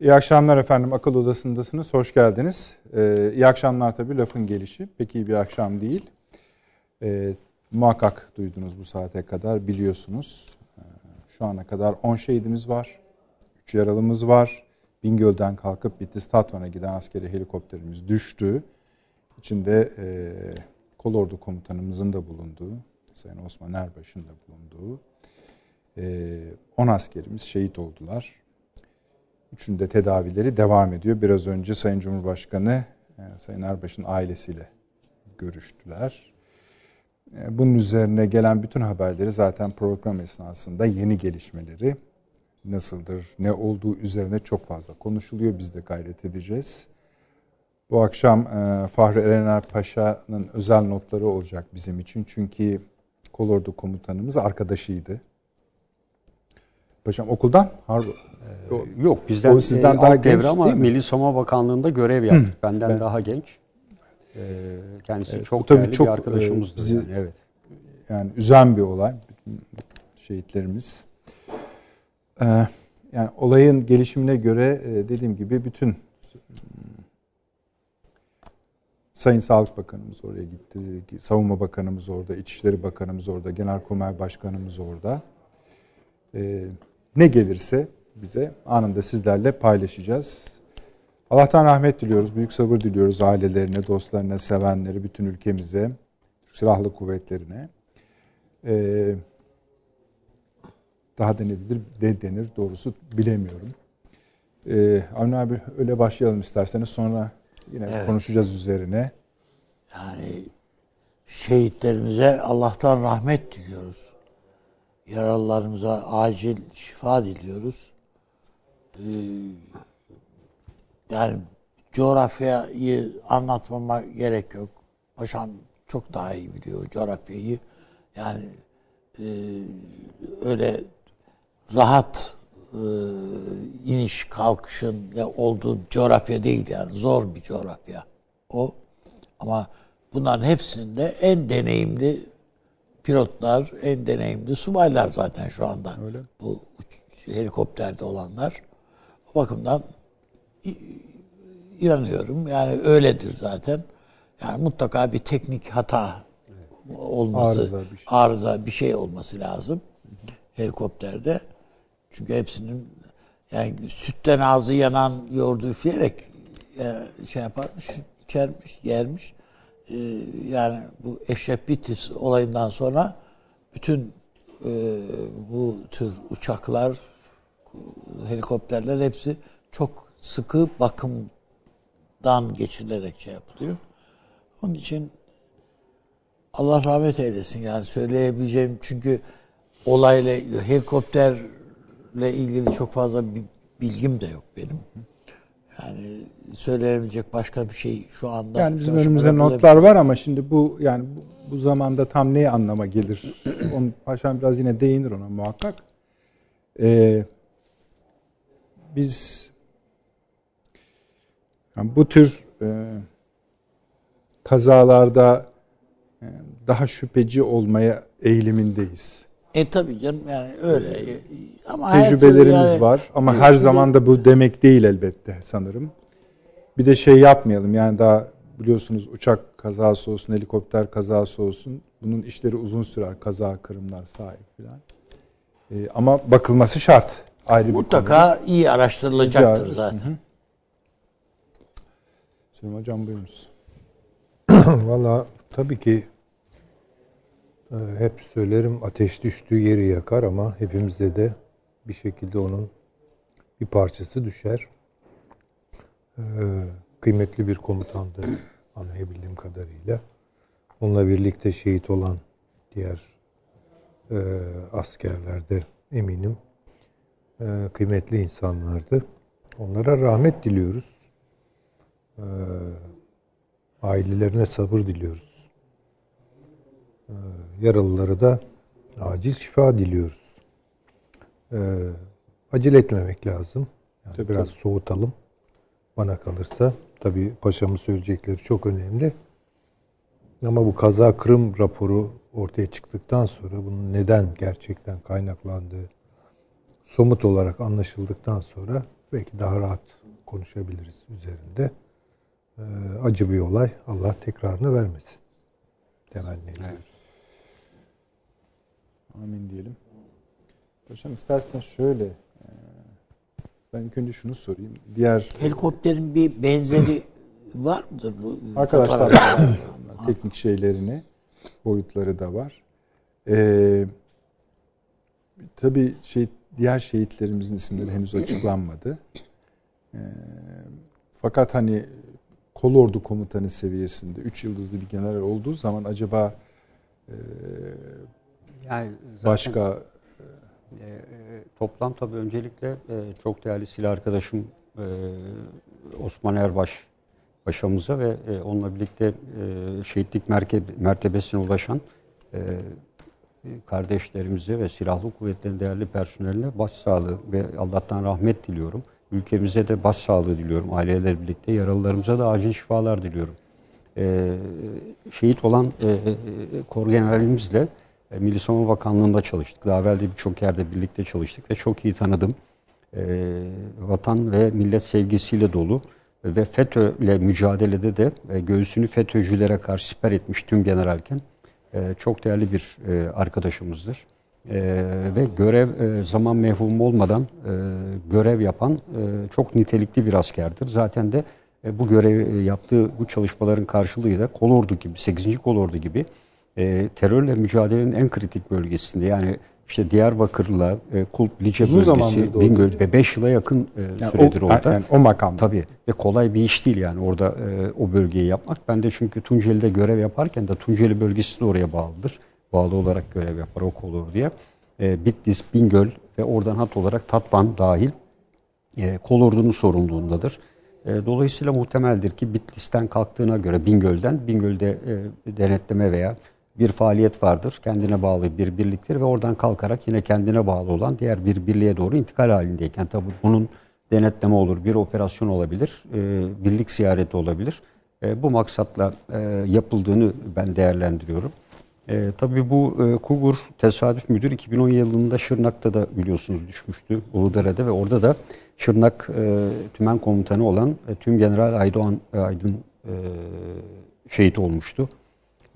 İyi akşamlar efendim. Akıl Odası'ndasınız. Hoş geldiniz. Ee, iyi akşamlar tabii lafın gelişi. Pek iyi bir akşam değil. Ee, muhakkak duydunuz bu saate kadar biliyorsunuz. Ee, şu ana kadar 10 şehidimiz var. 3 yaralımız var. Bingöl'den kalkıp Bitlis Tatvan'a giden askeri helikopterimiz düştü. İçinde e, kolordu komutanımızın da bulunduğu, Sayın Osman Erbaş'ın da bulunduğu 10 e, askerimiz şehit oldular. Üçünde tedavileri devam ediyor. Biraz önce Sayın Cumhurbaşkanı e, Sayın Erbaş'ın ailesiyle görüştüler. E, bunun üzerine gelen bütün haberleri zaten program esnasında yeni gelişmeleri nasıldır, ne olduğu üzerine çok fazla konuşuluyor. Biz de gayret edeceğiz. Bu akşam e, Fahri Erener Paşa'nın özel notları olacak bizim için. Çünkü kolordu komutanımız arkadaşıydı. Paşam okuldan? Harbi. Ee, yok bizden o sizden e, daha genç devre ama Milli Savunma Bakanlığı'nda görev yaptık. Hı, Benden ben, daha genç. Ee, kendisi evet, çok tabii çok, bir arkadaşımızdı. E, bizi, yani, evet. Yani üzen bir olay. Bütün şehitlerimiz. Ee, yani olayın gelişimine göre e, dediğim gibi bütün Sayın Sağlık Bakanımız oraya gitti. Savunma Bakanımız orada, İçişleri Bakanımız orada, Genelkurmay Başkanımız orada. Ee, ne gelirse bize anında sizlerle paylaşacağız. Allah'tan rahmet diliyoruz, büyük sabır diliyoruz ailelerine, dostlarına, sevenleri, bütün ülkemize, Türk Silahlı Kuvvetlerine. Ee, daha da ne denir, ne denir doğrusu bilemiyorum. Ee, Avni abi öyle başlayalım isterseniz sonra yine evet. konuşacağız üzerine. Yani şehitlerimize Allah'tan rahmet diliyoruz. Yaralılarımıza acil şifa diliyoruz. Ee, yani coğrafyayı anlatmama gerek yok. Paşam çok daha iyi biliyor coğrafyayı. Yani e, öyle rahat e, iniş kalkışın ya olduğu coğrafya değil yani zor bir coğrafya o. Ama bunların hepsinde en deneyimli pilotlar, en deneyimli subaylar zaten şu anda. Öyle. Bu helikopterde olanlar. Bakımdan inanıyorum. Yani öyledir zaten. Yani mutlaka bir teknik hata olması, arıza bir şey, arıza bir şey olması lazım helikopterde. Çünkü hepsinin yani sütten ağzı yanan yoğurdu üfleyerek e, şey yaparmış, içermiş, yermiş. E, yani bu Eşref Bitis olayından sonra bütün e, bu tür uçaklar, helikopterler hepsi çok sıkı bakımdan geçirilerek şey yapılıyor. Onun için Allah rahmet eylesin yani söyleyebileceğim çünkü olayla helikopterle ilgili çok fazla bir bilgim de yok benim. Yani söyleyebilecek başka bir şey şu anda. Yani bizim önümüzde notlar var ama şimdi bu yani bu, bu zamanda tam ne anlama gelir? Onu paşam biraz yine değinir ona muhakkak. Ee, biz yani bu tür e, kazalarda e, daha şüpheci olmaya eğilimindeyiz. E tabii canım yani öyle. Ama Tecrübelerimiz yani, var ama her zaman da bu demek değil elbette sanırım. Bir de şey yapmayalım yani daha biliyorsunuz uçak kazası olsun, helikopter kazası olsun. Bunun işleri uzun sürer. Kaza, kırımlar, sahip falan. Ee, ama bakılması şart. Ayrı Mutlaka bir iyi araştırılacaktır zaten. Hı hı. Süleyman Hocam buyurunuz. Valla tabii ki e, hep söylerim ateş düştüğü yeri yakar ama hepimizde de bir şekilde onun bir parçası düşer. Ee, kıymetli bir komutandı anlayabildiğim kadarıyla. Onunla birlikte şehit olan diğer e, askerler de eminim kıymetli insanlardı. Onlara rahmet diliyoruz. E, ailelerine sabır diliyoruz. E, yaralıları da acil şifa diliyoruz. Acele etmemek lazım. Yani tabii, biraz tabii. soğutalım. Bana kalırsa tabii paşamın söyleyecekleri çok önemli. Ama bu kaza kırım raporu ortaya çıktıktan sonra bunun neden gerçekten kaynaklandığı somut olarak anlaşıldıktan sonra belki daha rahat konuşabiliriz üzerinde. Ee, acı bir olay. Allah tekrarını vermesin. Temenni ediyoruz. Evet. Amin diyelim. Paşam istersen şöyle e, ben ilk önce şunu sorayım. Diğer helikopterin bir benzeri var mıdır bu? Arkadaşlar teknik şeylerini boyutları da var. Ee, tabii şey diğer şehitlerimizin isimleri henüz açıklanmadı. Ee, fakat hani kolordu komutanı seviyesinde 3 yıldızlı bir general olduğu zaman acaba e, yani başka e, e, toplam tabii öncelikle e, çok değerli silah arkadaşım e, Osman Erbaş paşamıza ve e, onunla birlikte e, şehitlik merke, mertebesine ulaşan e, kardeşlerimize ve silahlı kuvvetlerin değerli personeline başsağlığı ve Allah'tan rahmet diliyorum. Ülkemize de başsağlığı diliyorum. Aileler birlikte yaralılarımıza da acil şifalar diliyorum. E, şehit olan e, e, kor generalimizle e, Milli Savunma Bakanlığı'nda çalıştık. Daha evvel de birçok yerde birlikte çalıştık ve çok iyi tanıdım. E, vatan ve millet sevgisiyle dolu ve FETÖ ile mücadelede de e, göğsünü FETÖ'cülere karşı siper etmiş tüm generalken e, çok değerli bir e, arkadaşımızdır. E, ve görev e, zaman mevhum olmadan e, görev yapan çok nitelikli bir askerdir. Zaten de bu görev yaptığı bu çalışmaların karşılığı da kolordu gibi, 8. kolordu gibi terörle mücadelenin en kritik bölgesinde yani işte Diyarbakır'la e, Kulp, Lice Uzun bölgesi, Bingöl ve 5 yıla yakın e, yani süredir o, orada. Yani o makam. Tabii ve kolay bir iş değil yani orada e, o bölgeyi yapmak. Ben de çünkü Tunceli'de görev yaparken de Tunceli bölgesi de oraya bağlıdır. Bağlı olarak görev yapar o olur diye. E, Bitlis, Bingöl ve oradan hat olarak Tatvan dahil e, kolordunun sorumluluğundadır. E, dolayısıyla muhtemeldir ki Bitlis'ten kalktığına göre Bingöl'den, Bingöl'de e, denetleme veya bir faaliyet vardır. Kendine bağlı bir birliktir ve oradan kalkarak yine kendine bağlı olan diğer bir birliğe doğru intikal halindeyken tabi bunun denetleme olur, bir operasyon olabilir, e, birlik ziyareti olabilir. E, bu maksatla e, yapıldığını ben değerlendiriyorum. E, tabii bu e, Kugur Tesadüf Müdür 2010 yılında Şırnak'ta da biliyorsunuz düşmüştü Uludere'de ve orada da Şırnak e, Tümen Komutanı olan e, Tüm General Aydoğan e, Aydın e, şehit olmuştu.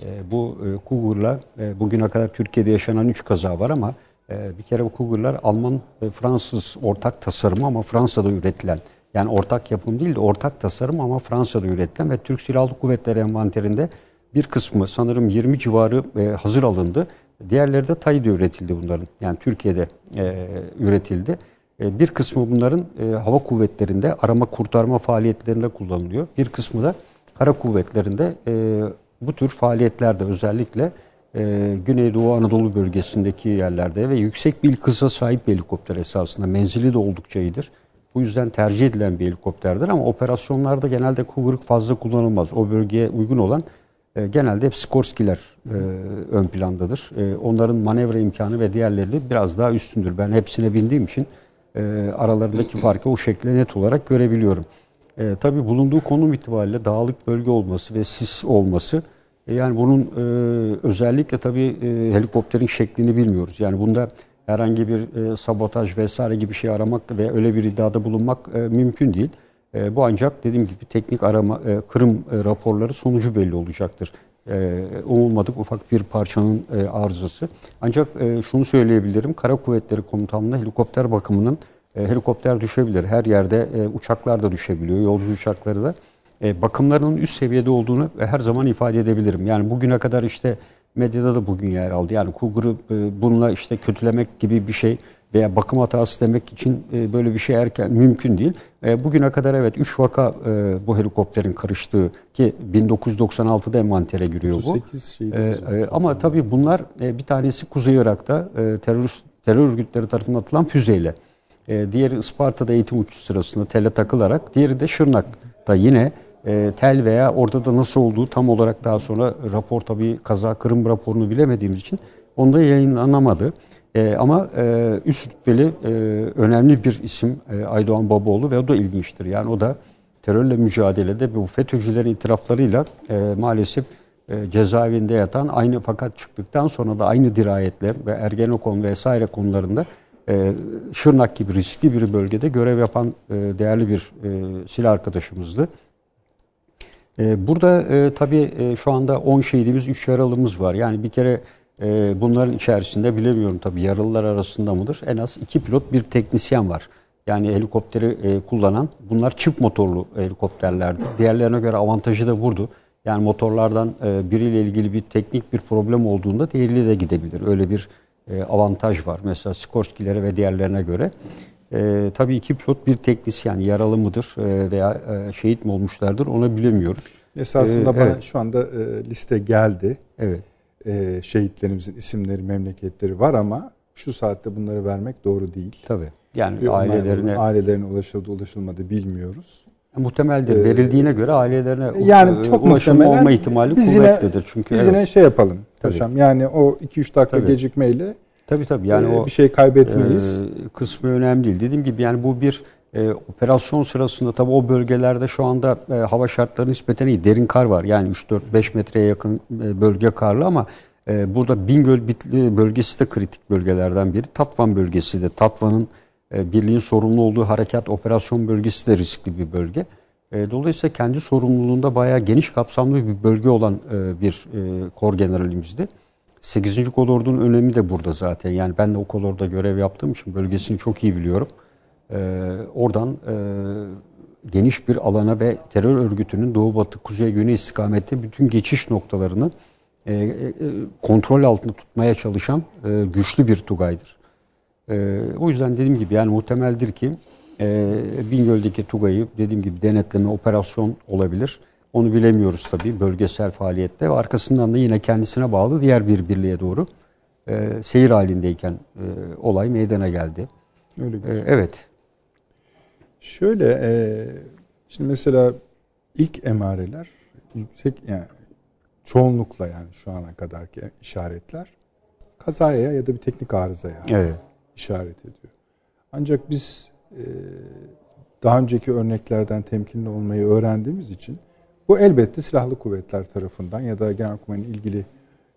E, bu e, Kugur'la e, bugüne kadar Türkiye'de yaşanan 3 kaza var ama e, bir kere bu Kugur'lar Alman Fransız ortak tasarımı ama Fransa'da üretilen yani ortak yapım değil de ortak tasarım ama Fransa'da üretilen ve Türk Silahlı Kuvvetleri envanterinde bir kısmı sanırım 20 civarı e, hazır alındı. Diğerleri de Tayyip'de üretildi bunların. Yani Türkiye'de e, üretildi. E, bir kısmı bunların e, hava kuvvetlerinde arama kurtarma faaliyetlerinde kullanılıyor. Bir kısmı da kara kuvvetlerinde e, bu tür faaliyetlerde özellikle e, Güneydoğu Anadolu bölgesindeki yerlerde ve yüksek bir kısa sahip bir helikopter esasında menzili de oldukça iyidir. Bu yüzden tercih edilen bir helikopterdir ama operasyonlarda genelde kuyruk fazla kullanılmaz. O bölgeye uygun olan e, genelde hep Skorskiler e, ön plandadır. E, onların manevra imkanı ve diğerleri biraz daha üstündür. Ben hepsine bindiğim için e, aralarındaki farkı o şekilde net olarak görebiliyorum. E, tabii bulunduğu konum itibariyle dağlık bölge olması ve sis olması e, yani bunun e, özellikle tabii e, helikopterin şeklini bilmiyoruz. Yani bunda herhangi bir e, sabotaj vesaire gibi şey aramak ve öyle bir iddiada bulunmak e, mümkün değil. E, bu ancak dediğim gibi teknik arama e, kırım e, raporları sonucu belli olacaktır. E, umulmadık ufak bir parçanın e, arızası. Ancak e, şunu söyleyebilirim. Kara Kuvvetleri Komutanlığı helikopter bakımının e, helikopter düşebilir. Her yerde e, uçaklar da düşebiliyor, yolcu uçakları da. E, bakımlarının üst seviyede olduğunu her zaman ifade edebilirim. Yani bugüne kadar işte medyada da bugün yer aldı. Yani Cougar'ı e, bununla işte kötülemek gibi bir şey veya bakım hatası demek için e, böyle bir şey erken mümkün değil. E, bugüne kadar evet 3 vaka e, bu helikopterin karıştığı ki 1996'da envantere giriyor bu. Şey e, e, ama tabii bunlar e, bir tanesi Kuzey Irak'ta e, terör terör örgütleri tarafından atılan füzeyle. E, diğeri Isparta'da eğitim uçuş sırasında tele takılarak, diğeri de Şırnak'ta yine e, tel veya orada da nasıl olduğu tam olarak daha sonra rapor tabii kaza kırım raporunu bilemediğimiz için onda yayınlanamadı. E, ama e, üst rütbeli e, önemli bir isim e, Aydoğan Babaoğlu ve o da ilginçtir. Yani o da terörle mücadelede bu FETÖ'cülerin itiraflarıyla e, maalesef e, cezaevinde yatan aynı fakat çıktıktan sonra da aynı dirayetle ve Ergenekon vesaire konularında e, Şırnak gibi riskli bir bölgede görev yapan e, değerli bir e, silah arkadaşımızdı. E, burada e, tabii e, şu anda 10 şehidimiz, 3 yaralımız var. Yani bir kere bunların içerisinde bilemiyorum tabii yaralılar arasında mıdır? En az 2 pilot, bir teknisyen var. Yani helikopteri kullanan bunlar çift motorlu helikopterlerdi. Diğerlerine göre avantajı da burada. Yani motorlardan biriyle ilgili bir teknik bir problem olduğunda diğeriyle de gidebilir. Öyle bir e, avantaj var. Mesela Skorsky'lere ve diğerlerine göre. E, tabii iki pilot bir teknisyen yaralı mıdır e, veya e, şehit mi olmuşlardır onu bilemiyoruz. Esasında ee, bana evet. şu anda e, liste geldi. Evet. E, şehitlerimizin isimleri, memleketleri var ama şu saatte bunları vermek doğru değil. Tabii. Yani ailelerine ailelerine ulaşıldı, ulaşılmadı bilmiyoruz. Muhtemeldir. Ee, Verildiğine göre ailelerine yani çok ulaşım olma ihtimali biz kuvvetlidir. Yine, Çünkü biz evet. yine şey yapalım paşam. Yani o 2-3 dakika tabii. gecikmeyle tabii tabii yani e, o bir şey kaybetmeyiz. E, kısmı önemli değil. Dediğim gibi yani bu bir e, operasyon sırasında tabii o bölgelerde şu anda e, hava şartları nispeten iyi. Derin kar var. Yani 3-4-5 metreye yakın e, bölge karlı ama e, burada Bingöl bölgesi de kritik bölgelerden biri. Tatvan bölgesi de. Tatvan'ın e, birliğin sorumlu olduğu harekat operasyon bölgesi de riskli bir bölge. E, dolayısıyla kendi sorumluluğunda bayağı geniş kapsamlı bir bölge olan e, bir kor generalimizdi. 8. kolordun önemi de burada zaten. Yani ben de o kolorda görev yaptığım için bölgesini çok iyi biliyorum. Oradan geniş bir alana ve terör örgütünün doğu batı kuzey güney istikamette bütün geçiş noktalarını kontrol altında tutmaya çalışan güçlü bir Tugay'dır. E, o yüzden dediğim gibi yani muhtemeldir ki e, Bingöl'deki Tugay'ı dediğim gibi denetleme operasyon olabilir. Onu bilemiyoruz tabii bölgesel faaliyette arkasından da yine kendisine bağlı diğer bir birliğe doğru e, seyir halindeyken e, olay meydana geldi. Öyle e, evet. Şöyle e, şimdi mesela ilk emareler yüksek yani çoğunlukla yani şu ana kadarki işaretler kazaya ya da bir teknik arızaya. Evet işaret ediyor. Ancak biz e, daha önceki örneklerden temkinli olmayı öğrendiğimiz için bu elbette silahlı kuvvetler tarafından ya da Genelkurmay'ın ilgili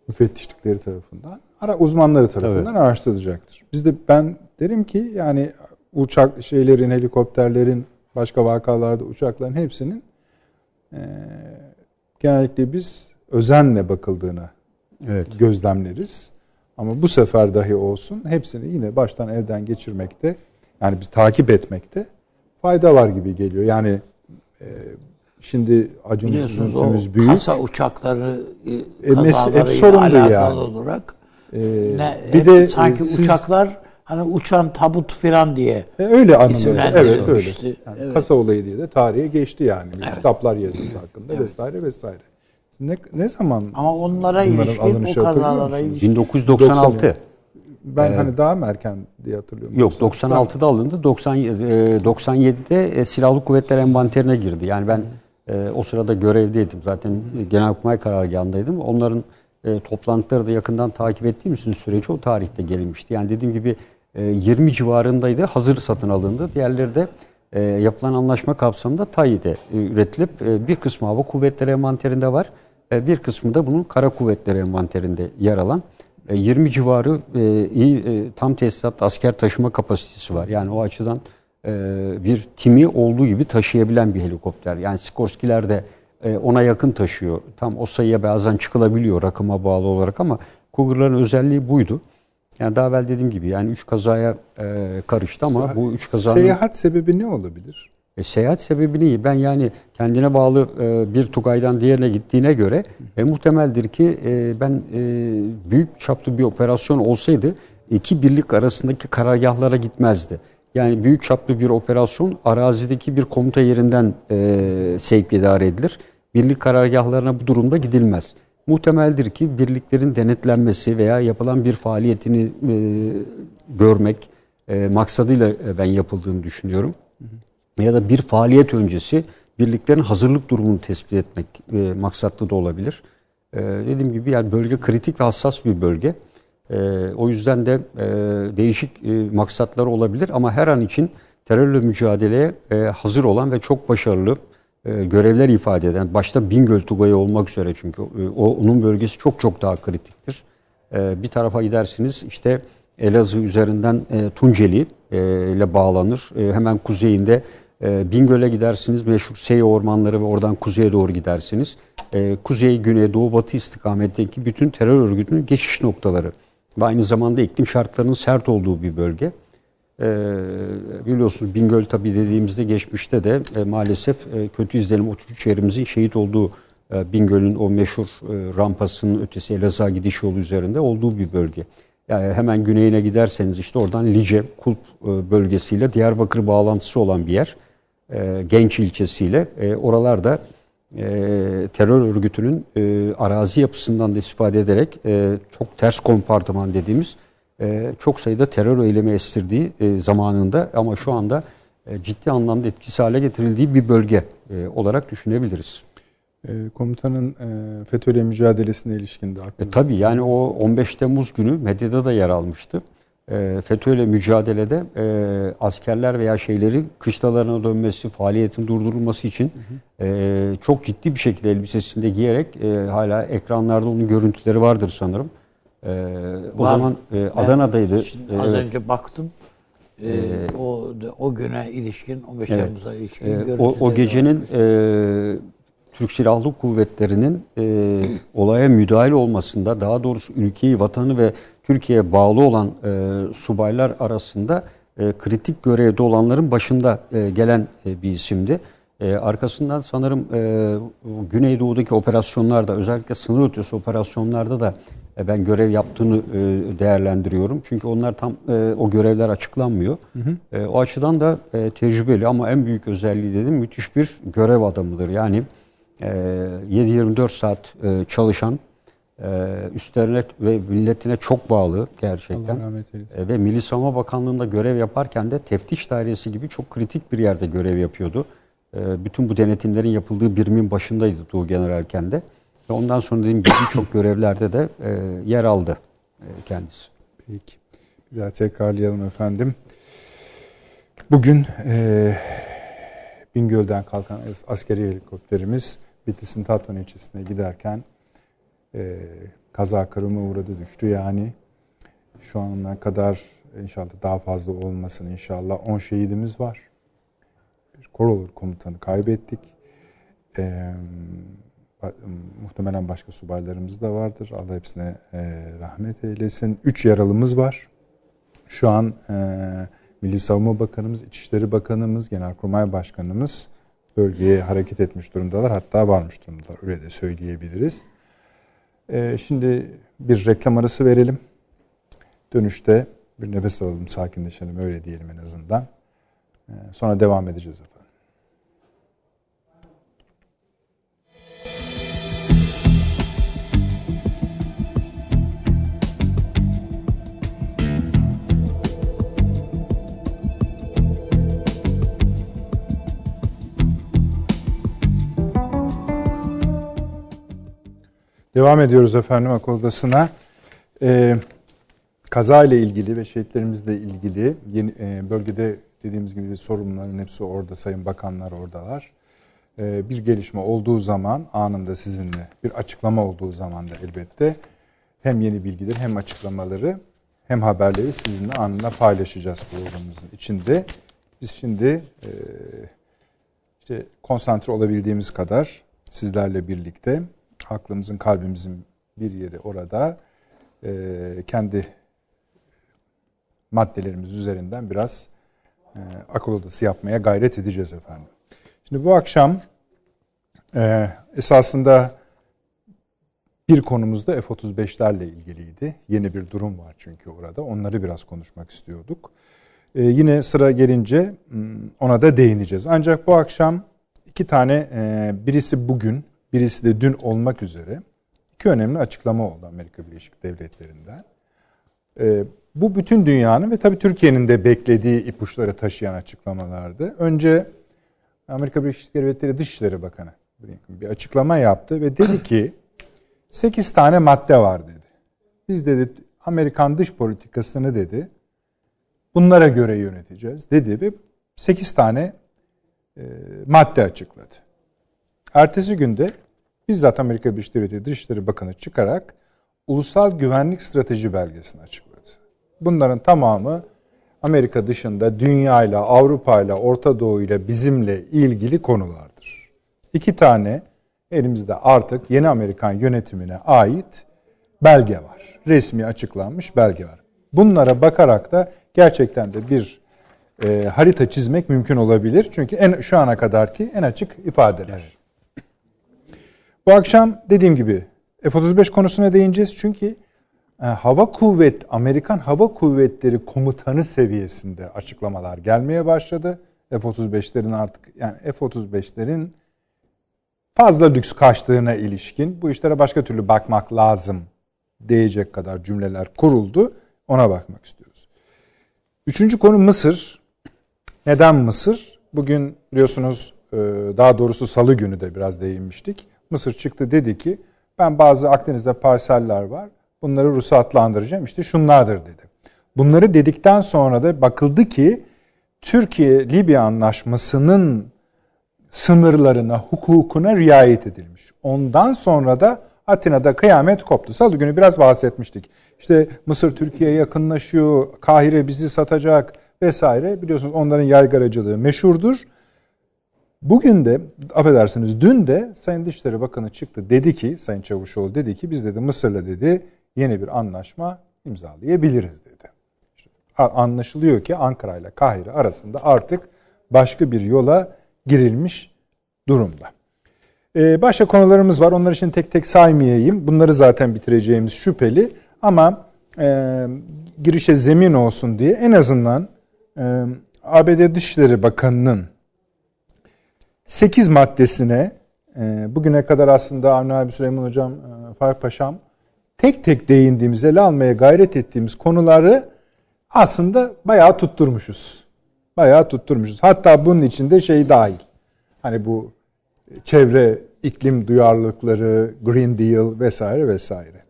müfettişlikleri tarafından, ara uzmanları tarafından evet. araştırılacaktır. Biz de ben derim ki yani uçak şeylerin, helikopterlerin, başka vakalarda uçakların hepsinin e, genellikle biz özenle bakıldığını evet. gözlemleriz. Ama bu sefer dahi olsun hepsini yine baştan evden geçirmekte yani biz takip etmekte fayda var gibi geliyor. Yani e, şimdi acımız o büyük. kasa uçakları e, kazalarıyla alakalı yani. olarak ee, ne, bir de sanki siz, uçaklar hani uçan tabut falan diye e, öyle anılıyor. Evet öyle. Yani evet. Kasa olayı diye de tarihe geçti yani. Evet. Kitaplar yazıldı hakkında evet. vesaire vesaire. Ne, ne zaman? Ama onlara ilişkin o kazalara ilişkin. 1996. Ben ee, hani daha mı erken diye hatırlıyorum. Yok 96'da alındı. 90 97'de e, Silahlı Kuvvetler envanterine girdi. Yani ben e, o sırada görevdeydim. Zaten Genelkurmay karargahındaydım. Onların e, toplantıları da yakından takip ettiğim için süreci o tarihte gelinmişti. Yani dediğim gibi e, 20 civarındaydı. Hazır satın alındı. Diğerleri de e, yapılan anlaşma kapsamında TAİ'de e, üretilip e, bir kısmı hava kuvvetleri envanterinde var. E, bir kısmı da bunun kara kuvvetleri envanterinde yer alan 20 e, civarı e, iyi tam tesisat asker taşıma kapasitesi var. Yani o açıdan bir timi olduğu gibi taşıyabilen bir helikopter. Yani Sikorsky'ler de ona yakın taşıyor. Tam o sayıya bazen çıkılabiliyor rakıma bağlı olarak ama Cougar'ların özelliği buydu. Yani daha evvel dediğim gibi yani üç kazaya karıştı ama bu üç kazanın... Seyahat sebebi ne olabilir? E, seyahat sebebi iyi. Ben yani kendine bağlı e, bir Tugay'dan diğerine gittiğine göre e, muhtemeldir ki e, ben e, büyük çaplı bir operasyon olsaydı iki birlik arasındaki karargahlara gitmezdi. Yani büyük çaplı bir operasyon arazideki bir komuta yerinden e, sevk idare edilir. Birlik karargahlarına bu durumda gidilmez. Muhtemeldir ki birliklerin denetlenmesi veya yapılan bir faaliyetini e, görmek e, maksadıyla e, ben yapıldığını düşünüyorum. Ya da bir faaliyet öncesi birliklerin hazırlık durumunu tespit etmek e, maksatlı da olabilir. E, dediğim gibi yani bölge kritik ve hassas bir bölge. E, o yüzden de e, değişik e, maksatları olabilir ama her an için terörle mücadeleye e, hazır olan ve çok başarılı görevler ifade eden, başta Bingöl Tugayı olmak üzere çünkü e, o, onun bölgesi çok çok daha kritiktir. E, bir tarafa gidersiniz işte Elazığ üzerinden e, Tunceli e, ile bağlanır. E, hemen kuzeyinde e, Bingöl'e gidersiniz. Meşhur Sey ormanları ve oradan kuzeye doğru gidersiniz. E, kuzey, güney, doğu, batı istikametteki bütün terör örgütünün geçiş noktaları. Ve aynı zamanda iklim şartlarının sert olduğu bir bölge. E, biliyorsunuz Bingöl tabi dediğimizde geçmişte de e, maalesef e, kötü izlenim 33 yerimizin şehit olduğu e, Bingöl'ün o meşhur e, rampasının ötesi Elazığ gidiş yolu üzerinde olduğu bir bölge. Yani hemen güneyine giderseniz işte oradan Lice, Kulp e, bölgesiyle Diyarbakır bağlantısı olan bir yer. E, Genç ilçesiyle. E, oralarda terör örgütünün arazi yapısından da istifade ederek çok ters kompartıman dediğimiz çok sayıda terör eylemi estirdiği zamanında ama şu anda ciddi anlamda etkisi hale getirildiği bir bölge olarak düşünebiliriz. E, komutanın e, FETÖ'yle mücadelesine ilişkin de E, tabii yani o 15 Temmuz günü medyada da yer almıştı. E, FETÖ'yle mücadelede e, askerler veya şeyleri kışlalarına dönmesi, faaliyetin durdurulması için E, çok ciddi bir şekilde elbisesinde giyerek e, hala ekranlarda onun görüntüleri vardır sanırım. E, o Var. zaman e, Adana'daydı. Şimdi az evet. önce baktım. Ee, o o güne ilişkin 15 evet. Temmuz'a ilişkin ee, o, o gecenin e, Türk Silahlı Kuvvetleri'nin e, olaya müdahil olmasında, daha doğrusu ülkeyi, vatanı ve Türkiye'ye bağlı olan e, subaylar arasında e, kritik görevde olanların başında e, gelen e, bir isimdi. E, arkasından sanırım e, Güneydoğu'daki operasyonlarda, özellikle sınır ötesi operasyonlarda da e, ben görev yaptığını e, değerlendiriyorum. Çünkü onlar tam e, o görevler açıklanmıyor. Hı hı. E, o açıdan da e, tecrübeli ama en büyük özelliği dedim müthiş bir görev adamıdır. Yani 7-24 ee, saat e, çalışan, e, üstlerine ve milletine çok bağlı gerçekten. E, ve Milli Savunma Bakanlığı'nda görev yaparken de teftiş dairesi gibi çok kritik bir yerde görev yapıyordu. Bütün bu denetimlerin yapıldığı birimin başındaydı Doğu Generalken de. Ve ondan sonra dediğim gibi birçok görevlerde de yer aldı kendisi. Peki. Bir daha tekrarlayalım efendim. Bugün e, Bingöl'den kalkan askeri helikopterimiz Bitlis'in Tatvan ilçesine giderken e, kaza kırılma uğradı düştü. Yani şu ana kadar inşallah daha fazla olmasın inşallah 10 şehidimiz var. Bir korolur komutanı kaybettik. E, muhtemelen başka subaylarımız da vardır. Allah hepsine e, rahmet eylesin. 3 yaralımız var. Şu an e, Milli Savunma Bakanımız, İçişleri Bakanımız, Genelkurmay Başkanımız bölgeye hareket etmiş durumdalar. Hatta varmış durumdalar. Öyle de söyleyebiliriz. Ee, şimdi bir reklam arası verelim. Dönüşte bir nefes alalım, sakinleşelim. Öyle diyelim en azından. Ee, sonra devam edeceğiz efendim. Devam ediyoruz efendim akıl odasına. Ee, kaza ile ilgili ve şehitlerimizle ilgili yeni, e, bölgede dediğimiz gibi sorumluların hepsi orada, sayın bakanlar oradalar. Ee, bir gelişme olduğu zaman anında sizinle bir açıklama olduğu zaman da elbette hem yeni bilgiler hem açıklamaları hem haberleri sizinle anında paylaşacağız programımızın içinde. Biz şimdi e, işte konsantre olabildiğimiz kadar sizlerle birlikte aklımızın, kalbimizin bir yeri orada. E, kendi maddelerimiz üzerinden biraz e, akıl odası yapmaya gayret edeceğiz efendim. Şimdi bu akşam e, esasında bir konumuz da F-35'lerle ilgiliydi. Yeni bir durum var çünkü orada. Onları biraz konuşmak istiyorduk. E, yine sıra gelince hmm, ona da değineceğiz. Ancak bu akşam iki tane, e, birisi bugün, birisi de dün olmak üzere iki önemli açıklama oldu Amerika Birleşik Devletleri'nden. E, bu bütün dünyanın ve tabii Türkiye'nin de beklediği ipuçları taşıyan açıklamalardı. Önce Amerika Birleşik Devletleri Dışişleri Bakanı bir açıklama yaptı ve dedi ki 8 tane madde var dedi. Biz dedi Amerikan dış politikasını dedi bunlara göre yöneteceğiz dedi ve 8 tane e, madde açıkladı. Ertesi günde bizzat Amerika Birleşik Devletleri Dışişleri Bakanı çıkarak Ulusal Güvenlik Strateji Belgesini açıkladı. Bunların tamamı Amerika dışında dünyayla, Avrupa'yla, Orta Doğu'yla bizimle ilgili konulardır. İki tane elimizde artık yeni Amerikan yönetimine ait belge var. Resmi açıklanmış belge var. Bunlara bakarak da gerçekten de bir e, harita çizmek mümkün olabilir. Çünkü en şu ana kadarki en açık ifadeler. Bu akşam dediğim gibi F-35 konusuna değineceğiz. Çünkü e, hava kuvvet, Amerikan Hava Kuvvetleri komutanı seviyesinde açıklamalar gelmeye başladı. F-35'lerin artık yani F-35'lerin fazla lüks kaçtığına ilişkin bu işlere başka türlü bakmak lazım diyecek kadar cümleler kuruldu. Ona bakmak istiyoruz. Üçüncü konu Mısır. Neden Mısır? Bugün biliyorsunuz e, daha doğrusu salı günü de biraz değinmiştik. Mısır çıktı dedi ki ben bazı Akdeniz'de parseller var. Bunları ruhsatlandıracağım. İşte şunlardır dedi. Bunları dedikten sonra da bakıldı ki Türkiye-Libya anlaşmasının sınırlarına, hukukuna riayet edilmiş. Ondan sonra da Atina'da kıyamet koptu. Salı günü biraz bahsetmiştik. İşte Mısır Türkiye'ye yakınlaşıyor, Kahire bizi satacak vesaire. Biliyorsunuz onların yaygaracılığı meşhurdur. Bugün de affedersiniz dün de Sayın Dışişleri Bakanı çıktı dedi ki Sayın Çavuşoğlu dedi ki biz dedi Mısır'la dedi yeni bir anlaşma imzalayabiliriz dedi. Anlaşılıyor ki Ankara ile Kahire arasında artık başka bir yola girilmiş durumda. Ee, başka konularımız var. Onlar için tek tek saymayayım. Bunları zaten bitireceğimiz şüpheli. Ama e, girişe zemin olsun diye en azından e, ABD Dışişleri Bakanı'nın 8 maddesine e, bugüne kadar aslında Avni abi Süleyman Hocam, e, Faruk Paşam tek tek değindiğimiz, ele almaya gayret ettiğimiz konuları aslında bayağı tutturmuşuz. Bayağı tutturmuşuz. Hatta bunun içinde şey dahil. Hani bu çevre iklim duyarlılıkları, Green Deal vesaire vesaire.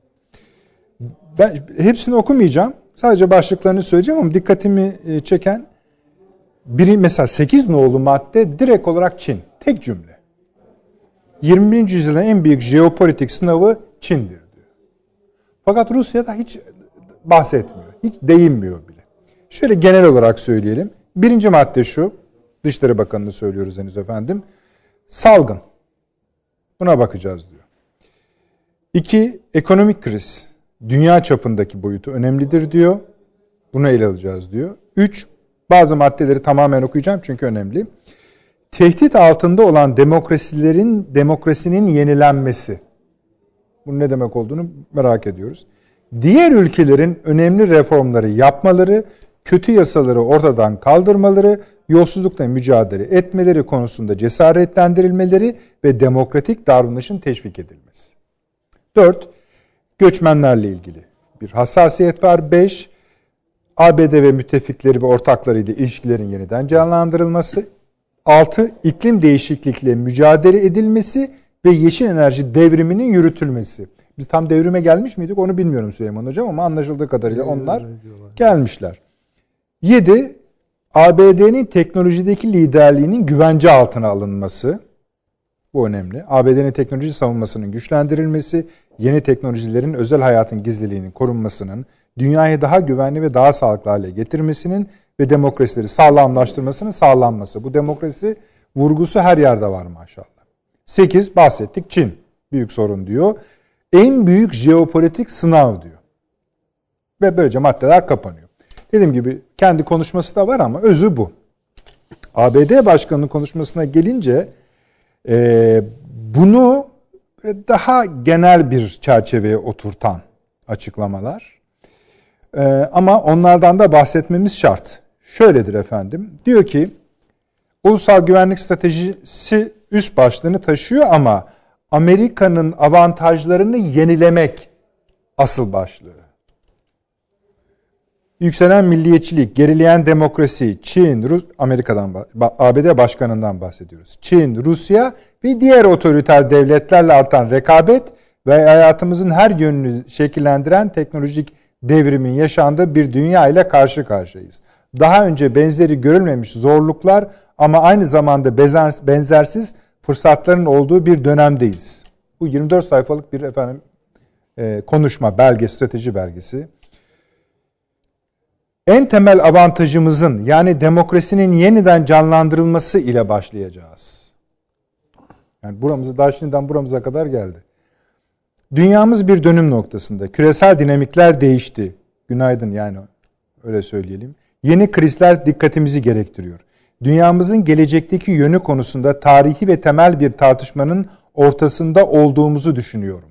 Ben hepsini okumayacağım. Sadece başlıklarını söyleyeceğim ama dikkatimi e, çeken biri mesela 8 nolu madde direkt olarak Çin. Tek cümle. 21. yüzyılın en büyük jeopolitik sınavı Çin'dir diyor. Fakat Rusya'da hiç bahsetmiyor. Hiç değinmiyor bile. Şöyle genel olarak söyleyelim. Birinci madde şu. Dışişleri Bakanı'nı söylüyoruz henüz efendim. Salgın. Buna bakacağız diyor. İki, ekonomik kriz. Dünya çapındaki boyutu önemlidir diyor. Bunu ele alacağız diyor. Üç, bazı maddeleri tamamen okuyacağım çünkü önemli. Tehdit altında olan demokrasilerin demokrasinin yenilenmesi. Bunun ne demek olduğunu merak ediyoruz. Diğer ülkelerin önemli reformları yapmaları, kötü yasaları ortadan kaldırmaları, yolsuzlukla mücadele etmeleri konusunda cesaretlendirilmeleri ve demokratik davranışın teşvik edilmesi. 4. Göçmenlerle ilgili bir hassasiyet var. 5. ABD ve müttefikleri ve ortaklarıyla ilişkilerin yeniden canlandırılması. 6. iklim değişiklikle mücadele edilmesi ve yeşil enerji devriminin yürütülmesi. Biz tam devrime gelmiş miydik onu bilmiyorum Süleyman Hocam ama anlaşıldığı kadarıyla onlar gelmişler. 7. ABD'nin teknolojideki liderliğinin güvence altına alınması. Bu önemli. ABD'nin teknoloji savunmasının güçlendirilmesi, yeni teknolojilerin özel hayatın gizliliğinin korunmasının, dünyayı daha güvenli ve daha sağlıklı hale getirmesinin ve demokrasileri sağlamlaştırmasının sağlanması. Bu demokrasi vurgusu her yerde var maşallah. 8 bahsettik Çin. Büyük sorun diyor. En büyük jeopolitik sınav diyor. Ve böylece maddeler kapanıyor. Dediğim gibi kendi konuşması da var ama özü bu. ABD Başkanı'nın konuşmasına gelince e, bunu daha genel bir çerçeveye oturtan açıklamalar. E, ama onlardan da bahsetmemiz şart. Şöyledir efendim. Diyor ki ulusal güvenlik stratejisi üst başlığını taşıyor ama Amerika'nın avantajlarını yenilemek asıl başlığı. Yükselen milliyetçilik, gerileyen demokrasi, Çin, Rus, Amerika'dan, ABD başkanından bahsediyoruz. Çin, Rusya ve diğer otoriter devletlerle artan rekabet ve hayatımızın her yönünü şekillendiren teknolojik devrimin yaşandığı bir dünya ile karşı karşıyayız. Daha önce benzeri görülmemiş zorluklar ama aynı zamanda benzersiz fırsatların olduğu bir dönemdeyiz. Bu 24 sayfalık bir efendim konuşma, belge, strateji belgesi. en temel avantajımızın yani demokrasinin yeniden canlandırılması ile başlayacağız. Yani buramızı daha şimdiden buramıza kadar geldi. Dünyamız bir dönüm noktasında. Küresel dinamikler değişti. Günaydın yani öyle söyleyelim. Yeni krizler dikkatimizi gerektiriyor. Dünyamızın gelecekteki yönü konusunda tarihi ve temel bir tartışmanın ortasında olduğumuzu düşünüyorum.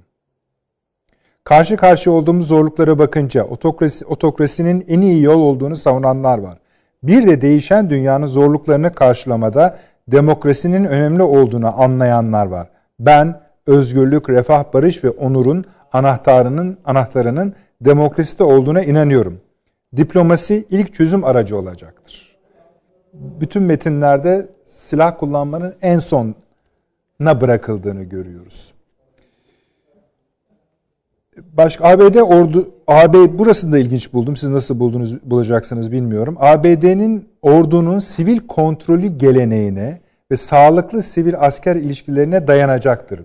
Karşı karşıya olduğumuz zorluklara bakınca otokrasi, otokrasinin en iyi yol olduğunu savunanlar var. Bir de değişen dünyanın zorluklarını karşılamada demokrasinin önemli olduğunu anlayanlar var. Ben özgürlük, refah, barış ve onurun anahtarının anahtarının demokraside olduğuna inanıyorum. Diplomasi ilk çözüm aracı olacaktır. Bütün metinlerde silah kullanmanın en sona bırakıldığını görüyoruz. Başka ABD ordu AB burasını da ilginç buldum. Siz nasıl buldunuz bulacaksınız bilmiyorum. ABD'nin ordunun sivil kontrolü geleneğine ve sağlıklı sivil asker ilişkilerine dayanacaktır.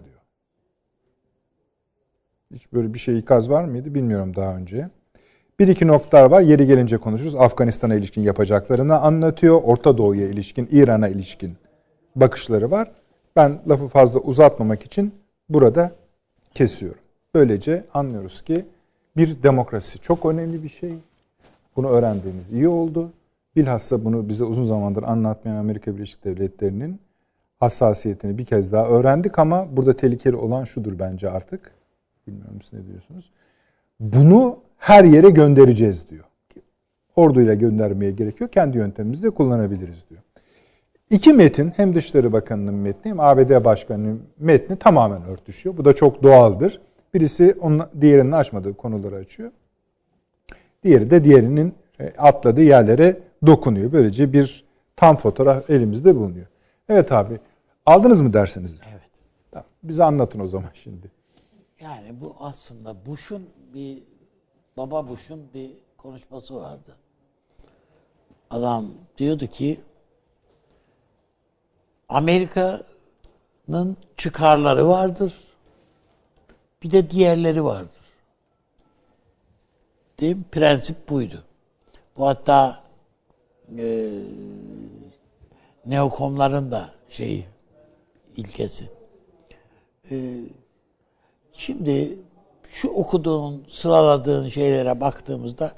Hiç böyle bir şey ikaz var mıydı bilmiyorum daha önce. Bir iki noktalar var. Yeri gelince konuşuruz. Afganistan'a ilişkin yapacaklarını anlatıyor. Orta Doğu'ya ilişkin, İran'a ilişkin bakışları var. Ben lafı fazla uzatmamak için burada kesiyorum. Böylece anlıyoruz ki bir demokrasi çok önemli bir şey. Bunu öğrendiğimiz iyi oldu. Bilhassa bunu bize uzun zamandır anlatmayan Amerika Birleşik Devletleri'nin hassasiyetini bir kez daha öğrendik ama burada tehlikeli olan şudur bence artık. Bilmiyorum siz ne diyorsunuz. Bunu her yere göndereceğiz diyor. Orduyla göndermeye gerek yok. Kendi yöntemimizi de kullanabiliriz diyor. İki metin hem Dışişleri Bakanı'nın metni hem ABD Başkanı'nın metni tamamen örtüşüyor. Bu da çok doğaldır. Birisi onun, diğerinin açmadığı konuları açıyor. Diğeri de diğerinin e, atladığı yerlere dokunuyor. Böylece bir tam fotoğraf elimizde bulunuyor. Evet abi aldınız mı dersiniz? Evet. Tamam. Bize anlatın o zaman şimdi. Yani bu aslında Bush'un bir Baba Bush'un bir konuşması vardı. Adam diyordu ki Amerika'nın çıkarları vardır. Bir de diğerleri vardır. Değil mi? Prensip buydu. Bu hatta e, neokomların da şeyi ilkesi. E, şimdi şu okuduğun, sıraladığın şeylere baktığımızda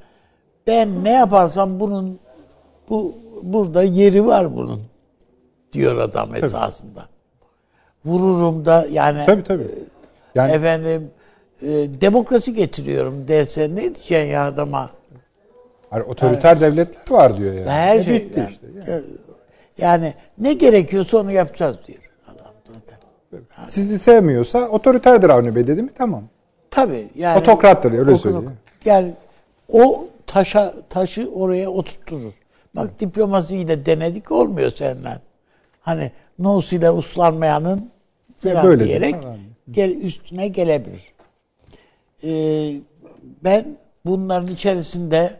ben ne yaparsam bunun bu burada yeri var bunun diyor adam tabii. esasında. Vururum da yani tabii, tabii. Yani, efendim e, demokrasi getiriyorum dese ne diyeceksin ya adama? Hani otoriter yani, devletler var diyor yani. Her e, şey. Yani, işte, yani. yani ne gerekiyorsa onu yapacağız diyor. Sizi sevmiyorsa otoriterdir Avni Bey dedi mi tamam. Tabii yani. Otokrattır öyle söyleyeyim. Yani o taşa taşı oraya oturtturur. Bak evet. diplomasiyi de denedik olmuyor senden. Hani Nus ile uslanmayanın falan Böyle diyerek gel, üstüne gelebilir. Ee, ben bunların içerisinde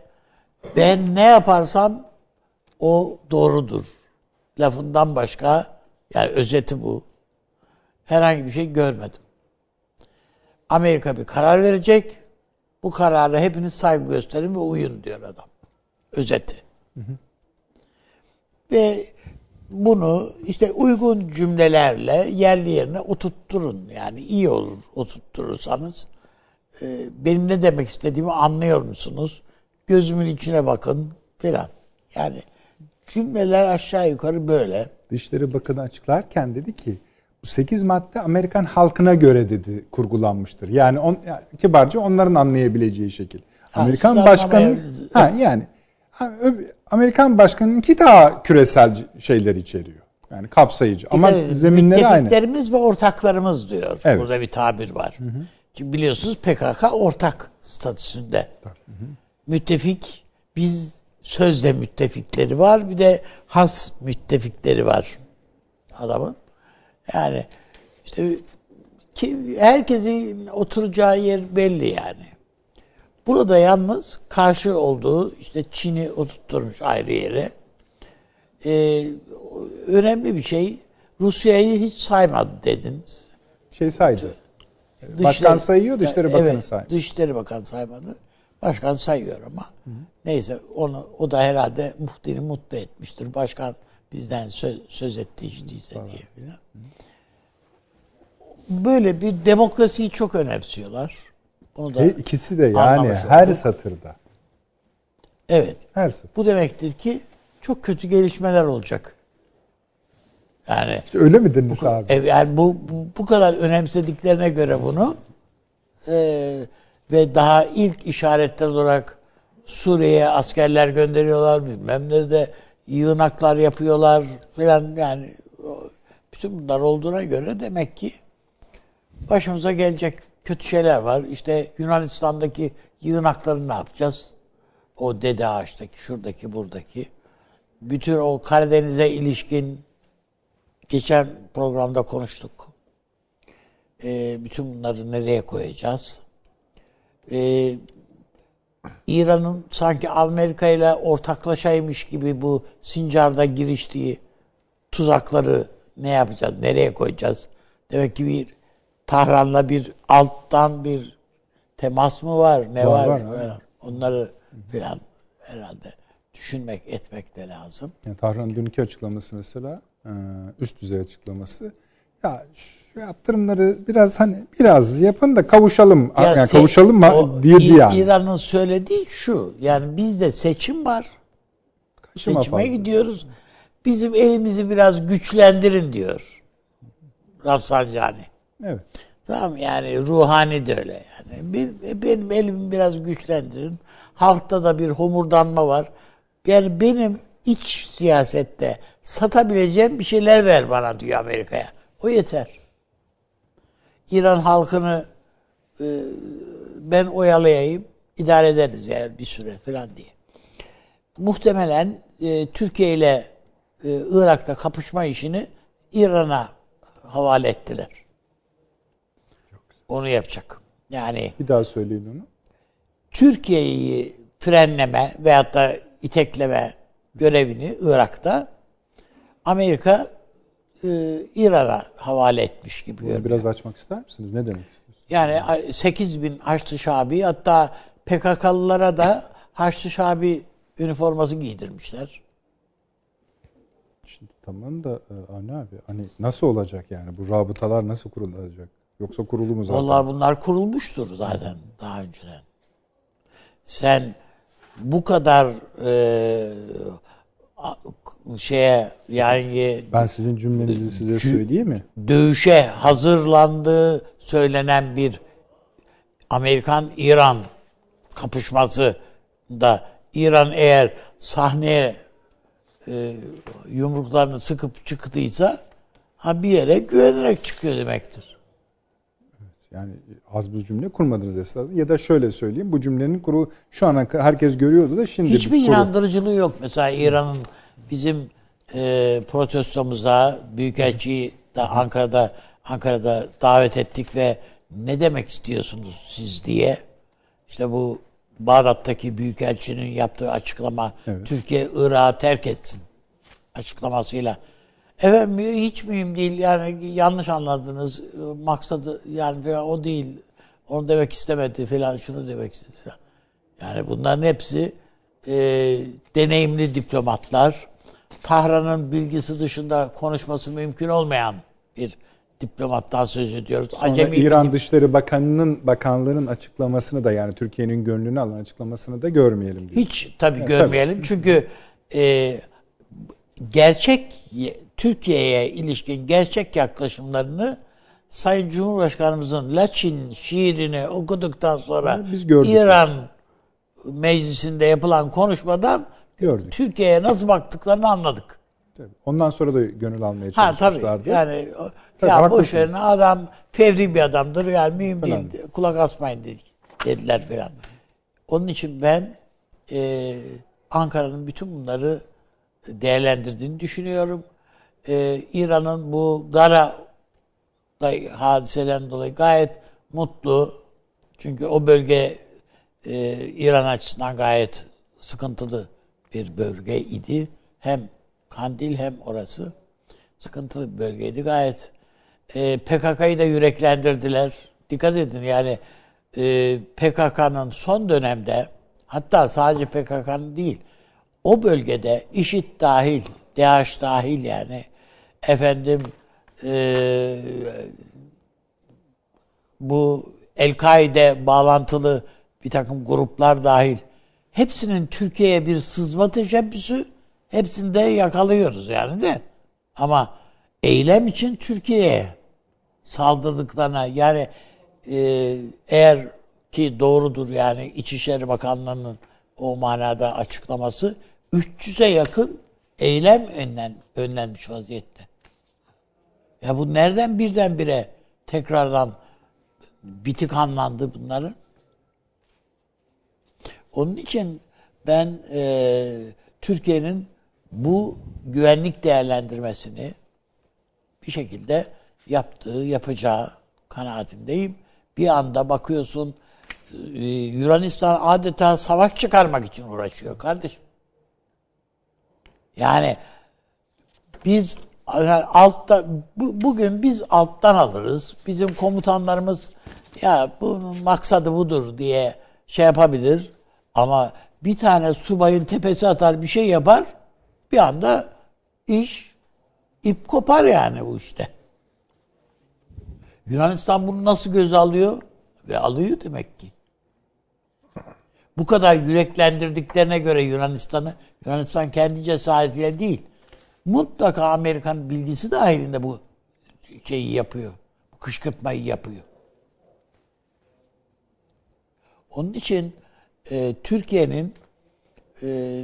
ben ne yaparsam o doğrudur. Lafından başka yani özeti bu. Herhangi bir şey görmedim. Amerika bir karar verecek. Bu karara hepiniz saygı gösterin ve uyun diyor adam. Özeti. Hı hı. Ve bunu işte uygun cümlelerle yerli yerine oturtturun. Yani iyi olur oturtturursanız. Ee, benim ne demek istediğimi anlıyor musunuz? Gözümün içine bakın filan. Yani cümleler aşağı yukarı böyle. Dışişleri Bakanı açıklarken dedi ki 8 madde Amerikan halkına göre dedi kurgulanmıştır. Yani on, kibarca onların anlayabileceği şekil. Ha, Amerikan başkanı ha yani Amerikan başkanınki daha küresel şeyler içeriyor. Yani kapsayıcı. Ama evet, zeminleri aynı. Müttefiklerimiz ve ortaklarımız diyor. Evet. Burada bir tabir var. Hı hı. Çünkü biliyorsunuz PKK ortak statüsünde. Hı hı. Müttefik, biz sözde müttefikleri var. Bir de has müttefikleri var adamın. Yani işte ki herkesin oturacağı yer belli yani. Burada yalnız karşı olduğu işte Çin'i oturtturmuş ayrı yere. Ee, önemli bir şey Rusya'yı hiç saymadı dediniz. Şey saydı. Dışişleri, Başkan sayıyor, Dışişleri Bakanı evet, saymadı. Dışişleri Bakanı saymadı. Başkan sayıyor ama. Hı. Neyse onu o da herhalde muhtini mutlu etmiştir. Başkan bizden söz, söz etti hiç değilse diye filan. Böyle bir demokrasiyi çok önemsiyorlar. Bunu da e, ikisi de yani her olduk. satırda. Evet. Her satır. Bu demektir ki çok kötü gelişmeler olacak. Yani işte öyle mi denir abi? Yani bu, bu bu kadar önemsediklerine göre bunu e, ve daha ilk işaretler olarak Suriye'ye askerler gönderiyorlar bilmem ne de yığınaklar yapıyorlar falan yani bütün bunlar olduğuna göre demek ki başımıza gelecek kötü şeyler var. İşte Yunanistan'daki yığınakları ne yapacağız? O Dede Ağaç'taki, şuradaki, buradaki. Bütün o Karadeniz'e ilişkin geçen programda konuştuk. Ee, bütün bunları nereye koyacağız? Ee, İran'ın sanki Amerika ile ortaklaşaymış gibi bu Sincar'da giriştiği tuzakları ne yapacağız, nereye koyacağız? Demek ki bir Tahran'la bir alttan bir temas mı var, ne var? var, var Onları filan herhalde düşünmek, etmek de lazım. Yani Tahran'ın dünkü açıklaması mesela, e, üst düzey açıklaması. Ya şu yaptırımları biraz hani biraz yapın da kavuşalım. Ya yani se- kavuşalım mı diye yani. İran'ın söylediği şu. Yani bizde seçim var. Kaçıma Seçime fazla. gidiyoruz. Bizim elimizi biraz güçlendirin diyor. Rafsanjani. Evet. Tamam yani ruhani de öyle yani. Bir, benim elimi biraz güçlendirin. Halkta da bir homurdanma var. Yani benim iç siyasette satabileceğim bir şeyler ver bana diyor Amerika'ya. O yeter. İran halkını e, ben oyalayayım, idare ederiz yani bir süre falan diye. Muhtemelen e, Türkiye ile e, Irak'ta kapışma işini İran'a havale ettiler. Onu yapacak. Yani bir daha söyleyin onu. Türkiye'yi frenleme veyahut da itekleme görevini Irak'ta Amerika e, İran'a havale etmiş gibi görünüyor. Biraz açmak ister misiniz? Ne demek istiyorsunuz? Yani 8 bin Haçlı Şabi hatta PKK'lılara da Haçlı Şabi üniforması giydirmişler. Şimdi tamam da e, Avni abi hani nasıl olacak yani bu rabıtalar nasıl kurulacak? Yoksa kurulu mu zaten? Vallahi bunlar kurulmuştur zaten daha önceden. Sen bu kadar e, şeye yani ben sizin cümlenizi size söyleyeyim mi? Dövüşe hazırlandığı söylenen bir Amerikan İran kapışması da İran eğer sahneye e, yumruklarını sıkıp çıktıysa ha bir yere güvenerek çıkıyor demektir. Yani az bir cümle kurmadınız esasında. Ya da şöyle söyleyeyim. Bu cümlenin kuru şu ana herkes görüyordu da şimdi Hiçbir kuru. inandırıcılığı yok. Mesela İran'ın bizim e, protestomuzda Büyükelçiyi de Ankara'da Ankara'da davet ettik ve ne demek istiyorsunuz siz diye işte bu Bağdat'taki Büyükelçinin yaptığı açıklama evet. Türkiye Irak'ı terk etsin açıklamasıyla Efendim hiç mühim değil yani yanlış anladınız maksadı yani falan o değil onu demek istemedi falan şunu demek istedi falan. Yani bunların hepsi e, deneyimli diplomatlar Tahran'ın bilgisi dışında konuşması mümkün olmayan bir diplomattan söz ediyoruz. Sonra Acemi İran bir... Dışişleri Bakanı'nın bakanların açıklamasını da yani Türkiye'nin gönlünü alan açıklamasını da görmeyelim. Diyor. Hiç tabii yani, görmeyelim tabii. çünkü e, gerçek Türkiye'ye ilişkin gerçek yaklaşımlarını Sayın Cumhurbaşkanımızın Laçin şiirini okuduktan sonra Biz gördük İran meclisinde yapılan konuşmadan gördük. Türkiye'ye nasıl baktıklarını anladık. Tabii. Ondan sonra da gönül almaya çalışmışlardı. Ha, tabii. Yani tabii, ya boş verin adam fevri bir adamdır yani mühim değil. Kulak asmayın dedik, dediler falan. Onun için ben e, Ankara'nın bütün bunları değerlendirdiğini düşünüyorum e, İran'ın bu Gara hadiseden dolayı gayet mutlu. Çünkü o bölge e, İran açısından gayet sıkıntılı bir bölge idi. Hem Kandil hem orası sıkıntılı bir bölgeydi gayet. E, PKK'yı da yüreklendirdiler. Dikkat edin yani e, PKK'nın son dönemde hatta sadece PKK'nın değil, o bölgede IŞİD dahil, DH dahil yani efendim e, bu El-Kaide bağlantılı bir takım gruplar dahil hepsinin Türkiye'ye bir sızma teşebbüsü hepsinde yakalıyoruz yani de. Ama eylem için Türkiye'ye saldırdıklarına yani e, eğer ki doğrudur yani İçişleri Bakanlığı'nın o manada açıklaması 300'e yakın eylem önlen, önlenmiş vaziyette. Ya bu nereden birdenbire tekrardan bitik anlandı bunların? Onun için ben e, Türkiye'nin bu güvenlik değerlendirmesini bir şekilde yaptığı, yapacağı kanaatindeyim. Bir anda bakıyorsun e, Yunanistan adeta savaş çıkarmak için uğraşıyor kardeşim. Yani biz altta bu, bugün biz alttan alırız. Bizim komutanlarımız ya bunun maksadı budur diye şey yapabilir. Ama bir tane subayın tepesi atar bir şey yapar. Bir anda iş ip kopar yani bu işte. Yunanistan bunu nasıl göz alıyor? Ve alıyor demek ki. Bu kadar yüreklendirdiklerine göre Yunanistan'ı, Yunanistan kendi cesaretiyle değil, mutlaka Amerikan bilgisi dahilinde bu şeyi yapıyor. Bu kışkırtmayı yapıyor. Onun için e, Türkiye'nin e,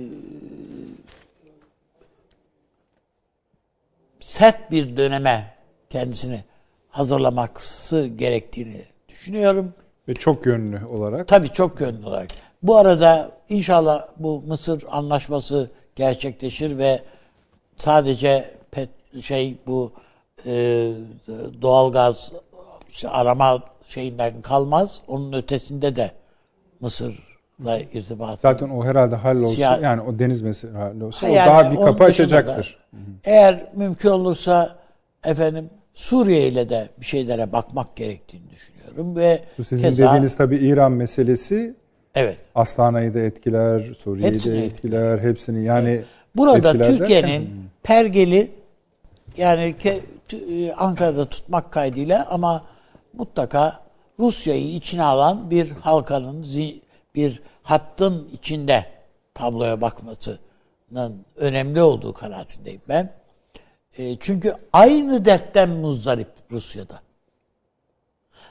sert bir döneme kendisini hazırlaması gerektiğini düşünüyorum. Ve çok yönlü olarak. Tabii çok yönlü olarak. Bu arada inşallah bu Mısır anlaşması gerçekleşir ve sadece pet, şey bu e, doğalgaz işte arama şeyinden kalmaz. Onun ötesinde de Mısır'la irtibatı. Zaten o herhalde hallolsa Siyah- yani o deniz meselesi hallolsa Yani o daha bir kapı açacaktır. da Eğer mümkün olursa efendim Suriye ile de bir şeylere bakmak gerektiğini düşünüyorum ve Bu sizin keza- dediğiniz tabii İran meselesi evet. Astana'yı da etkiler, Suriye'yi Hepsini de etkiler, hepsini yani Burada etkiler Türkiye'nin pergeli yani t- Ankara'da tutmak kaydıyla ama mutlaka Rusya'yı içine alan bir halkanın bir hattın içinde tabloya bakmasının önemli olduğu kanaatindeyim ben. E, çünkü aynı dertten muzdarip Rusya'da.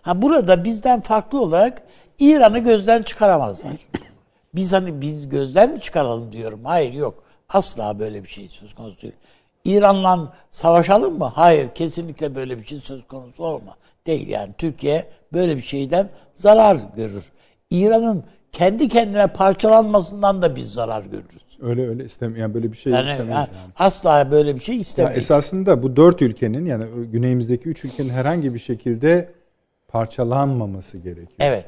Ha burada bizden farklı olarak İran'ı gözden çıkaramazlar. Biz hani biz gözden mi çıkaralım diyorum. Hayır yok. Asla böyle bir şey söz konusu değil. İran'la savaşalım mı? Hayır. Kesinlikle böyle bir şey söz konusu olma. Değil yani. Türkiye böyle bir şeyden zarar görür. İran'ın kendi kendine parçalanmasından da biz zarar görürüz. öyle öyle istem yani böyle bir şey Yani, istemeyiz yani yani. asla böyle bir şey Ya istemeyiz. esasında bu dört ülkenin yani güneyimizdeki üç ülkenin herhangi bir şekilde parçalanmaması gerekiyor. Evet.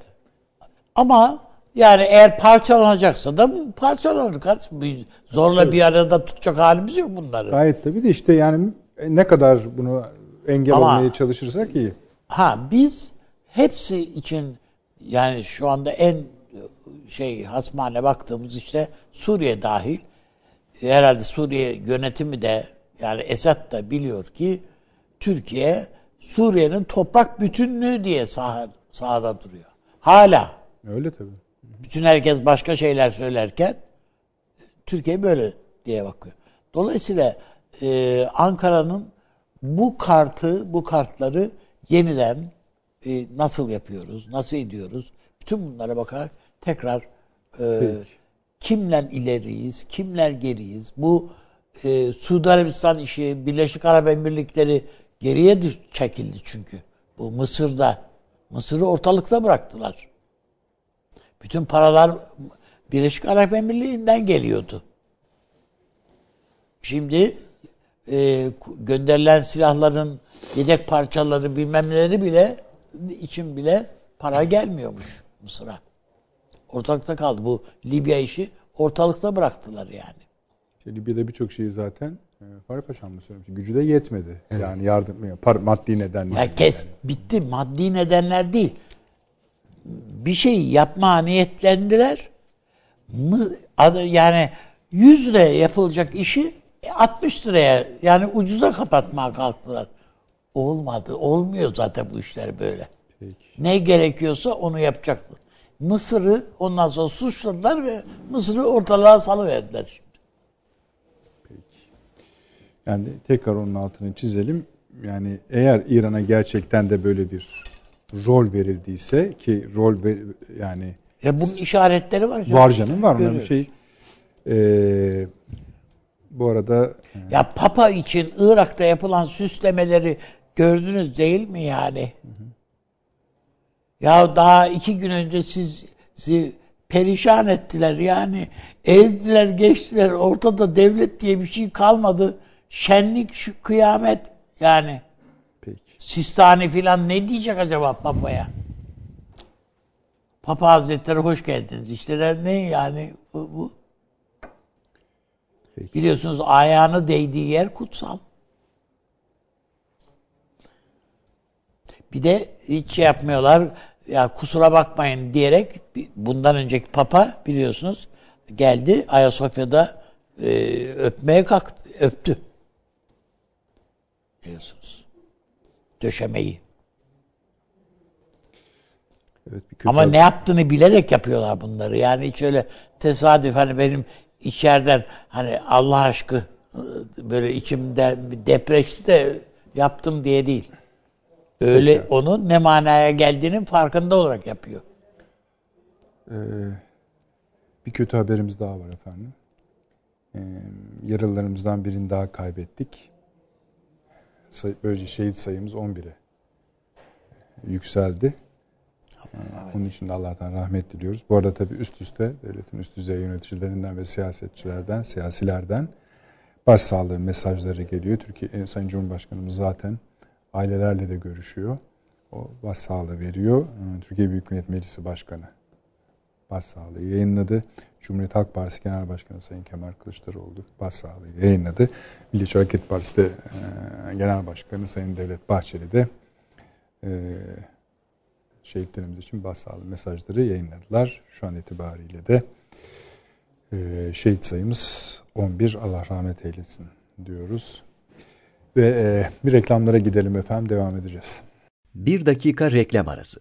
Ama yani eğer parçalanacaksa da parçalanır kardeşim. Zorla bir arada tutacak halimiz yok bunları. Gayet tabii de işte yani ne kadar bunu engel Ama- olmaya çalışırsak iyi. Ha biz hepsi için yani şu anda en şey hasmane baktığımız işte Suriye dahil herhalde Suriye yönetimi de yani Esad da biliyor ki Türkiye Suriye'nin toprak bütünlüğü diye sah sahada duruyor. Hala. Öyle tabii. Bütün herkes başka şeyler söylerken Türkiye böyle diye bakıyor. Dolayısıyla e, Ankara'nın bu kartı, bu kartları yeniden e, nasıl yapıyoruz, nasıl ediyoruz? Bütün bunlara bakarak tekrar e, kimler ileriyiz, kimler geriyiz? Bu e, Suudi Arabistan işi, Birleşik Arap Emirlikleri geriye çekildi çünkü. Bu Mısır'da. Mısır'ı ortalıkta bıraktılar. Bütün paralar Birleşik Arap Emirliği'nden geliyordu. Şimdi e, gönderilen silahların yedek parçaları bilmem neleri bile için bile para gelmiyormuş Mısır'a. Ortalıkta kaldı. Bu Libya işi ortalıkta bıraktılar yani. İşte Libya'da birçok şeyi zaten e, Fahri Paşam mı söylemiş? Gücü de yetmedi. Yani yardım, par, maddi nedenler. Ya kes bitti. Maddi nedenler değil. Bir şeyi yapma niyetlendiler. Yani 100 liraya yapılacak işi 60 liraya yani ucuza kapatmaya kalktılar. Olmadı. Olmuyor zaten bu işler böyle. Peki. Ne gerekiyorsa onu yapacaksın. Mısır'ı ondan sonra suçladılar ve Mısır'ı ortalığa salıverdiler şimdi. Peki. Yani tekrar onun altını çizelim. Yani eğer İran'a gerçekten de böyle bir rol verildiyse ki rol ver, yani ya bunun işaretleri var canım. Var canım var mı bir şey? Ee, bu arada ya Papa için Irak'ta yapılan süslemeleri gördünüz değil mi yani? Hı hı. Ya daha iki gün önce siz, sizi perişan ettiler yani. Ezdiler geçtiler. Ortada devlet diye bir şey kalmadı. Şenlik şu kıyamet yani. Sistani filan ne diyecek acaba papaya? Papa Hazretleri hoş geldiniz. İşte ne yani bu, bu. Peki. Biliyorsunuz ayağını değdiği yer kutsal. Bir de hiç şey yapmıyorlar. Ya kusura bakmayın diyerek bundan önceki papa biliyorsunuz geldi Ayasofya'da e, öpmeye kalktı. Öptü. Biliyorsunuz. Döşemeyi. Evet, bir Ama ne yaptığını bilerek yapıyorlar bunları. Yani hiç öyle tesadüf hani benim içeriden hani Allah aşkı böyle içimden depreşti de yaptım diye değil. Öyle Peki. onun ne manaya geldiğinin farkında olarak yapıyor. Ee, bir kötü haberimiz daha var efendim. Ee, yaralılarımızdan birini daha kaybettik. Böylece şehit sayımız 11'e yükseldi. Ee, onun için de Allah'tan rahmet diliyoruz. Bu arada tabii üst üste devletin üst düzey yöneticilerinden ve siyasetçilerden, siyasilerden başsağlığı mesajları geliyor. Türkiye Sayın Cumhurbaşkanımız zaten ailelerle de görüşüyor. O başsağlığı veriyor. Ee, Türkiye Büyük Millet Meclisi Başkanı başsağlığı yayınladı. Cumhuriyet Halk Partisi Genel Başkanı Sayın Kemal Kılıçdaroğlu başsağlığı yayınladı. Milliyetçi Hareket Partisi de e, Genel Başkanı Sayın Devlet Bahçeli de e, şehitlerimiz için başsağlığı mesajları yayınladılar. Şu an itibariyle de e, şehit sayımız 11. Allah rahmet eylesin diyoruz. Ve e, bir reklamlara gidelim efendim devam edeceğiz. Bir dakika reklam arası.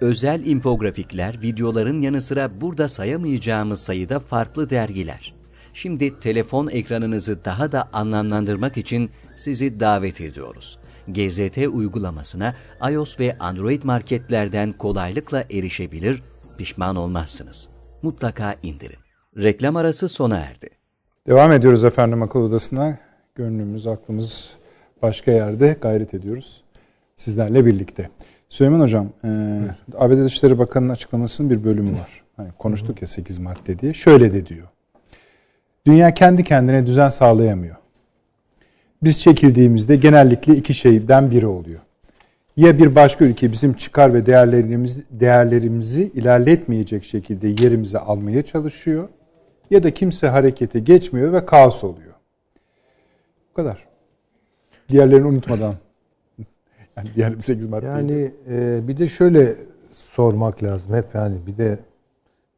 Özel infografikler, videoların yanı sıra burada sayamayacağımız sayıda farklı dergiler. Şimdi telefon ekranınızı daha da anlamlandırmak için sizi davet ediyoruz. GZT uygulamasına iOS ve Android marketlerden kolaylıkla erişebilir, pişman olmazsınız. Mutlaka indirin. Reklam arası sona erdi. Devam ediyoruz efendim akıl odasına gönlümüz, aklımız başka yerde gayret ediyoruz. Sizlerle birlikte. Süleyman Hocam, e, ABD Dışişleri Bakanı'nın açıklamasının bir bölümü var. Hani konuştuk ya 8 madde diye. Şöyle de diyor. Dünya kendi kendine düzen sağlayamıyor. Biz çekildiğimizde genellikle iki şeyden biri oluyor. Ya bir başka ülke bizim çıkar ve değerlerimiz, değerlerimizi ilerletmeyecek şekilde yerimizi almaya çalışıyor ya da kimse harekete geçmiyor ve kaos oluyor. Bu kadar. Diğerlerini unutmadan. Yani diğer 8 madde. Yani e, bir de şöyle sormak lazım hep yani bir de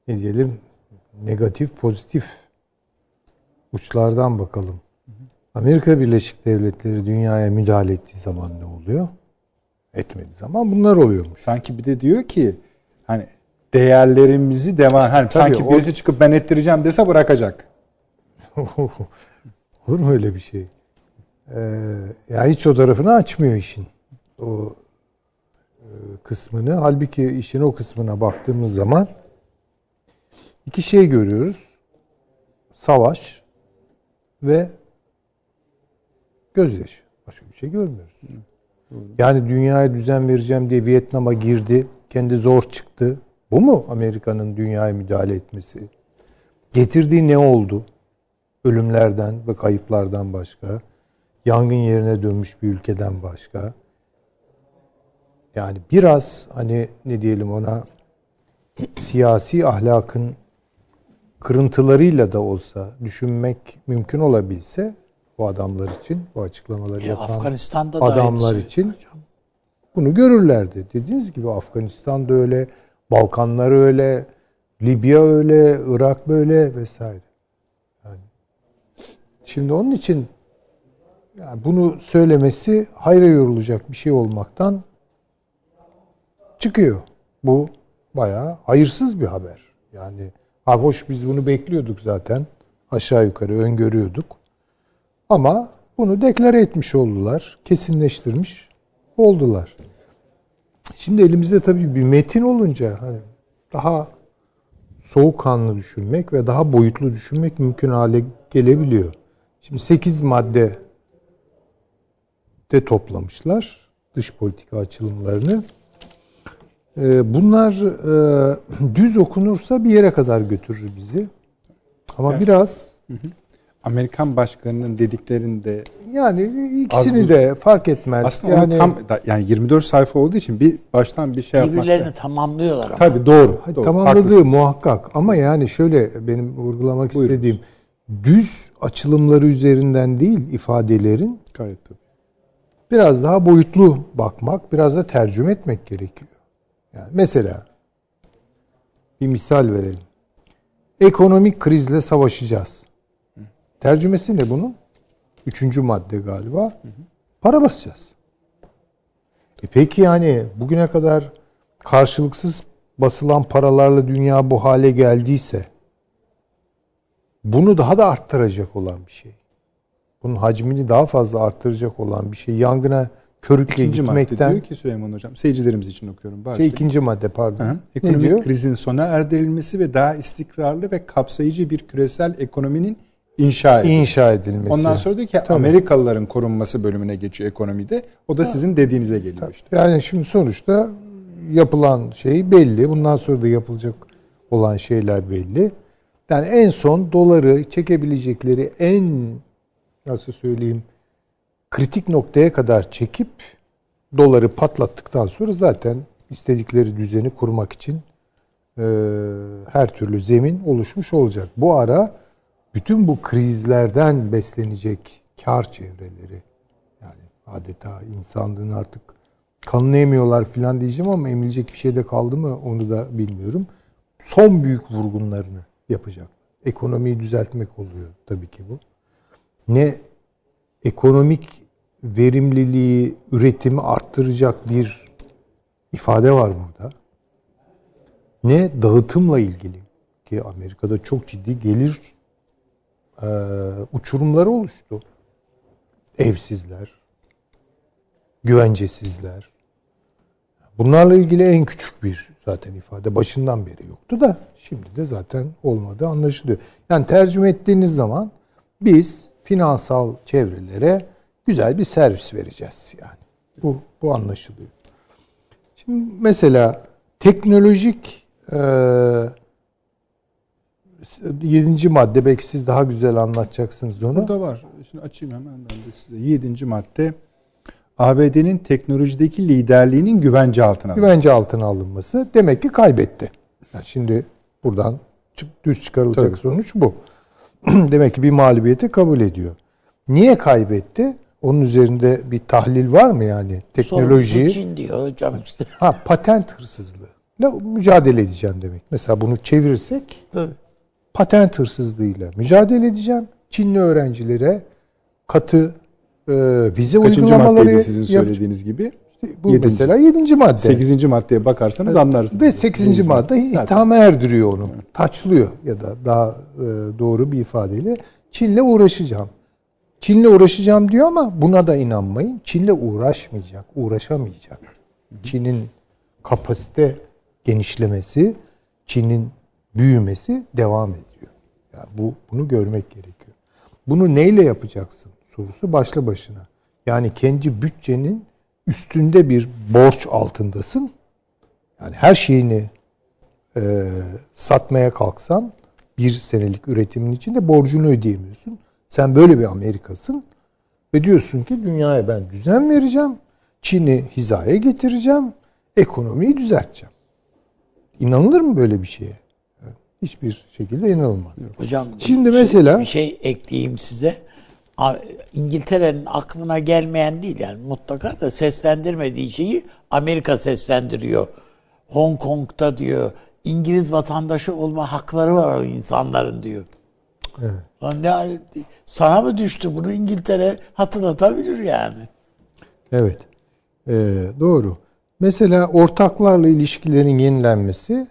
ne diyelim negatif pozitif uçlardan bakalım. Amerika Birleşik Devletleri dünyaya müdahale ettiği zaman ne oluyor? Etmediği zaman bunlar oluyormuş. Sanki bir de diyor ki hani değerlerimizi devam hani sanki o... birisi çıkıp ben ettireceğim dese bırakacak. Olur mu öyle bir şey? Ee, yani hiç o tarafını açmıyor işin. O e, kısmını. Halbuki işin o kısmına baktığımız zaman iki şey görüyoruz. Savaş ve gözyaşı. Başka bir şey görmüyoruz. Yani dünyaya düzen vereceğim diye Vietnam'a girdi. Kendi zor çıktı. Bu mu Amerika'nın dünyaya müdahale etmesi? Getirdiği ne oldu? ölümlerden ve kayıplardan başka, yangın yerine dönmüş bir ülkeden başka. Yani biraz hani ne diyelim ona siyasi ahlakın kırıntılarıyla da olsa düşünmek mümkün olabilse bu adamlar için, bu açıklamaları E, yapan Afganistan'da da adamlar aynısı. için bunu görürlerdi. Dediğiniz gibi Afganistan'da öyle, Balkanlar öyle, Libya öyle, Irak böyle vesaire. Yani şimdi onun için yani bunu söylemesi hayra yorulacak bir şey olmaktan çıkıyor. Bu bayağı hayırsız bir haber. Yani ha hoş biz bunu bekliyorduk zaten. Aşağı yukarı öngörüyorduk. Ama bunu deklare etmiş oldular. Kesinleştirmiş oldular. Şimdi elimizde tabii bir metin olunca hani daha soğukkanlı düşünmek ve daha boyutlu düşünmek mümkün hale gelebiliyor. Şimdi 8 madde de toplamışlar dış politika açılımlarını. Ee, Bunlar e, düz okunursa bir yere kadar götürür bizi. Ama Evet. biraz Amerikan başkanının dediklerinde yani ikisini Az- de fark etmez. aslında yani tam yani 24 sayfa olduğu için bir baştan bir şey yapmak. Birbirlerini tamamlıyorlar ama. Tabii doğru. Hayır, doğru, tamamladığı haklısınız. muhakkak ama yani şöyle benim vurgulamak Buyurun. istediğim düz açılımları üzerinden değil ifadelerin Gayet tabii. biraz daha boyutlu bakmak, biraz da tercüme etmek gerekiyor. Yani mesela bir misal verelim. Ekonomik krizle savaşacağız. Tercümesi ne bunun? Üçüncü madde galiba. Para basacağız. E peki yani bugüne kadar karşılıksız basılan paralarla dünya bu hale geldiyse bunu daha da arttıracak olan bir şey. Bunun hacmini daha fazla arttıracak olan bir şey. Yangına körükle İkinci madde gitmekten diyor ki Süleyman Hocam, seyircilerimiz için okuyorum. şey Bağışlayın. ikinci madde pardon. Hı hı. Ne Ekonomik diyor? krizin sona erdirilmesi ve daha istikrarlı ve kapsayıcı bir küresel ekonominin inşa edilmesi. İnşa edilmesi. Ondan sonra diyor ki Tabii. Amerikalıların korunması bölümüne geçiyor ekonomide. O da sizin dediğinize geliyor işte. Yani şimdi sonuçta yapılan şey belli. Bundan sonra da yapılacak olan şeyler belli. Yani en son doları çekebilecekleri en nasıl söyleyeyim kritik noktaya kadar çekip doları patlattıktan sonra zaten istedikleri düzeni kurmak için e, her türlü zemin oluşmuş olacak. Bu ara bütün bu krizlerden beslenecek kar çevreleri yani adeta insanlığın artık kanını emiyorlar filan diyeceğim ama emilecek bir şey de kaldı mı onu da bilmiyorum. Son büyük vurgunlarını yapacak. Ekonomiyi düzeltmek oluyor tabii ki bu. Ne ekonomik verimliliği, üretimi arttıracak bir ifade var burada. Ne dağıtımla ilgili ki Amerika'da çok ciddi gelir e, uçurumları oluştu. Evsizler, güvencesizler. Bunlarla ilgili en küçük bir zaten ifade başından beri yoktu da şimdi de zaten olmadı anlaşılıyor. Yani tercüme ettiğiniz zaman biz finansal çevrelere güzel bir servis vereceğiz yani. Bu bu anlaşılıyor. Şimdi mesela teknolojik e, yedinci madde belki siz daha güzel anlatacaksınız onu. Burada var. Şimdi açayım hemen ben de size. Yedinci madde. ABD'nin teknolojideki liderliğinin güvence altına alınması. güvence altına alınması demek ki kaybetti. Yani şimdi buradan düz çıkarılacak Tabii. sonuç bu. demek ki bir mağlubiyeti kabul ediyor. Niye kaybetti? Onun üzerinde bir tahlil var mı yani? Teknolojiyi Sorumlusu Çin diyor hocam işte. ha patent hırsızlığıyla mücadele edeceğim demek. Mesela bunu çevirirsek Tabii. patent hırsızlığıyla mücadele edeceğim. Çinli öğrencilere katı e, vize Kaçıncı uygulamaları maddeydi sizin söylediğiniz gibi? Bu Yedinci. mesela yedinci madde. Sekizinci maddeye bakarsanız anlarsınız. Ve 8. Yedinci madde ithama erdiriyor onu. Taçlıyor ya da daha e, doğru bir ifadeyle Çin'le uğraşacağım. Çin'le uğraşacağım diyor ama buna da inanmayın. Çin'le uğraşmayacak, uğraşamayacak. Çin'in kapasite genişlemesi, Çin'in büyümesi devam ediyor. Yani bu bunu görmek gerekiyor. Bunu neyle yapacaksın sorusu başlı başına. Yani kendi bütçenin üstünde bir borç altındasın. Yani her şeyini e, satmaya kalksan bir senelik üretimin içinde borcunu ödeyemiyorsun. Sen böyle bir Amerikasın ve diyorsun ki dünyaya ben düzen vereceğim. Çin'i hizaya getireceğim. Ekonomiyi düzelteceğim. İnanılır mı böyle bir şeye? Hiçbir şekilde inanılmaz. Hocam Şimdi şey- mesela- bir şey ekleyeyim size. İngiltere'nin aklına gelmeyen değil yani mutlaka da seslendirmediği şeyi Amerika seslendiriyor. Hong Kong'da diyor İngiliz vatandaşı olma hakları var o insanların diyor. Evet. Lan ne, sana mı düştü bunu İngiltere hatırlatabilir yani. Evet. Ee, doğru. Mesela ortaklarla ilişkilerin yenilenmesi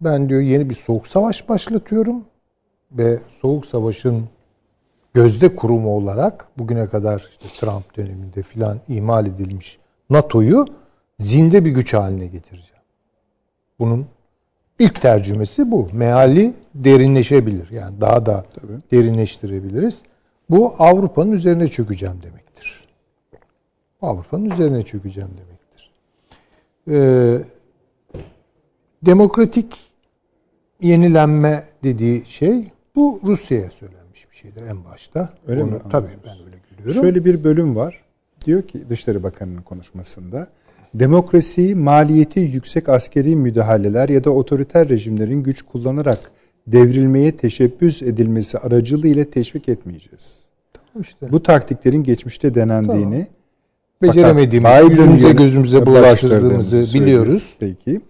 ben diyor yeni bir soğuk savaş başlatıyorum ve soğuk savaşın gözde kurumu olarak bugüne kadar işte Trump döneminde filan imal edilmiş NATO'yu zinde bir güç haline getireceğim. Bunun ilk tercümesi bu. Meali derinleşebilir. Yani daha da derinleştirebiliriz. Bu Avrupa'nın üzerine çökeceğim demektir. Avrupa'nın üzerine çökeceğim demektir. Ee, demokratik yenilenme dediği şey bu Rusya'ya bir şeydir en başta. Öyle Onu, mi? Tabii ben öyle görüyorum. Şöyle bir bölüm var. Diyor ki Dışişleri Bakanı'nın konuşmasında demokrasiyi maliyeti yüksek askeri müdahaleler ya da otoriter rejimlerin güç kullanarak devrilmeye teşebbüs edilmesi aracılığıyla teşvik etmeyeceğiz. işte Bu taktiklerin geçmişte denendiğini beceremediğimizi, Fakat Biden yüzümüze gözümüze bulaştırdığımızı biliyoruz. Peki.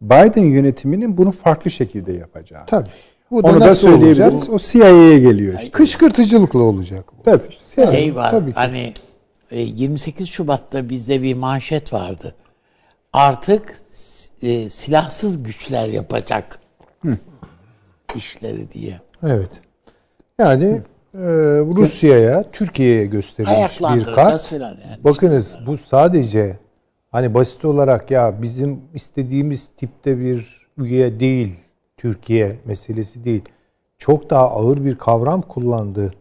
Biden yönetiminin bunu farklı şekilde yapacağı. Tabii. Bu da Onu da nasıl olacak? söyleyebiliriz. O CIA'ye geliyor işte. Kışkırtıcılıkla olacak. bu. Tabii işte. Yani, şey var tabii ki. hani e, 28 Şubat'ta bizde bir manşet vardı. Artık e, silahsız güçler yapacak işleri diye. Evet. Yani e, Rusya'ya, Türkiye'ye gösterilmiş bir kart. yani. Bakınız bu sadece hani basit olarak ya bizim istediğimiz tipte bir üye değil Türkiye meselesi değil. Çok daha ağır bir kavram kullandı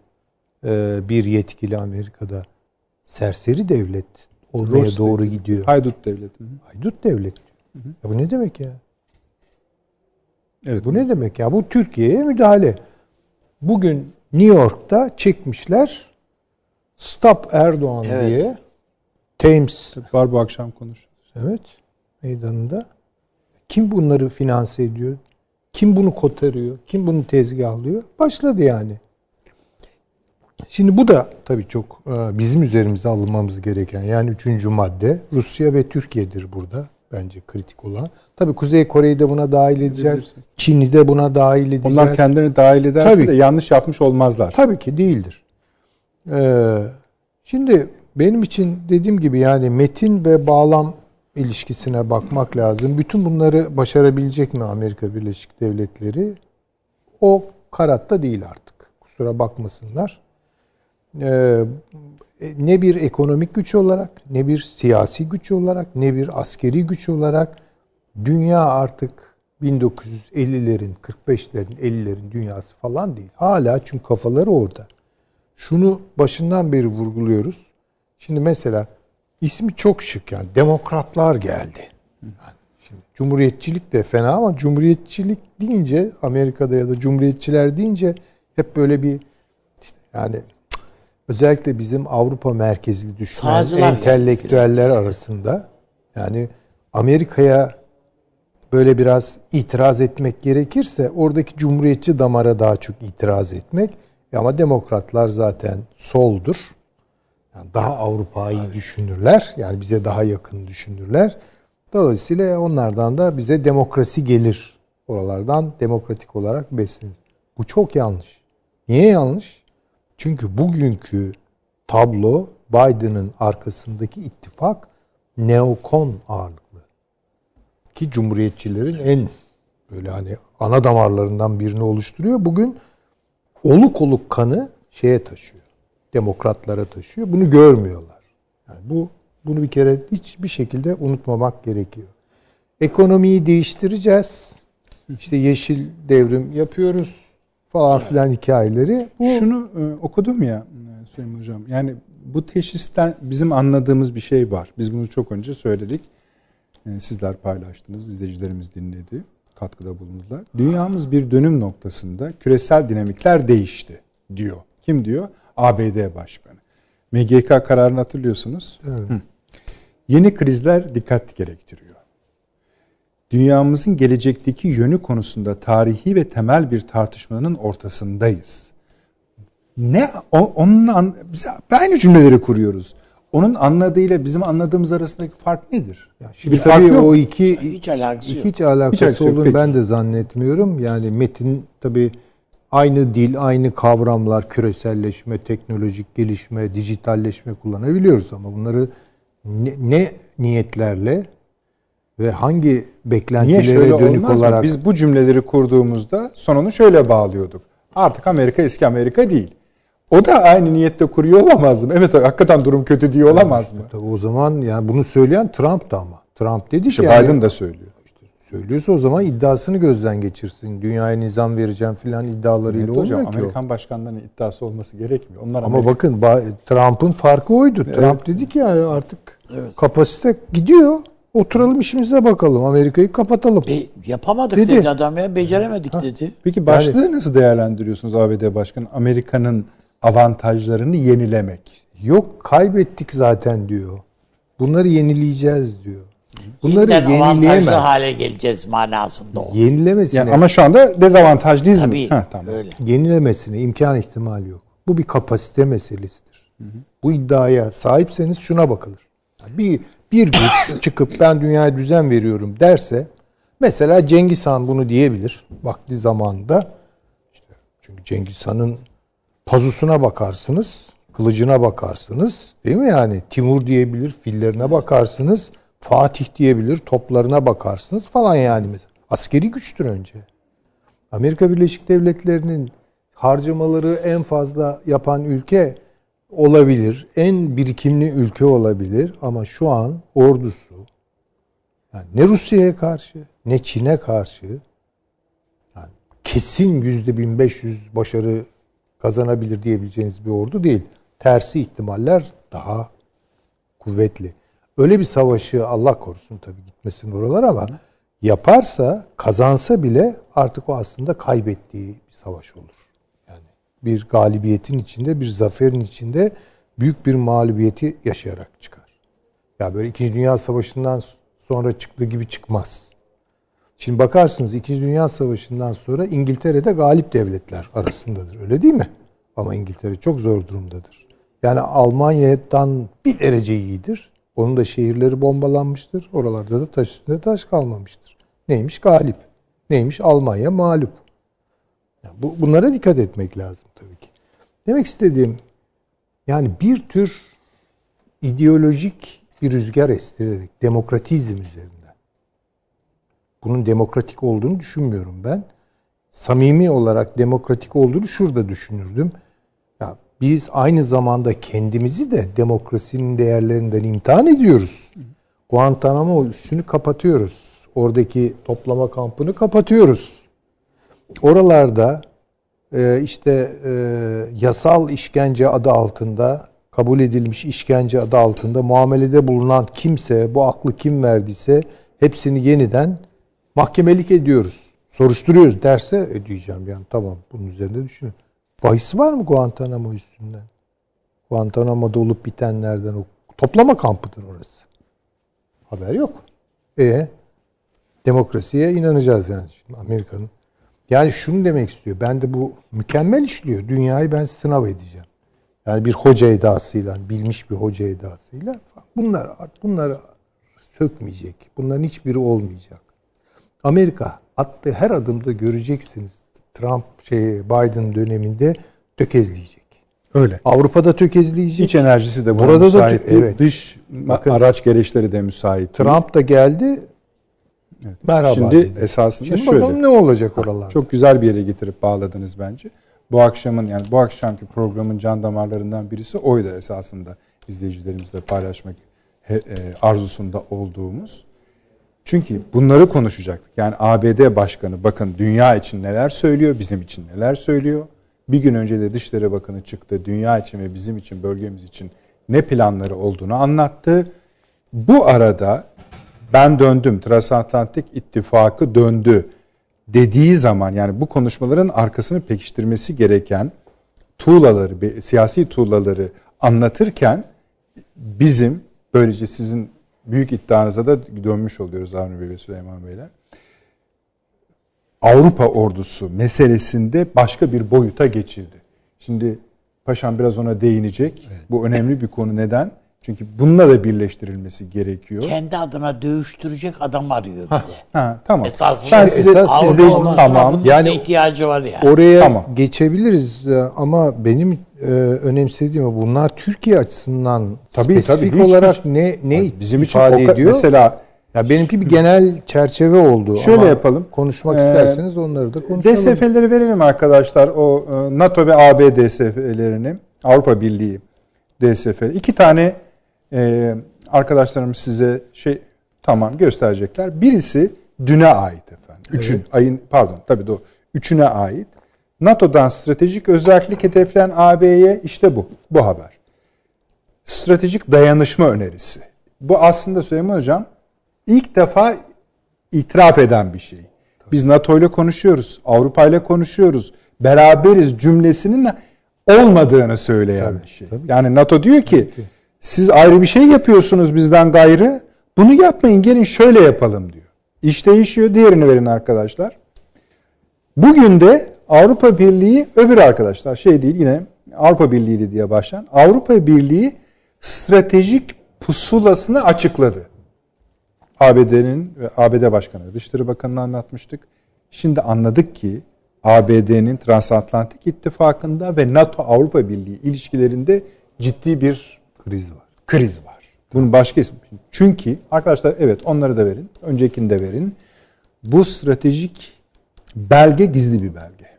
e, bir yetkili Amerika'da. Serseri devlet olmaya Rus doğru gidiyor. Haydut devleti. Haydut devlet. Ya bu ne demek ya? Evet. Bu ne demek ya? Bu Türkiye'ye müdahale. Bugün New York'ta çekmişler Stop Erdoğan Evet. diye Thames Var bu akşam konuşuruz. evet meydanında. Kim bunları finanse ediyor? Kim bunu kotarıyor? Kim bunu tezgahlıyor? Başladı yani. Şimdi bu da tabii çok e, bizim üzerimize alınmamız gereken yani üçüncü madde Rusya ve Türkiye'dir burada bence kritik olan. Tabii Kuzey Kore'yi de buna dahil edeceğiz. Çin'i de buna dahil edeceğiz. Onlar kendilerini dahil ederse Tabii de ki. yanlış yapmış olmazlar. Tabii ki değildir. Ee, şimdi benim için dediğim gibi yani metin ve bağlam ilişkisine bakmak lazım. Bütün bunları başarabilecek mi Amerika Birleşik Devletleri? O karatta değil artık. Kusura bakmasınlar. Ee, ne bir ekonomik güç olarak, ne bir siyasi güç olarak, ne bir askeri güç olarak dünya artık 1950'lerin, 45'lerin, 50'lerin dünyası falan değil. Hala çünkü kafaları orada. Şunu başından beri vurguluyoruz. Şimdi mesela ismi çok şık yani demokratlar geldi. Yani şimdi cumhuriyetçilik de fena ama cumhuriyetçilik deyince Amerika'da ya da cumhuriyetçiler deyince hep böyle bir işte yani özellikle bizim Avrupa merkezli düşünen Sağcılar entelektüeller arasında yani Amerika'ya böyle biraz itiraz etmek gerekirse oradaki cumhuriyetçi damara daha çok itiraz etmek. E Ama demokratlar zaten soldur. Yani daha Avrupa'yı düşünürler. Yani bize daha yakın düşünürler. Dolayısıyla onlardan da bize demokrasi gelir. Oralardan demokratik olarak beslenir. Bu çok yanlış. Niye yanlış? Çünkü bugünkü tablo Biden'ın arkasındaki ittifak neokon ağırlıklı. Ki cumhuriyetçilerin en böyle hani ana damarlarından birini oluşturuyor. Bugün oluk oluk kanı şeye taşıyor. Demokratlara taşıyor. Bunu görmüyorlar. Yani bu bunu bir kere hiçbir şekilde unutmamak gerekiyor. Ekonomiyi değiştireceğiz. İşte yeşil devrim yapıyoruz falan filan hikayeleri. Bu Şunu e, okudum ya e, Süleyman Hocam. Yani bu teşhisten bizim anladığımız bir şey var. Biz bunu çok önce söyledik. E, sizler paylaştınız, izleyicilerimiz dinledi. katkıda bulundular. Dünyamız bir dönüm noktasında küresel dinamikler değişti diyor. Kim diyor? ABD Başkanı. MGK kararını hatırlıyorsunuz. Evet. Hı. Yeni krizler dikkat gerektiriyor. Dünyamızın gelecekteki yönü konusunda tarihi ve temel bir tartışmanın ortasındayız. Ne o, onun biz aynı cümleleri kuruyoruz. Onun anladığıyla bizim anladığımız arasındaki fark nedir? Ya şimdi bir tabii o iki hiç alakası, hiç alakası hiç olduğunu yok, ben de zannetmiyorum. Yani metin tabii aynı dil, aynı kavramlar, küreselleşme, teknolojik gelişme, dijitalleşme kullanabiliyoruz ama bunları ne, ne niyetlerle ve hangi beklentilere dönük olarak mı? biz bu cümleleri kurduğumuzda sonunu şöyle bağlıyorduk. Artık Amerika eski Amerika değil. O da aynı niyette kuruyor olamaz mı? Evet hakikaten durum kötü diye olamaz mı? Tabii o zaman yani bunu söyleyen Trump da ama. Trump dedi işte ki Biden yani, da söylüyor. Söylüyorsa o zaman iddiasını gözden geçirsin. Dünyaya nizam vereceğim filan iddialarıyla evet, olmuyor hocam, ki Amerikan o. başkanlarının iddiası olması gerekmiyor. Onlar ama Amerika... bakın Trump'ın farkı oydu. Evet. Trump dedi ki ya artık evet. kapasite gidiyor. Oturalım işimize bakalım. Amerika'yı kapatalım. E, yapamadık dedi. dedi adam ya. Beceremedik ha. dedi. Peki başlığı yani, nasıl değerlendiriyorsunuz ABD Başkanı? Amerika'nın avantajlarını yenilemek. Yok kaybettik zaten diyor. Bunları yenileyeceğiz diyor. Bunları Yeniden yenileyemez. hale geleceğiz manasında o. Yenilemesine. Yani ama şu anda dezavantajlıyız Tabii, mı? Heh, tamam. öyle. Yenilemesine imkan ihtimali yok. Bu bir kapasite meselesidir. Hı hı. Bu iddiaya sahipseniz şuna bakılır. Bir bir güç çıkıp ben dünyaya düzen veriyorum derse mesela Cengiz Han bunu diyebilir vakti zamanında. İşte çünkü Cengiz Han'ın pazusuna bakarsınız, kılıcına bakarsınız. Değil mi yani? Timur diyebilir, fillerine bakarsınız. Fatih diyebilir, toplarına bakarsınız falan yani mesela. Askeri güçtür önce. Amerika Birleşik Devletleri'nin harcamaları en fazla yapan ülke olabilir. En birikimli ülke olabilir ama şu an ordusu yani ne Rusya'ya karşı ne Çin'e karşı yani kesin yüzde 1500 başarı kazanabilir diyebileceğiniz bir ordu değil. Tersi ihtimaller daha kuvvetli. Öyle bir savaşı Allah korusun tabii gitmesin oralar ama yaparsa, kazansa bile artık o aslında kaybettiği bir savaş olur. Yani bir galibiyetin içinde, bir zaferin içinde büyük bir mağlubiyeti yaşayarak çıkar. Ya böyle İkinci Dünya Savaşı'ndan sonra çıktığı gibi çıkmaz. Şimdi bakarsınız İkinci Dünya Savaşı'ndan sonra İngiltere'de galip devletler arasındadır. Öyle değil mi? Ama İngiltere çok zor durumdadır. Yani Almanya'dan bir derece iyidir. Onun da şehirleri bombalanmıştır. Oralarda da taş üstünde taş kalmamıştır. Neymiş? Galip. Neymiş? Almanya mağlup. Yani bu, bunlara dikkat etmek lazım tabii ki. Demek istediğim yani bir tür ideolojik bir rüzgar estirerek demokratizm üzerinden bunun demokratik olduğunu düşünmüyorum ben. Samimi olarak demokratik olduğunu şurada düşünürdüm. Biz aynı zamanda kendimizi de demokrasinin değerlerinden imtihan ediyoruz. Guantanamo üssünü kapatıyoruz. Oradaki toplama kampını kapatıyoruz. Oralarda e, işte e, yasal işkence adı altında kabul edilmiş işkence adı altında muamelede bulunan kimse, bu aklı kim verdiyse hepsini yeniden mahkemelik ediyoruz. Soruşturuyoruz derse ödeyeceğim yani tamam bunun üzerinde düşünün. Bahis var mı Guantanamo üstünden? Guantanamo'da olup bitenlerden o toplama kampıdır orası. Haber yok. E demokrasiye inanacağız yani şimdi Amerika'nın. Yani şunu demek istiyor. Ben de bu mükemmel işliyor. Dünyayı ben sınav edeceğim. Yani bir hoca edasıyla, bilmiş bir hoca edasıyla bunlar bunlar sökmeyecek. Bunların hiçbiri olmayacak. Amerika attığı her adımda göreceksiniz. Trump şey Biden döneminde tökezleyecek. Öyle. Avrupa'da tökezleyecek. İç enerjisi de burada müsait. Da, evet. Dış Bakın, araç gereçleri de müsait. Trump da geldi. Evet. Merhaba Şimdi dedi. esasında Şimdi şöyle. bakalım ne olacak oralarda. Çok güzel bir yere getirip bağladınız bence. Bu akşamın yani bu akşamki programın can damarlarından birisi oydu esasında izleyicilerimizle paylaşmak e, arzusunda olduğumuz. Çünkü bunları konuşacaktık. Yani ABD Başkanı bakın dünya için neler söylüyor, bizim için neler söylüyor. Bir gün önce de Dışişleri Bakanı çıktı. Dünya için ve bizim için, bölgemiz için ne planları olduğunu anlattı. Bu arada ben döndüm. Transatlantik İttifakı döndü. dediği zaman yani bu konuşmaların arkasını pekiştirmesi gereken tuğlaları, siyasi tuğlaları anlatırken bizim böylece sizin büyük iddianıza da dönmüş oluyoruz Avni Bey ve Süleyman Beyler. Avrupa ordusu meselesinde başka bir boyuta geçildi. Şimdi Paşam biraz ona değinecek. Evet. Bu önemli bir konu. Neden? Çünkü bununla da birleştirilmesi gerekiyor. Kendi adına dövüştürecek adam arıyor bir ha, tamam. Esasında ben size esas izleyici tamam. Yani ihtiyacı var yani. Oraya tamam. geçebiliriz e, ama benim e, önemsediğim bunlar Türkiye açısından tabii, spesifik tabii, olarak hiç, ne ne bizim ifade için ediyor? Mesela ya benimki bir genel çerçeve oldu. Şöyle Ama yapalım. Konuşmak ee, isterseniz onları da konuşalım. DSF'leri verelim arkadaşlar. O e, NATO ve AB DSF'lerini. Avrupa Birliği DSF'leri. İki tane e, arkadaşlarım size şey tamam gösterecekler. Birisi düne ait efendim. Üçün evet. ayın pardon tabii doğru. Üçüne ait. NATO'dan stratejik özellik hedeflen AB'ye işte bu. Bu haber. Stratejik dayanışma önerisi. Bu aslında Süleyman Hocam ilk defa itiraf eden bir şey. Biz NATO ile konuşuyoruz, Avrupa ile konuşuyoruz, beraberiz cümlesinin olmadığını söyleyen tabii, bir şey. Tabii. Yani NATO diyor ki siz ayrı bir şey yapıyorsunuz bizden gayrı. Bunu yapmayın gelin şöyle yapalım diyor. İş değişiyor. Diğerini verin arkadaşlar. Bugün de Avrupa Birliği öbür arkadaşlar şey değil yine Avrupa Birliği diye başlayan Avrupa Birliği stratejik pusulasını açıkladı. ABD'nin ve ABD Başkanı Dışişleri Bakanı'na anlatmıştık. Şimdi anladık ki ABD'nin Transatlantik İttifakı'nda ve NATO Avrupa Birliği ilişkilerinde ciddi bir kriz var. Kriz var. Bunun başka ismi. Çünkü arkadaşlar evet onları da verin. Öncekini de verin. Bu stratejik belge gizli bir belge.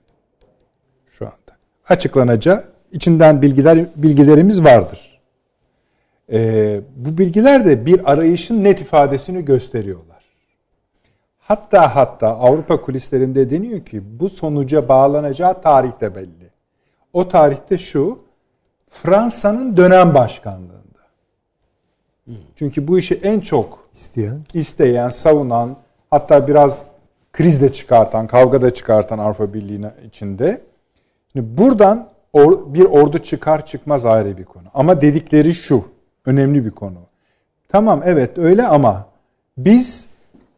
Şu anda. Açıklanacağı içinden bilgiler bilgilerimiz vardır. Ee, bu bilgiler de bir arayışın net ifadesini gösteriyorlar. Hatta hatta Avrupa kulislerinde deniyor ki bu sonuca bağlanacağı tarih de belli. O tarihte şu, Fransa'nın dönem başkanlığında. Çünkü bu işi en çok isteyen, isteyen, savunan, hatta biraz kriz de çıkartan, kavga da çıkartan Avrupa Birliği içinde. Şimdi buradan or, bir ordu çıkar çıkmaz ayrı bir konu. Ama dedikleri şu, önemli bir konu. Tamam evet öyle ama biz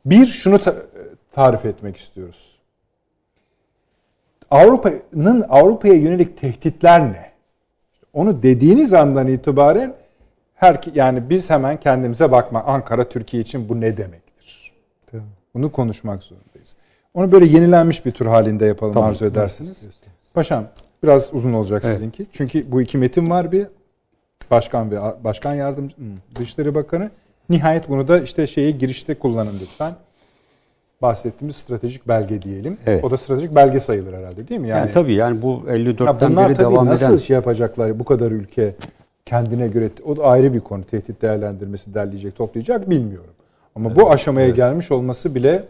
bir şunu tarif etmek istiyoruz. Avrupa'nın Avrupa'ya yönelik tehditler ne? Onu dediğiniz andan itibaren her yani biz hemen kendimize bakma. Ankara Türkiye için bu ne demektir? Tamam. Bunu konuşmak zorundayız. Onu böyle yenilenmiş bir tur halinde yapalım tamam. arzu edersiniz. Paşam biraz uzun olacak evet. sizinki. Çünkü bu iki metin var bir Başkan ve Başkan Yardımcı Dışişleri Bakanı nihayet bunu da işte şeyi girişte kullanın lütfen. Bahsettiğimiz stratejik belge diyelim. Evet. O da stratejik belge sayılır herhalde değil mi? Yani, yani tabii yani bu 54'ten beri devam nasıl eden. nasıl şey yapacaklar bu kadar ülke kendine göre o da ayrı bir konu. Tehdit değerlendirmesi derleyecek, toplayacak bilmiyorum. Ama evet, bu aşamaya evet. gelmiş olması bile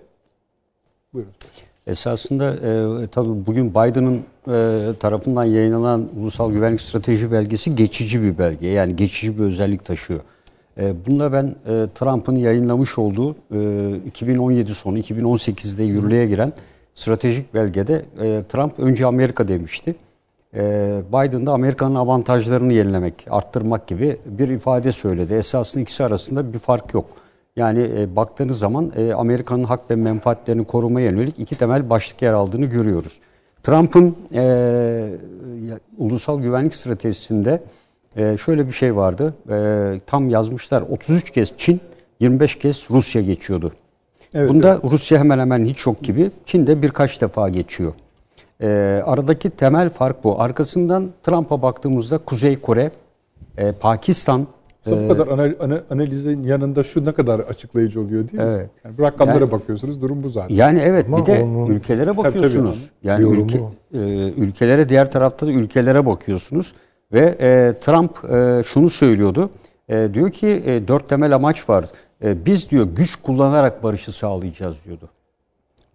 buyurun. Esasında e, tabii bugün Biden'ın e, tarafından yayınlanan Ulusal Güvenlik Strateji Belgesi geçici bir belge. Yani geçici bir özellik taşıyor. E, bunda ben e, Trump'ın yayınlamış olduğu e, 2017 sonu 2018'de yürürlüğe giren stratejik belgede e, Trump önce Amerika demişti. E, Biden da Amerika'nın avantajlarını yenilemek, arttırmak gibi bir ifade söyledi. Esasında ikisi arasında bir fark yok. Yani e, baktığınız zaman e, Amerika'nın hak ve menfaatlerini korumaya yönelik iki temel başlık yer aldığını görüyoruz. Trump'ın e, ulusal güvenlik stratejisinde e, şöyle bir şey vardı. E, tam yazmışlar 33 kez Çin, 25 kez Rusya geçiyordu. Evet, Bunda evet. Rusya hemen hemen hiç yok gibi. Çin de birkaç defa geçiyor. E, aradaki temel fark bu. Arkasından Trump'a baktığımızda Kuzey Kore, e, Pakistan, bu kadar analizin yanında şu ne kadar açıklayıcı oluyor değil mi? Evet. Yani bu rakamlara yani, bakıyorsunuz durum bu zaten. Yani evet Ama bir de onun, ülkelere bakıyorsunuz. Tabii, tabii yani ülke, e, ülkelere diğer tarafta da ülkelere bakıyorsunuz ve e, Trump e, şunu söylüyordu. E, diyor ki e, dört temel amaç var. E, biz diyor güç kullanarak barışı sağlayacağız diyordu.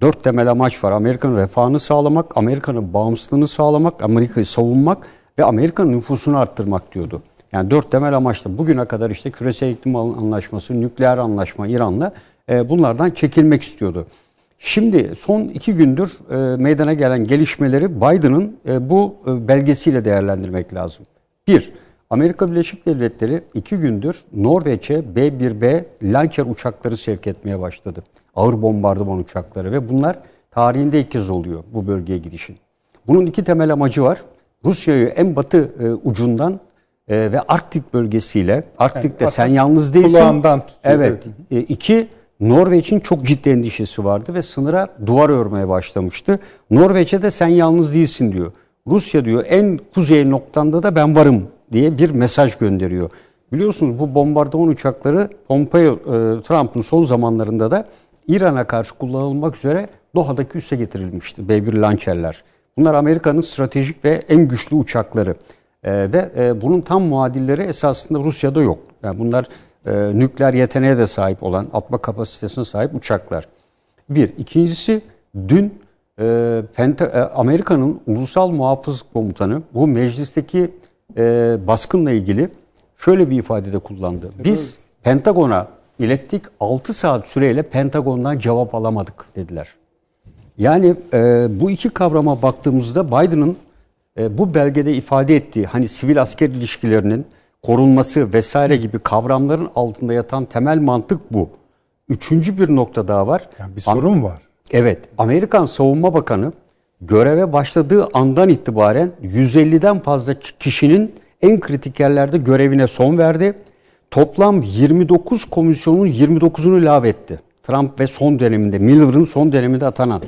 Dört temel amaç var. Amerika'nın refahını sağlamak, Amerika'nın bağımsızlığını sağlamak, Amerika'yı savunmak ve Amerika'nın nüfusunu arttırmak diyordu. Yani dört temel amaçla bugüne kadar işte küresel iklim anlaşması, nükleer anlaşma İran'la e, bunlardan çekilmek istiyordu. Şimdi son iki gündür e, meydana gelen gelişmeleri Biden'ın e, bu e, belgesiyle değerlendirmek lazım. Bir, Amerika Birleşik Devletleri iki gündür Norveç'e B-1B Lancer uçakları sevk etmeye başladı. Ağır bombardıman uçakları ve bunlar tarihinde ilk kez oluyor bu bölgeye gidişin. Bunun iki temel amacı var. Rusya'yı en batı e, ucundan e, ve Arktik bölgesiyle, Arktik'te yani, sen yalnız değilsin. Kulağından tutuyor. Evet. E, iki, Norveç'in çok ciddi endişesi vardı ve sınıra duvar örmeye başlamıştı. Norveç'e de sen yalnız değilsin diyor. Rusya diyor en kuzey noktanda da ben varım diye bir mesaj gönderiyor. Biliyorsunuz bu bombardıman uçakları Pompeo, e, Trump'ın son zamanlarında da İran'a karşı kullanılmak üzere Doha'daki üsse getirilmişti B-1 Lancer'ler. Bunlar Amerika'nın stratejik ve en güçlü uçakları. E, ve e, bunun tam muadilleri esasında Rusya'da yok. Yani bunlar e, nükleer yeteneğe de sahip olan, atma kapasitesine sahip uçaklar. Bir. İkincisi dün e, Penta, e, Amerika'nın Ulusal Muhafız Komutanı bu meclisteki e, baskınla ilgili şöyle bir ifadede kullandı. Biz Pentagon'a ilettik 6 saat süreyle Pentagon'dan cevap alamadık dediler. Yani e, bu iki kavrama baktığımızda Biden'ın e, bu belgede ifade ettiği hani sivil asker ilişkilerinin korunması vesaire gibi kavramların altında yatan temel mantık bu. Üçüncü bir nokta daha var. Yani bir sorun var. Evet. Amerikan Savunma Bakanı göreve başladığı andan itibaren 150'den fazla kişinin en kritik yerlerde görevine son verdi. Toplam 29 komisyonun 29'unu lağvetti. Trump ve son döneminde, Miller'ın son döneminde atanan.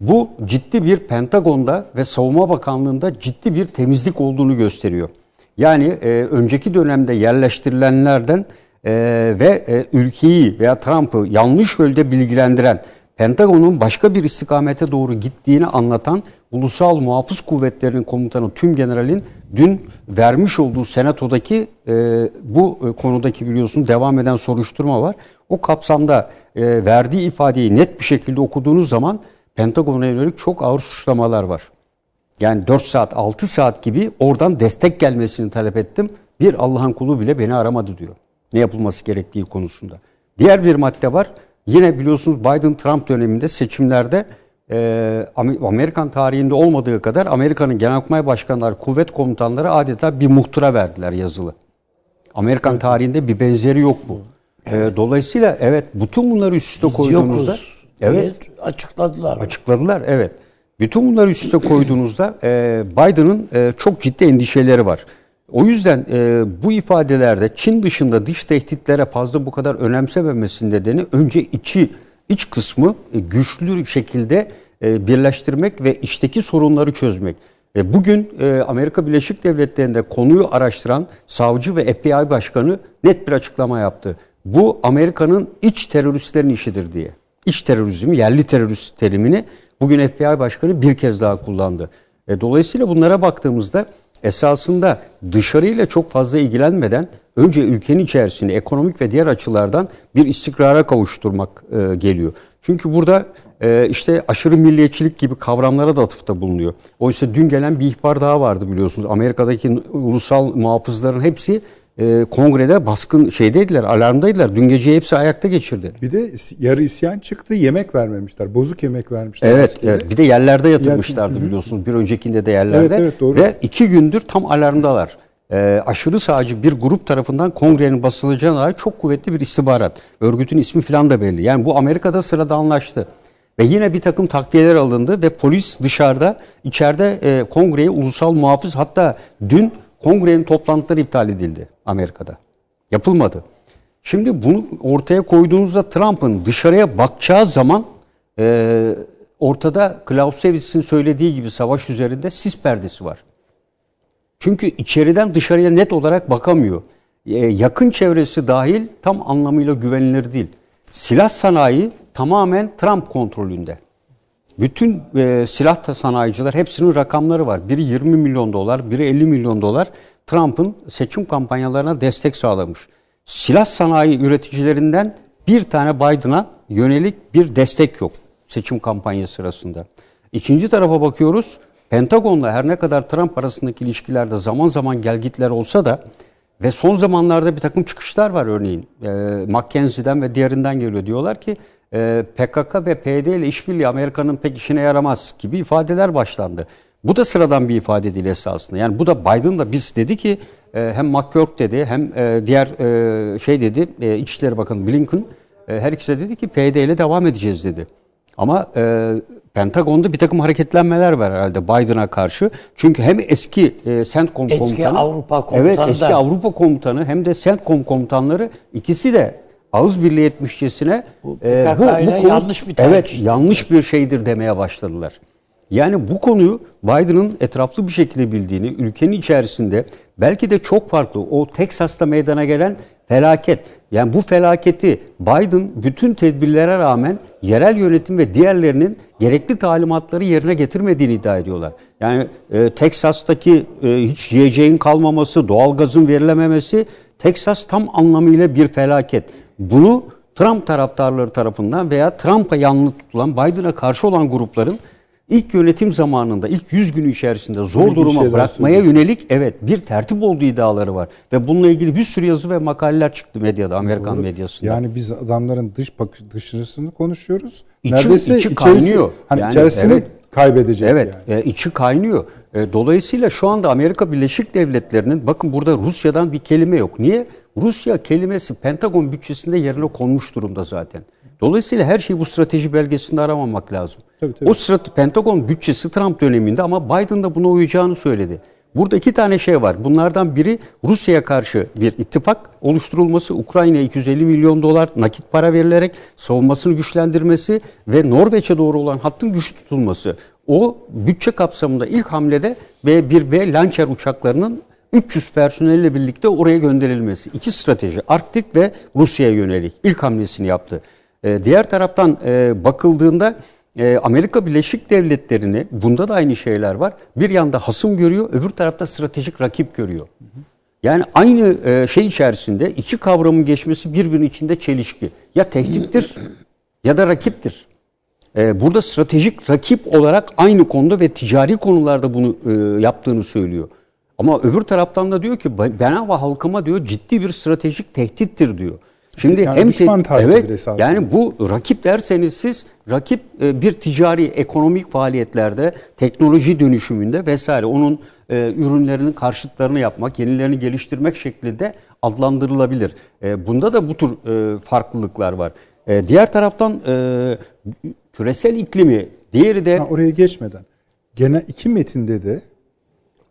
Bu ciddi bir Pentagon'da ve Savunma Bakanlığı'nda ciddi bir temizlik olduğunu gösteriyor. Yani e, önceki dönemde yerleştirilenlerden e, ve e, ülkeyi veya Trump'ı yanlış yönde bilgilendiren Pentagon'un başka bir istikamete doğru gittiğini anlatan Ulusal Muhafız Kuvvetleri'nin komutanı Tüm General'in dün vermiş olduğu senatodaki e, bu e, konudaki biliyorsun devam eden soruşturma var. O kapsamda e, verdiği ifadeyi net bir şekilde okuduğunuz zaman Pentagon'a yönelik çok ağır suçlamalar var. Yani 4 saat 6 saat gibi oradan destek gelmesini talep ettim. Bir Allah'ın kulu bile beni aramadı diyor. Ne yapılması gerektiği konusunda. Diğer bir madde var. Yine biliyorsunuz Biden-Trump döneminde seçimlerde e, Amerikan tarihinde olmadığı kadar Amerika'nın genelkurmay başkanları, kuvvet komutanları adeta bir muhtıra verdiler yazılı. Amerikan tarihinde bir benzeri yok bu. Evet. E, dolayısıyla evet bütün bunları üst üste koyduğunuzda yokuz evet açıkladılar. Açıkladılar evet. Bütün bunları üst üste koyduğunuzda e, Biden'ın e, çok ciddi endişeleri var. O yüzden e, bu ifadelerde Çin dışında dış tehditlere fazla bu kadar önemsememesinin nedeni önce içi iç kısmı e, güçlü şekilde e, birleştirmek ve içteki sorunları çözmek. E, bugün e, Amerika Birleşik Devletleri'nde konuyu araştıran savcı ve FBI başkanı net bir açıklama yaptı. Bu Amerika'nın iç teröristlerin işidir diye. İç terörizm, yerli terörist terimini bugün FBI başkanı bir kez daha kullandı. E, dolayısıyla bunlara baktığımızda esasında dışarıyla çok fazla ilgilenmeden önce ülkenin içerisinde ekonomik ve diğer açılardan bir istikrara kavuşturmak e, geliyor. Çünkü burada e, işte aşırı milliyetçilik gibi kavramlara da atıfta bulunuyor. Oysa dün gelen bir ihbar daha vardı biliyorsunuz. Amerika'daki ulusal muhafızların hepsi e, kongrede baskın şeydeydiler, alarmdaydılar. Dün gece hepsi ayakta geçirdi. Bir de yarı isyan çıktı, yemek vermemişler. Bozuk yemek vermişler. Evet, evet. bir de yerlerde yatırmışlardı Yer, biliyorsunuz. Bir öncekinde de yerlerde. Evet, evet, doğru. Ve iki gündür tam alarmdalar. E, aşırı sağcı bir grup tarafından kongrenin basılacağına dair çok kuvvetli bir istihbarat. Örgütün ismi falan da belli. Yani bu Amerika'da sırada anlaştı. Ve yine bir takım takviyeler alındı ve polis dışarıda, içeride e, kongreye ulusal muhafız hatta dün kongrenin toplantıları iptal edildi Amerika'da. Yapılmadı. Şimdi bunu ortaya koyduğunuzda Trump'ın dışarıya bakacağı zaman e, ortada Clausewitz'in söylediği gibi savaş üzerinde sis perdesi var. Çünkü içeriden dışarıya net olarak bakamıyor. E, yakın çevresi dahil tam anlamıyla güvenilir değil. Silah sanayi tamamen Trump kontrolünde. Bütün e, silah sanayiciler hepsinin rakamları var. Biri 20 milyon dolar, biri 50 milyon dolar Trump'ın seçim kampanyalarına destek sağlamış. Silah sanayi üreticilerinden bir tane Biden'a yönelik bir destek yok seçim kampanyası sırasında. İkinci tarafa bakıyoruz. Pentagon'la her ne kadar Trump arasındaki ilişkilerde zaman zaman gelgitler olsa da ve son zamanlarda bir takım çıkışlar var örneğin. E, McKenzie'den ve diğerinden geliyor. Diyorlar ki PKK ve PYD ile işbirliği Amerika'nın pek işine yaramaz gibi ifadeler başlandı. Bu da sıradan bir ifade değil esasında. Yani bu da Biden da biz dedi ki e, hem McCurk dedi hem e, diğer e, şey dedi İçişleri Bakanı Blinken her ikisi de dedi ki PYD ile devam edeceğiz dedi. Ama e, Pentagon'da bir takım hareketlenmeler var herhalde Biden'a karşı. Çünkü hem eski e, CENTCOM Eski komutanı, Avrupa komutanı evet eski Avrupa komutanı hem de CENTCOM komutanları ikisi de ağız birliği etmişçesine Bu e, PKK ile yanlış bir Evet tercih. yanlış bir şeydir demeye başladılar. Yani bu konuyu Biden'ın etraflı bir şekilde bildiğini, ülkenin içerisinde belki de çok farklı o Teksas'ta meydana gelen felaket. Yani bu felaketi Biden bütün tedbirlere rağmen yerel yönetim ve diğerlerinin gerekli talimatları yerine getirmediğini iddia ediyorlar. Yani e, Teksas'taki e, hiç yiyeceğin kalmaması, doğalgazın verilememesi Teksas tam anlamıyla bir felaket. Bunu Trump taraftarları tarafından veya Trump'a yanlı tutulan Biden'a karşı olan grupların ilk yönetim zamanında ilk 100 günü içerisinde zor ilginç duruma bırakmaya söylüyorsun. yönelik evet bir tertip olduğu iddiaları var. Ve bununla ilgili bir sürü yazı ve makaleler çıktı medyada, Amerikan medyasında. Yani biz adamların dış bakış dışarısını konuşuyoruz. İçi- Neredeyse içi kaynıyor. Hani Yani içerisini evet. kaybedecek Evet, yani. e, içi kaynıyor. E, dolayısıyla şu anda Amerika Birleşik Devletleri'nin bakın burada Rusya'dan bir kelime yok. Niye? Rusya kelimesi Pentagon bütçesinde yerine konmuş durumda zaten. Dolayısıyla her şeyi bu strateji belgesinde aramamak lazım. Tabii, tabii. O strat Pentagon bütçesi Trump döneminde ama Biden da buna uyacağını söyledi. Burada iki tane şey var. Bunlardan biri Rusya'ya karşı bir ittifak oluşturulması, Ukrayna'ya 250 milyon dolar nakit para verilerek savunmasını güçlendirmesi ve Norveç'e doğru olan hattın güç tutulması. O bütçe kapsamında ilk hamlede B-1B Lancer uçaklarının 300 personelle birlikte oraya gönderilmesi. İki strateji Arktik ve Rusya'ya yönelik ilk hamlesini yaptı. Ee, diğer taraftan e, bakıldığında e, Amerika Birleşik Devletleri'ni bunda da aynı şeyler var. Bir yanda hasım görüyor, öbür tarafta stratejik rakip görüyor. Yani aynı e, şey içerisinde iki kavramın geçmesi birbirinin içinde çelişki. Ya tehdittir ya da rakiptir. E, burada stratejik rakip olarak aynı konuda ve ticari konularda bunu e, yaptığını söylüyor. Ama öbür taraftan da diyor ki ben ve halkıma diyor ciddi bir stratejik tehdittir diyor. Şimdi Yani hem düşman te- evet esasında. yani bu rakip derseniz siz rakip e, bir ticari ekonomik faaliyetlerde teknoloji dönüşümünde vesaire onun e, ürünlerinin karşıtlarını yapmak, yenilerini geliştirmek şeklinde adlandırılabilir. E, bunda da bu tür e, farklılıklar var. E, diğer taraftan e, küresel iklimi, diğeri de Ha, oraya geçmeden. Gene iki metinde de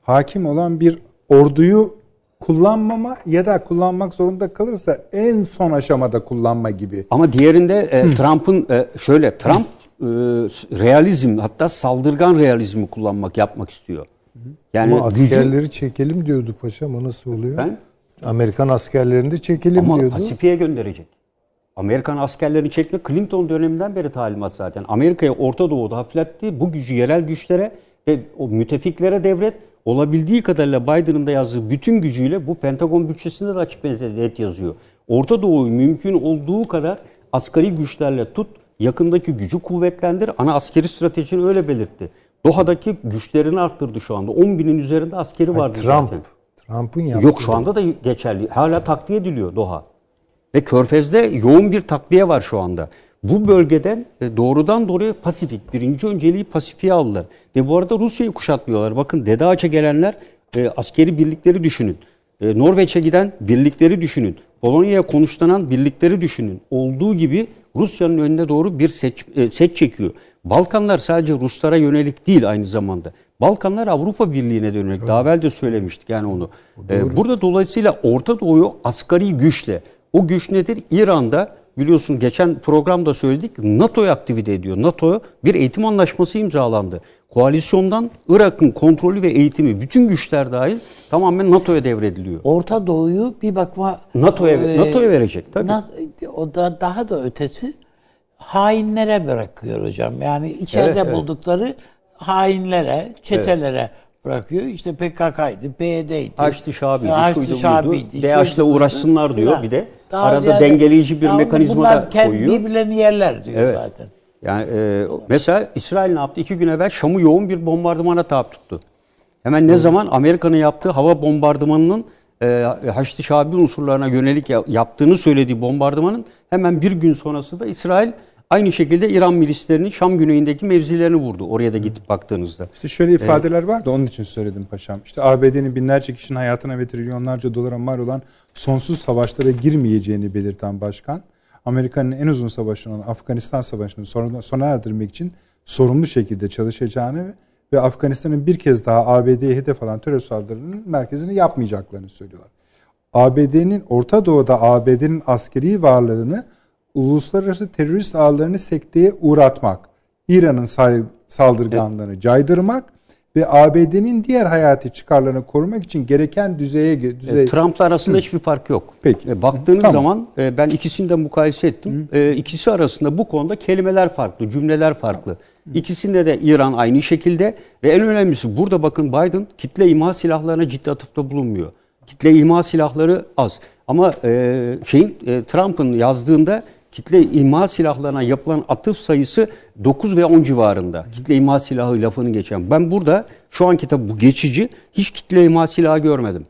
hakim olan bir orduyu kullanmama ya da kullanmak zorunda kalırsa en son aşamada kullanma gibi. Ama diğerinde e, Trump'ın e, şöyle Trump e, realizm hatta saldırgan realizmi kullanmak yapmak istiyor. Yani Ama gücü- askerleri çekelim diyordu paşam. O nasıl oluyor? Ben- Amerikan askerlerini de çekelim ama diyordu. Pasifik'e gönderecek. Amerikan askerlerini çekme Clinton döneminden beri talimat zaten. Amerika'ya Orta Doğu'da hafifletti. Bu gücü yerel güçlere ve o müttefiklere devret. Olabildiği kadarıyla Biden'ın da yazdığı bütün gücüyle bu Pentagon bütçesinde de açık net yazıyor. Orta Doğu'yu mümkün olduğu kadar asgari güçlerle tut, yakındaki gücü kuvvetlendir. Ana askeri stratejini öyle belirtti. Doha'daki güçlerini arttırdı şu anda. 10 binin üzerinde askeri vardı Trump. zaten. Trump'ın yaptığı. Yok şu anda da geçerli. Hala takviye ediliyor Doha. Ve Körfez'de yoğun bir takviye var şu anda. Bu bölgeden e, doğrudan doğruya Pasifik, birinci önceliği Pasifik'e aldılar. Ve bu arada Rusya'yı kuşatmıyorlar. Bakın Dede Ağaç'a gelenler e, askeri birlikleri düşünün. E, Norveç'e giden birlikleri düşünün. Polonya'ya konuşlanan birlikleri düşünün. Olduğu gibi Rusya'nın önüne doğru bir seç, e, set çekiyor. Balkanlar sadece Ruslara yönelik değil aynı zamanda. Balkanlar Avrupa Birliği'ne de yönelik. Daha evvel de söylemiştik yani onu. Ee, burada dolayısıyla Orta Doğu'yu asgari güçle. O güç nedir? İran'da biliyorsun geçen programda söyledik NATO'yu aktivite ediyor. NATO bir eğitim anlaşması imzalandı. Koalisyondan Irak'ın kontrolü ve eğitimi bütün güçler dahil tamamen NATO'ya devrediliyor. Orta Doğu'yu bir bakma NATO'ya e, NATO'ya verecek tabii. na- o da daha da ötesi hainlere bırakıyor hocam. Yani içeride Evet, evet. buldukları hainlere, çetelere bırakıyor. İşte PKK'ydı, PYD'ydi. Haçlı Şabi'ydi, Haçlı şuydu, Şabi'ydi. DAEŞ'le uğraşsınlar diyor bir de. Daha Arada ziyade- dengeleyici bir mekanizma bunlar da koyuyor. Birbirlerini yerler diyor Evet. zaten. Yani e, mesela İsrail ne yaptı? İki gün evvel Şam'ı yoğun bir bombardımana tabi tuttu. Hemen ne zaman Amerika'nın yaptığı hava bombardımanının e, Haçlı Şabi unsurlarına yönelik ya- yaptığını söylediği bombardımanın hemen bir gün sonrası da İsrail Aynı şekilde İran milislerinin Şam güneyindeki mevzilerini vurdu. Oraya da gidip baktığınızda. İşte şöyle ifadeler var da onun için söyledim paşam. İşte ABD'nin binlerce kişinin hayatına ve trilyonlarca dolara mal olan sonsuz savaşlara girmeyeceğini belirten başkan, Amerika'nın en uzun savaşı olan Afganistan Savaşı'nı sona erdirmek için sorumlu şekilde çalışacağını ve Afganistan'ın bir kez daha ABD'ye hedef alan terör saldırılarının merkezini yapmayacaklarını söylüyorlar. ABD'nin Orta Doğu'da ABD'nin askeri varlığını uluslararası terörist ağlarını sekteye uğratmak, İran'ın saldırganlığını evet. caydırmak ve ABD'nin diğer hayati çıkarlarını korumak için gereken düzeye düzey... Trump'la arasında Hı. hiçbir fark yok. Peki. E, baktığınız tamam. zaman e, ben ikisini de mukayese ettim. Hı. E, ikisi arasında bu konuda kelimeler farklı, cümleler farklı. Hı. İkisinde de İran aynı şekilde ve en önemlisi burada bakın Biden kitle imha silahlarına ciddi atıfta bulunmuyor. Kitle imha silahları az. Ama e, şeyin e, Trump'ın yazdığında kitle imha silahlarına yapılan atıf sayısı 9 ve 10 civarında. Kitle imha silahı lafını geçen. Ben burada şu anki tabi bu geçici hiç kitle imha silahı görmedim.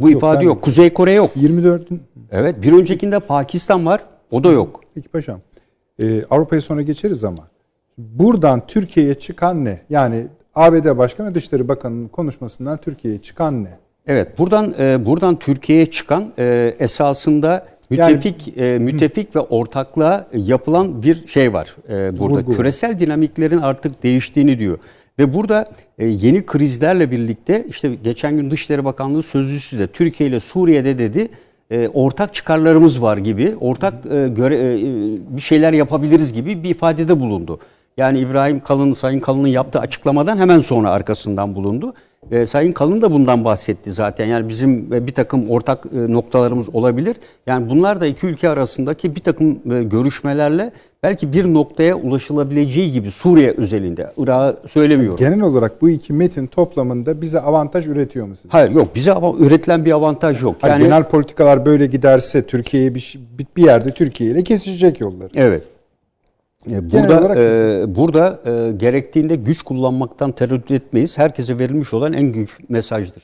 Bu yok, ifade yok. Kuzey Kore yok. 24. Evet bir öncekinde Pakistan var. O da yok. Peki paşam. Ee, Avrupa'ya sonra geçeriz ama buradan Türkiye'ye çıkan ne? Yani ABD Başkanı Dışişleri Bakanı'nın konuşmasından Türkiye'ye çıkan ne? Evet buradan e, buradan Türkiye'ye çıkan e, esasında müttefik yani, e, müttefik ve ortaklığa yapılan bir şey var e, burada. Vurgu. Küresel dinamiklerin artık değiştiğini diyor. Ve burada e, yeni krizlerle birlikte işte geçen gün Dışişleri Bakanlığı sözcüsü de Türkiye ile Suriye'de dedi e, ortak çıkarlarımız var gibi, ortak e, göre, e, bir şeyler yapabiliriz gibi bir ifadede bulundu. Yani İbrahim Kalın, Sayın Kalın'ın yaptığı açıklamadan hemen sonra arkasından bulundu. E, Sayın Kalın da bundan bahsetti zaten. Yani bizim e, bir takım ortak e, noktalarımız olabilir. Yani bunlar da iki ülke arasındaki bir takım e, görüşmelerle belki bir noktaya ulaşılabileceği gibi Suriye özelinde. Irak'ı söylemiyorum. Genel olarak bu iki metin toplamında bize avantaj üretiyor mu sizce? Hayır yok bize üretilen bir avantaj yok. Yani, genel politikalar böyle giderse Türkiye'ye bir, bir yerde Türkiye ile kesişecek yolları. Evet. E, burada e, burada e, gerektiğinde güç kullanmaktan tereddüt etmeyiz. Herkese verilmiş olan en güç mesajdır.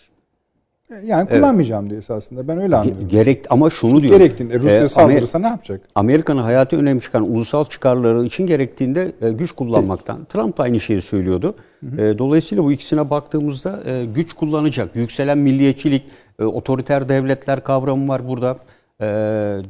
E, yani kullanmayacağım evet. diyor esasında. Ben öyle anlıyorum. Gerek ama şunu diyor. Gerektiğinde Rusya e, saldırırsa ne yapacak? Amerika'nın hayatı önemli çıkan ulusal çıkarları için gerektiğinde e, güç kullanmaktan. Evet. Trump aynı şeyi söylüyordu. Hı hı. E, dolayısıyla bu ikisine baktığımızda e, güç kullanacak. Yükselen milliyetçilik, e, otoriter devletler kavramı var burada. Ee,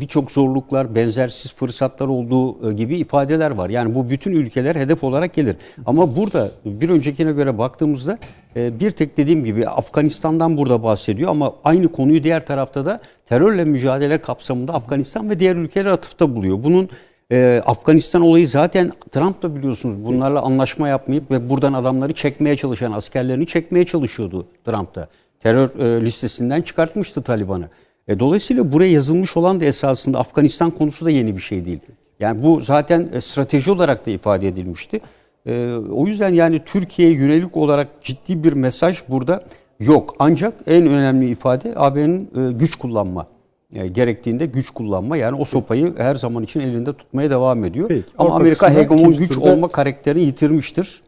birçok zorluklar, benzersiz fırsatlar olduğu e, gibi ifadeler var. Yani bu bütün ülkeler hedef olarak gelir. Ama burada bir öncekine göre baktığımızda e, bir tek dediğim gibi Afganistan'dan burada bahsediyor ama aynı konuyu diğer tarafta da terörle mücadele kapsamında Afganistan ve diğer ülkeler atıfta buluyor. Bunun e, Afganistan olayı zaten Trump da biliyorsunuz bunlarla anlaşma yapmayıp ve buradan adamları çekmeye çalışan askerlerini çekmeye çalışıyordu Trump da. Terör listesinden çıkartmıştı Taliban'ı. E, dolayısıyla buraya yazılmış olan da esasında Afganistan konusu da yeni bir şey değil. Yani bu zaten e, strateji olarak da ifade edilmişti. E, o yüzden yani Türkiye'ye yönelik olarak ciddi bir mesaj burada yok. Ancak en önemli ifade AB'nin e, güç kullanma. E, gerektiğinde güç kullanma yani o sopayı her zaman için elinde tutmaya devam ediyor. Peki, ama Amerika hegemon güç turda... olma karakterini yitirmiştir.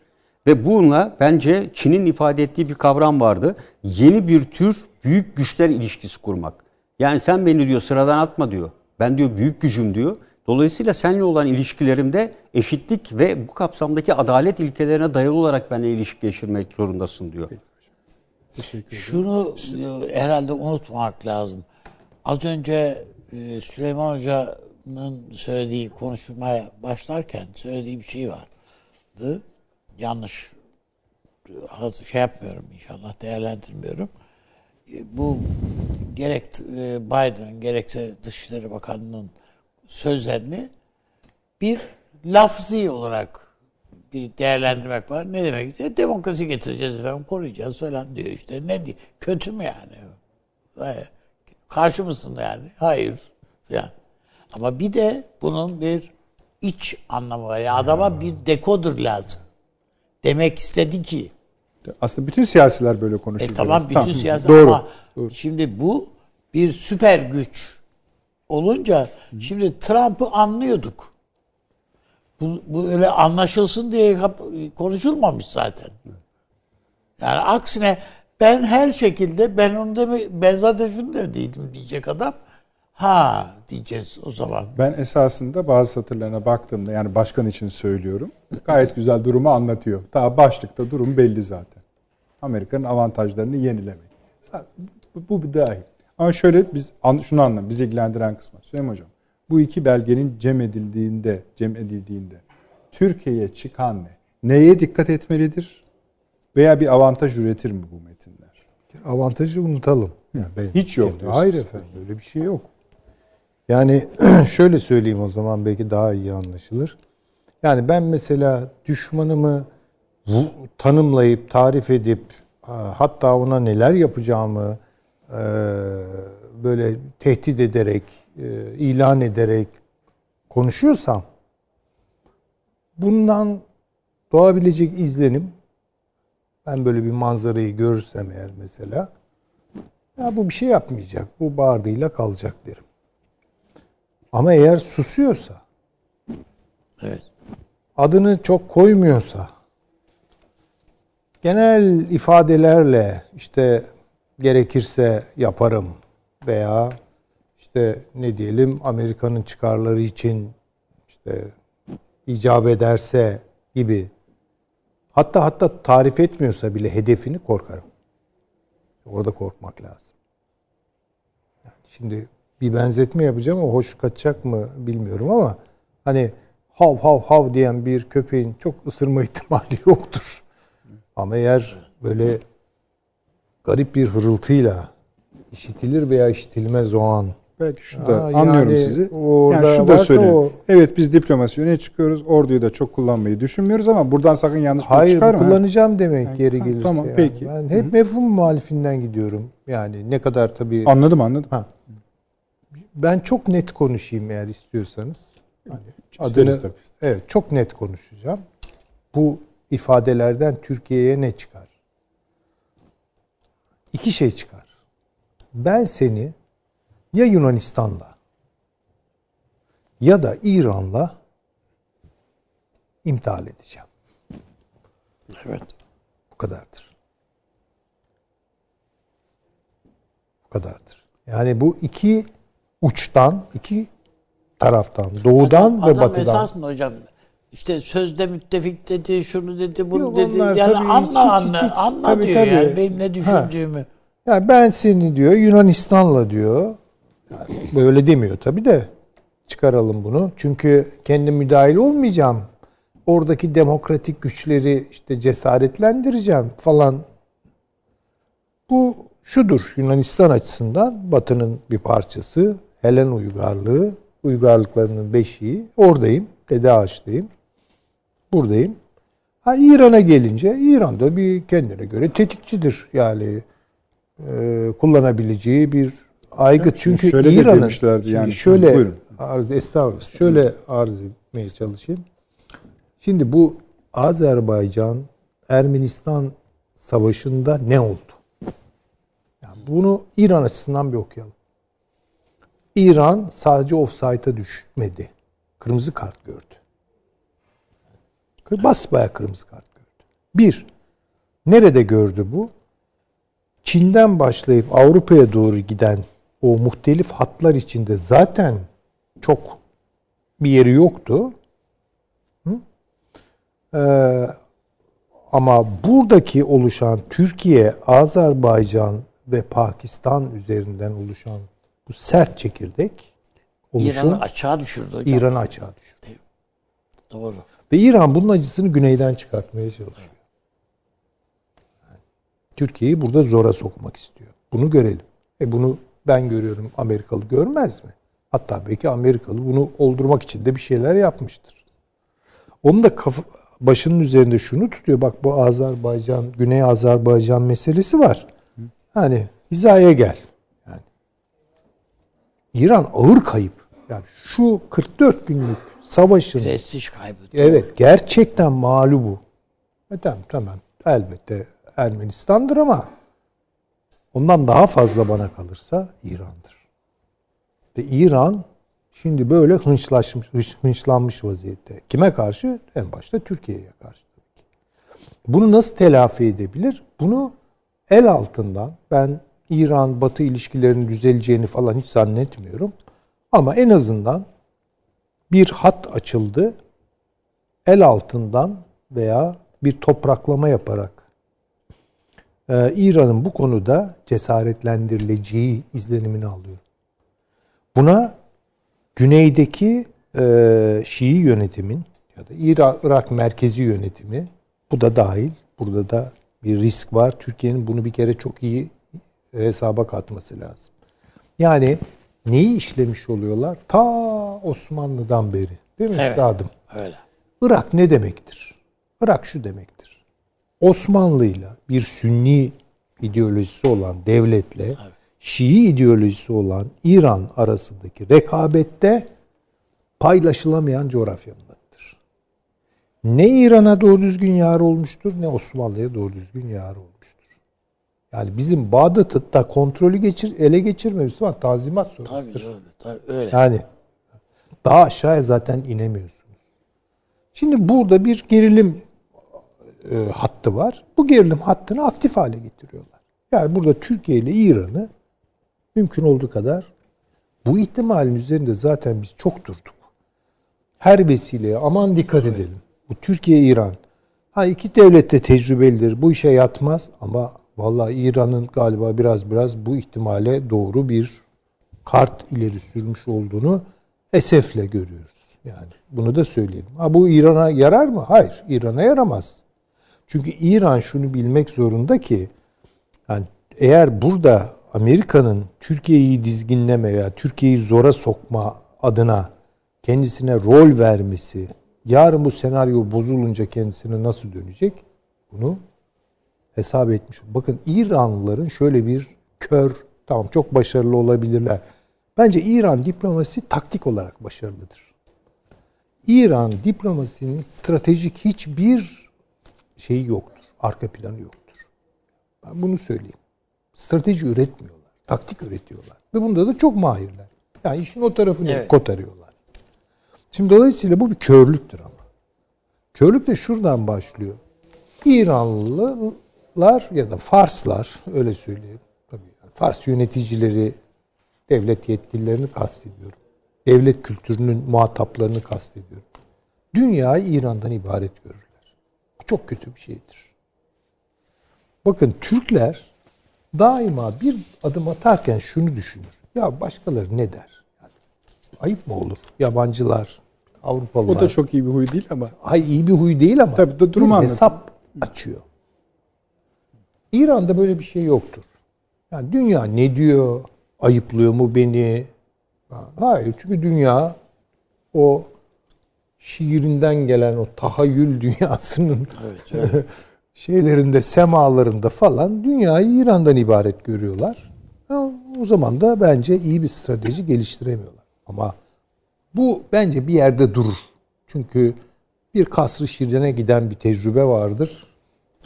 Ve bununla bence Çin'in ifade ettiği bir kavram vardı. Yeni bir tür büyük güçler ilişkisi kurmak. Yani sen beni diyor sıradan atma diyor. Ben diyor büyük gücüm diyor. Dolayısıyla seninle olan ilişkilerimde eşitlik ve bu kapsamdaki adalet ilkelerine dayalı olarak benimle ilişki geçirmek zorundasın diyor. Teşekkür ederim. Şunu e, herhalde unutmamak lazım. Az önce e, Süleyman Hoca'nın söylediği konuşmaya başlarken söylediği bir şey vardı. Yanlış şey yapmıyorum inşallah değerlendirmiyorum. E, bu gerek e, Biden gerekse Dışişleri Bakanı'nın sözlerini bir lafzi olarak bir değerlendirmek var. Ne demek işte demokrasi getireceğiz efendim, koruyacağız falan diyor işte. Ne diyor? Kötü mü yani? Karşı mısın yani? Hayır. Yani. Ama bir de bunun bir iç anlamı var. Yani adama bir dekodur lazım. Demek istedi ki aslında bütün siyasiler böyle konuşuyor. E, tamam bütün tamam. siyasi doğru, ama doğru. şimdi bu bir süper güç olunca Hı. şimdi Trump'ı anlıyorduk. Bu, bu öyle anlaşılsın diye konuşulmamış zaten. Yani aksine ben her şekilde ben onu deme ben zaten şunu dediydim diyecek adam. Ha diyeceğiz o zaman. Ben esasında bazı satırlarına baktığımda yani başkan için söylüyorum. Gayet güzel durumu anlatıyor. Daha başlıkta durum belli zaten. Amerika'nın avantajlarını yenilemek. Bu, bir dahil. Ama şöyle biz şunu anlam, bizi ilgilendiren kısmı. Süleyman Hocam, bu iki belgenin cem edildiğinde, cem edildiğinde Türkiye'ye çıkan ne? Neye dikkat etmelidir? Veya bir avantaj üretir mi bu metinler? Avantajı unutalım. Yani ben Hiç yok. Hayır efendim öyle bir şey yok. Yani şöyle söyleyeyim o zaman belki daha iyi anlaşılır. Yani ben mesela düşmanımı tanımlayıp, tarif edip hatta ona neler yapacağımı e, böyle tehdit ederek, e, ilan ederek konuşuyorsam bundan doğabilecek izlenim ben böyle bir manzarayı görürsem eğer mesela ya bu bir şey yapmayacak. Bu bağırdığıyla kalacak derim. Ama eğer susuyorsa evet. adını çok koymuyorsa genel ifadelerle işte gerekirse yaparım veya işte ne diyelim Amerika'nın çıkarları için işte icap ederse gibi hatta hatta tarif etmiyorsa bile hedefini korkarım. Orada korkmak lazım. Yani şimdi bir benzetme yapacağım ama hoş kaçacak mı bilmiyorum ama hani hav hav hav diyen bir köpeğin çok ısırma ihtimali yoktur. Ama eğer böyle garip bir hırıltıyla işitilir veya işitilmez o an. Belki şu da Aa, anlıyorum yani sizi. Orada yani şu da söyleyeyim. O... Evet biz diplomasi öne çıkıyoruz. Orduyu da çok kullanmayı düşünmüyoruz ama buradan sakın yanlış Hayır, çıkarma. Hayır kullanacağım demek yani, geri gelirse. Tamam yani. peki. Ben hep mefhum muhalifinden gidiyorum. Yani ne kadar tabii. Anladım anladım. Ha. Ben çok net konuşayım eğer istiyorsanız. Yani adını, tabii. Evet çok net konuşacağım. Bu ifadelerden Türkiye'ye ne çıkar? İki şey çıkar. Ben seni ya Yunanistan'la ya da İran'la imtihal edeceğim. Evet. Bu kadardır. Bu kadardır. Yani bu iki uçtan, iki taraftan, doğudan adam, ve adam batıdan. Adam esas mı hocam? İşte sözde müttefik dedi, şunu dedi, bunu Yok, dedi. Yani tabii, anla hiç, anla, hiç, anla tabii, diyor tabii. yani benim ne düşündüğümü. Ha. Yani ben seni diyor Yunanistan'la diyor. Yani böyle demiyor tabii de çıkaralım bunu. Çünkü kendi müdahil olmayacağım. Oradaki demokratik güçleri işte cesaretlendireceğim falan. Bu şudur Yunanistan açısından Batı'nın bir parçası. Helen uygarlığı, uygarlıklarının beşiği. Oradayım, Dede Ağaç'tayım. Buradayım. Ha İran'a gelince İran'da bir kendine göre tetikçidir. Yani e, kullanabileceği bir aygıt. Çünkü şöyle İran'ın yani. şöyle Buyurun. arz estağfurullah. Şöyle arz etmeye çalışayım. Şimdi bu Azerbaycan Ermenistan savaşında ne oldu? Yani bunu İran açısından bir okuyalım. İran sadece offside'a düşmedi. Kırmızı kart gördü. Basbaya kırmızı kart gördü. Bir, nerede gördü bu? Çin'den başlayıp Avrupa'ya doğru giden o muhtelif hatlar içinde zaten çok bir yeri yoktu. Hı? Ee, ama buradaki oluşan Türkiye, Azerbaycan ve Pakistan üzerinden oluşan bu sert çekirdek oluşum İran'ı açığa düşürdü hocam. İran'ı açığa düşürdü. Doğru. Ve İran bunun acısını güneyden çıkartmaya çalışıyor. Türkiye'yi burada zora sokmak istiyor. Bunu görelim. E bunu ben görüyorum. Amerikalı görmez mi? Hatta belki Amerikalı bunu oldurmak için de bir şeyler yapmıştır. Onun da kafa, başının üzerinde şunu tutuyor. Bak bu Azerbaycan, Güney Azerbaycan meselesi var. Hani hizaya gel. İran ağır kayıp. Yani şu 44 günlük savaşın prestij kaybı. Evet, gerçekten mağlubu. E tamam, tamam. Elbette Ermenistan'dır ama ondan daha fazla bana kalırsa İran'dır. Ve İran şimdi böyle hınçlaşmış, hınçlanmış vaziyette. Kime karşı? En başta Türkiye'ye karşı. Bunu nasıl telafi edebilir? Bunu el altından ben İran-Batı ilişkilerinin düzeleceğini falan hiç zannetmiyorum. Ama en azından bir hat açıldı. El altından veya bir topraklama yaparak e, İran'ın bu konuda cesaretlendirileceği izlenimini alıyor. Buna güneydeki e, Şii yönetimin ya da İra- Irak merkezi yönetimi bu da dahil. Burada da bir risk var. Türkiye'nin bunu bir kere çok iyi hesaba katması lazım. Yani neyi işlemiş oluyorlar? Ta Osmanlı'dan beri. Değil mi Evet. üstadım? Öyle. Irak ne demektir? Irak şu demektir. Osmanlı'yla bir Sünni ideolojisi olan devletle Şii ideolojisi olan İran arasındaki rekabette paylaşılamayan coğrafyanındadır. Ne İran'a doğru düzgün yar olmuştur ne Osmanlı'ya doğru düzgün yar olmuştur. Yani bizim Bağdat'ı da kontrolü geçir, ele geçirmemiz var. Tazimat Tabii sonrasıdır. öyle. Tabii öyle. Yani daha aşağıya zaten inemiyorsunuz. Şimdi burada bir gerilim e, hattı var. Bu gerilim hattını aktif hale getiriyorlar. Yani burada Türkiye ile İran'ı mümkün olduğu kadar bu ihtimalin üzerinde zaten biz çok durduk. Her vesileye aman dikkat edelim. Bu Türkiye İran. Ha iki devlet de tecrübelidir. Bu işe yatmaz ama vallahi İran'ın galiba biraz biraz bu ihtimale doğru bir kart ileri sürmüş olduğunu esefle görüyoruz. Yani bunu da söyleyelim. Ha bu İran'a yarar mı? Hayır, İran'a yaramaz. Çünkü İran şunu bilmek zorunda ki yani eğer burada Amerika'nın Türkiye'yi dizginleme veya Türkiye'yi zora sokma adına kendisine rol vermesi, yarın bu senaryo bozulunca kendisine nasıl dönecek? Bunu hesap etmiş. Bakın İranlıların şöyle bir kör, tamam çok başarılı olabilirler. Bence İran diplomasi taktik olarak başarılıdır. İran diplomasinin stratejik hiçbir şeyi yoktur. Arka planı yoktur. Ben bunu söyleyeyim. Strateji üretmiyorlar. Taktik üretiyorlar. Ve bunda da çok mahirler. Yani işin o tarafını Evet. kotarıyorlar. Şimdi dolayısıyla bu bir körlüktür ama. Körlük de şuradan başlıyor. İranlılar ya da Farslar öyle söyleyeyim. Tabii yani Fars yöneticileri, devlet yetkililerini kastediyorum. Devlet kültürünün muhataplarını kastediyorum. Dünyayı İran'dan ibaret görürler. Bu çok kötü bir şeydir. Bakın Türkler daima bir adım atarken şunu düşünür. Ya başkaları ne der? Yani ayıp mı olur? Yabancılar, Avrupalılar. O da çok iyi bir huy değil ama. Ay iyi bir huy değil ama Tabii, du- durumu bir hesap açıyor. İran'da böyle bir şey yoktur. Yani dünya ne diyor? Ayıplıyor mu beni? Ha, Hayır çünkü dünya o şiirinden gelen o tahayyül dünyasının şeylerinde, semalarında falan dünyayı İran'dan ibaret görüyorlar. O zaman da bence iyi bir strateji geliştiremiyorlar. Ama bu bence bir yerde durur. Çünkü bir kasrı şirine giden bir tecrübe vardır.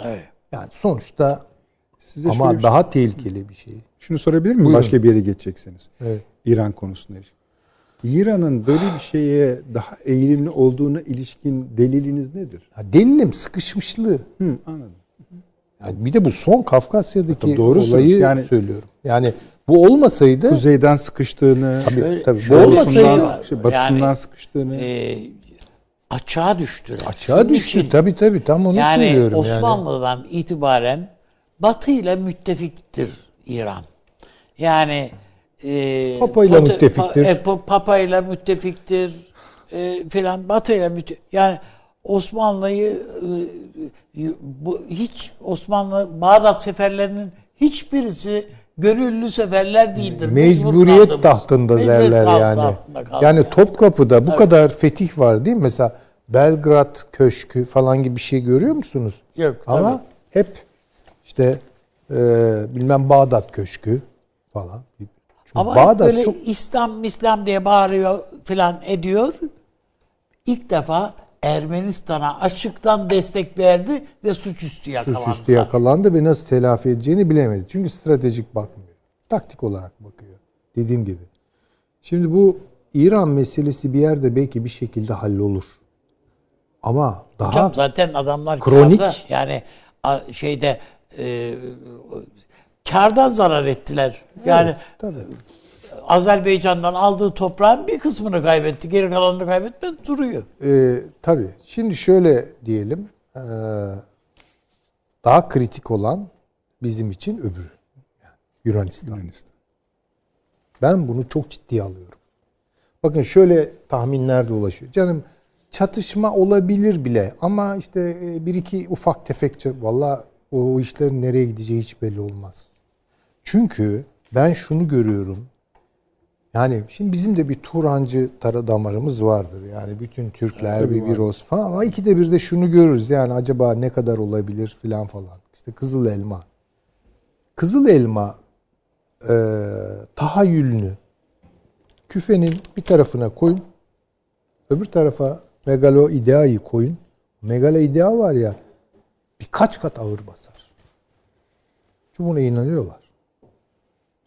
Evet. Yani sonuçta Size ama şöyle bir şey- daha tehlikeli bir şey. şunu sorabilir miyim? Buyurun. Başka bir yere geçeceksiniz. Evet. İran konusunda. İran'ın böyle bir şeye daha eğilimli olduğuna ilişkin deliliniz nedir? Ya delilim sıkışmışlığı. Hı, anladım. Yani bir de bu son Kafkasya'daki doğrusunuz. olayı Yani- söylüyorum. Yani bu olmasaydı Kuzeyden sıkıştığını, Tabii, Şöyle- tabii. Bu olmasaydı- batısından Yani, sıkıştığını. e, açığa düştüler. açığa Şunun düştü. için- Tabii tabii tam onu yani söylüyorum. yani. Osmanlı'dan itibaren Batı ile müttefiktir İran. Yani e, Papa ile müttefiktir. Pa, e, Pa- Papa ile müttefiktir e, filan Batı ile mütte yani Osmanlı'yı e, bu hiç Osmanlı Bağdat seferlerinin hiçbirisi gönüllü seferler değildir. Mecbur Mecburiyet tahtında Mecburiyet derler yani. kaldık Yani Topkapı'da bu kadar fetih var değil mi? Mesela Belgrad Köşkü falan gibi bir şey görüyor musunuz? Yok, Ama tabii. hep işte e, bilmem Bağdat Köşkü falan. Çünkü Ama Bağdat böyle çok İslam İslam diye bağırıyor filan ediyor. İlk defa Ermenistan'a açıktan destek verdi ve suçüstü yakalandı. suçüstü yakalandı ve nasıl telafi edeceğini bilemedi. Çünkü stratejik bakmıyor. Taktik olarak bakıyor. Dediğim gibi. Şimdi bu İran meselesi bir yerde belki bir şekilde hallolur. Ama daha Hocam zaten adamlar Kronik. yani şeyde e, kardan zarar ettiler. Yani tabii. Azerbaycan'dan aldığı toprağın bir kısmını kaybetti. Geri kalanını kaybetmedi duruyor. Ee, tabii. Şimdi şöyle diyelim. ee, daha kritik olan bizim için öbürü. Yani Yunanistan. Yunanistan. Ben bunu çok ciddiye alıyorum. Bakın şöyle tahminler dolaşıyor. Canım çatışma olabilir bile ama işte e, bir iki ufak tefek valla o, o işlerin nereye gideceği hiç belli olmaz. Çünkü ben şunu görüyorum. Yani şimdi bizim de bir Turancı tara damarımız vardır. Yani bütün Türkler bir bir olsun falan ama ikide bir de şunu görürüz. Yani acaba ne kadar olabilir filan falan. İşte Kızıl Elma. Kızıl Elma e, tahayyülünü küfenin bir tarafına koyun. Öbür tarafa megalo ideayı koyun. Megalo idea var ya birkaç kat ağır basar. Çünkü buna inanıyorlar.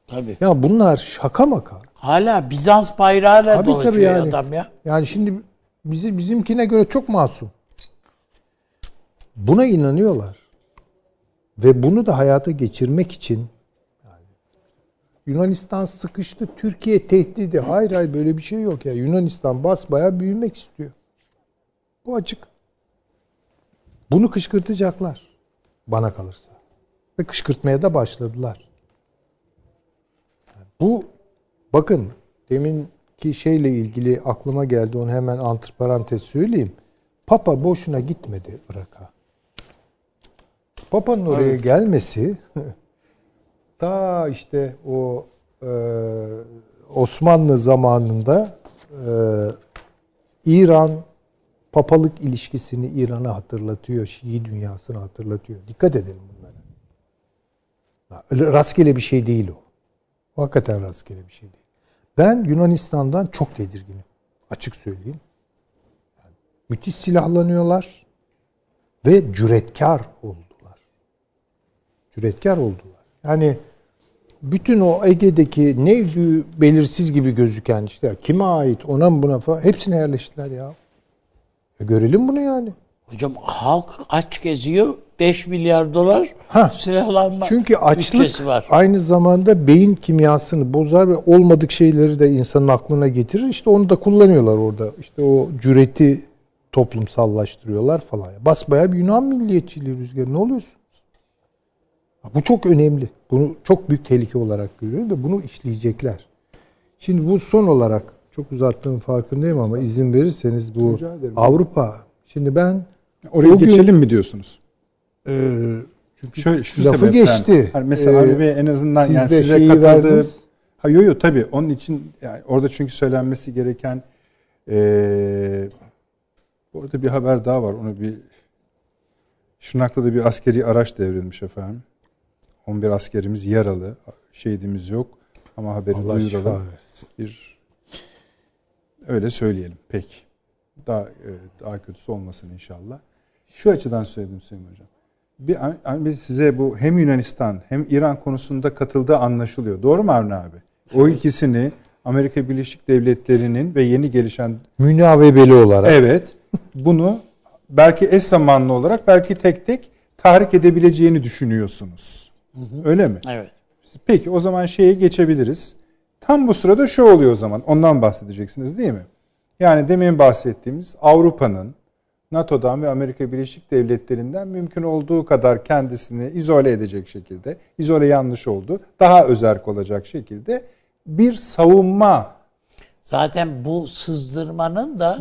Tabii. Ya bunlar şaka maka. Hala Bizans bayrağıyla Tabii dolaşıyor tabii yani. adam ya. Yani şimdi bizi bizimkine göre çok masum. Buna inanıyorlar. Ve bunu da hayata geçirmek için yani Yunanistan sıkıştı, Türkiye tehdidi. Hayır hayır böyle bir şey yok ya. Yunanistan basbaya büyümek istiyor. Bu açık. Bunu kışkırtacaklar bana kalırsa. Ve kışkırtmaya da başladılar. Bu bakın deminki şeyle ilgili aklıma geldi onu hemen antiparantez söyleyeyim. Papa boşuna gitmedi Irak'a. Papa'nın oraya gelmesi ta işte o e, Osmanlı zamanında e, İran papalık ilişkisini İran'a hatırlatıyor, Şii dünyasını hatırlatıyor. Dikkat edelim bunlara. Öyle rastgele bir şey değil o. O hakikaten rastgele bir şey değil. Ben Yunanistan'dan çok tedirginim. Açık söyleyeyim. Yani müthiş silahlanıyorlar ve cüretkar oldular. Cüretkar oldular. Yani bütün o Ege'deki neydi belirsiz gibi gözüken işte kime ait ona mı buna falan hepsine yerleştiler ya. E görelim bunu yani. Hocam halk aç geziyor. 5 milyar dolar Ha. silahlanma Çünkü açlık var. aynı zamanda beyin kimyasını bozar ve olmadık şeyleri de insanın aklına getirir. İşte onu da kullanıyorlar orada. İşte o cüreti toplumsallaştırıyorlar falan. Basbaya bir Yunan milliyetçiliği rüzgarı. Ne oluyorsunuz? Bu çok önemli. Bunu çok büyük tehlike olarak görüyorum ve bunu işleyecekler. Şimdi bu son olarak çok uzattığım farkındayım ama izin verirseniz bu. Avrupa. Şimdi ben Oraya Bugün- geçelim mi diyorsunuz? e, çünkü Şöyle şu Lafı sebepten. geçti. Hani mesela Ee, en azından siz yani de size katıldığı. Ha yo yo tabii onun için yani orada çünkü söylenmesi gereken eee orada bir haber daha var. Onu bir Şırnak'ta da bir askeri araç devrilmiş efendim. 11 askerimiz yaralı. Şehidimiz yok ama haberi Allah şifa duyuralım. versin. Bir öyle söyleyelim. Peki. Daha e, daha kötüsü olmasın inşallah. Şu açıdan söyledim Sayın Hocam. Bir, hani biz size bu hem Yunanistan hem İran konusunda katıldığı anlaşılıyor. Doğru mu Avni abi? O ikisini Amerika Birleşik Devletleri'nin ve yeni gelişen Münavebeli olarak. evet bunu belki eş zamanlı olarak belki tek tek tahrik edebileceğini düşünüyorsunuz. Öyle mi? Evet. Peki o zaman şeye geçebiliriz. Tam bu sırada şu oluyor o zaman. Ondan bahsedeceksiniz değil mi? Yani demin bahsettiğimiz Avrupa'nın NATO'dan ve Amerika Birleşik Devletleri'nden mümkün olduğu kadar kendisini izole edecek şekilde, izole yanlış oldu, daha özerk olacak şekilde bir savunma Zaten bu sızdırmanın da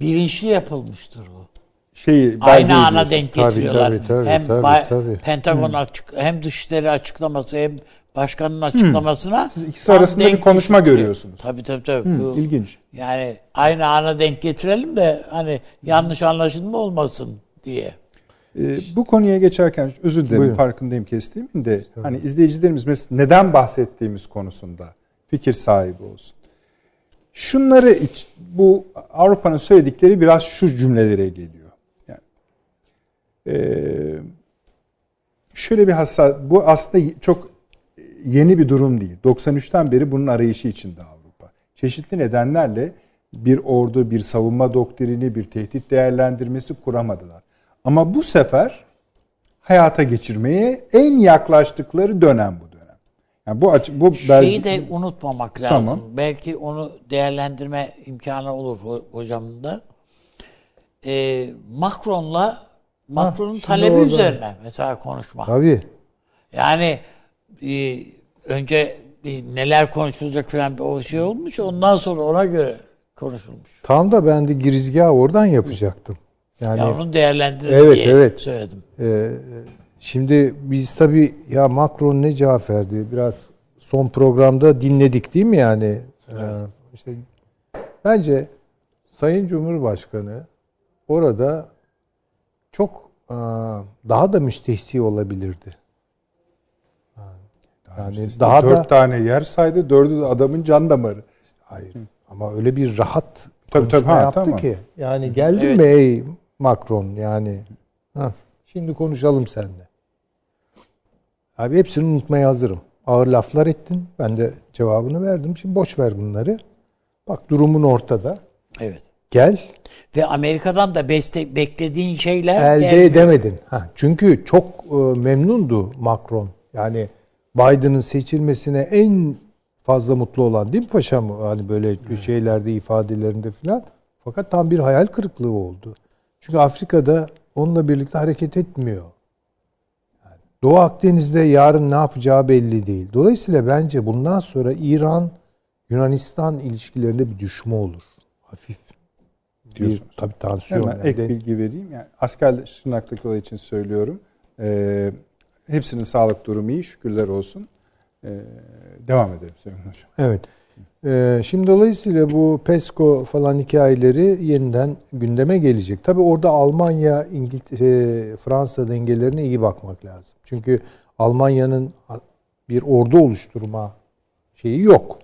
bilinçli yapılmıştır bu. şeyi Aynı ana denk Tabii, getiriyorlar. tabii, tabii, hem tabii, tabii. Pentagon açık hem dışişleri açıklaması hem başkanın açıklamasına Siz ikisi arasında bir konuşma düşürüyor. görüyorsunuz. Tabii tabii tabii. Bu, İlginç. yani aynı ana denk getirelim de hani yanlış anlaşılma olmasın diye. Ee, bu konuya geçerken özür dilerim Buyurun. farkındayım kestiğimin de hani izleyicilerimiz mesela neden bahsettiğimiz konusunda fikir sahibi olsun. Şunları iç, bu Avrupa'nın söyledikleri biraz şu cümlelere geliyor. Yani ee, şöyle bir hassas bu aslında çok yeni bir durum değil. 93'ten beri bunun arayışı içinde Avrupa. Çeşitli nedenlerle bir ordu, bir savunma doktrini, bir tehdit değerlendirmesi kuramadılar. Ama bu sefer hayata geçirmeye en yaklaştıkları dönem bu dönem. Yani bu açı, bu Şeyi de unutmamak lazım. Tamam. Belki onu değerlendirme imkanı olur ho- hocamın da. Ee, Macron'la Macron'un talebi orada- üzerine mesela konuşma. Tabii. Yani e, önce bir neler konuşulacak falan bir o şey olmuş. Ondan sonra ona göre konuşulmuş. Tam da ben de girizgahı oradan yapacaktım. Yani ya onun değerlendirin Evet, diye evet. söyledim. Ee, şimdi biz tabii ya Macron ne cevap verdi? Biraz son programda dinledik değil mi yani? Ee, işte bence Sayın Cumhurbaşkanı orada çok daha da müstehsi olabilirdi. Yani İşte daha dört da tane yer saydı. Dördü de adamın can damarı. hayır ama öyle bir rahat Tabii, konuşma tabii, ha, yaptı tamam. ki. Yani geldin Evet. mi ey Macron yani? Ha, şimdi konuşalım seninle. Abi hepsini unutmaya hazırım. Ağır laflar ettin. Ben de cevabını verdim. Şimdi boş ver bunları. Bak durumun ortada. Evet. Gel. Ve Amerika'dan da beste, beklediğin şeyler Elde gelmiyor. edemedin. Ha, çünkü çok e, memnundu Macron. Yani Biden'ın seçilmesine en fazla mutlu olan değil mi paşam? Hani böyle şeylerde ifadelerinde filan. Fakat tam bir hayal kırıklığı oldu. Çünkü Afrika'da onunla birlikte hareket etmiyor. Yani Doğu Akdeniz'de yarın ne yapacağı belli değil. Dolayısıyla bence bundan sonra İran Yunanistan ilişkilerinde bir düşme olur. Hafif. Bir, Diyorsunuz. tabii tansiyon. Hemen yani. ek bilgi vereyim. Yani asker Şırnak'taki olay için söylüyorum. Ee, hepsinin sağlık durumu iyi. Şükürler olsun. Ee, devam edelim Süleyman Hocam. Evet. Ee, şimdi dolayısıyla bu PESCO falan hikayeleri yeniden gündeme gelecek. Tabii orada Almanya, İngiltere, Fransa dengelerine iyi bakmak lazım. Çünkü Almanya'nın bir ordu oluşturma şeyi yok.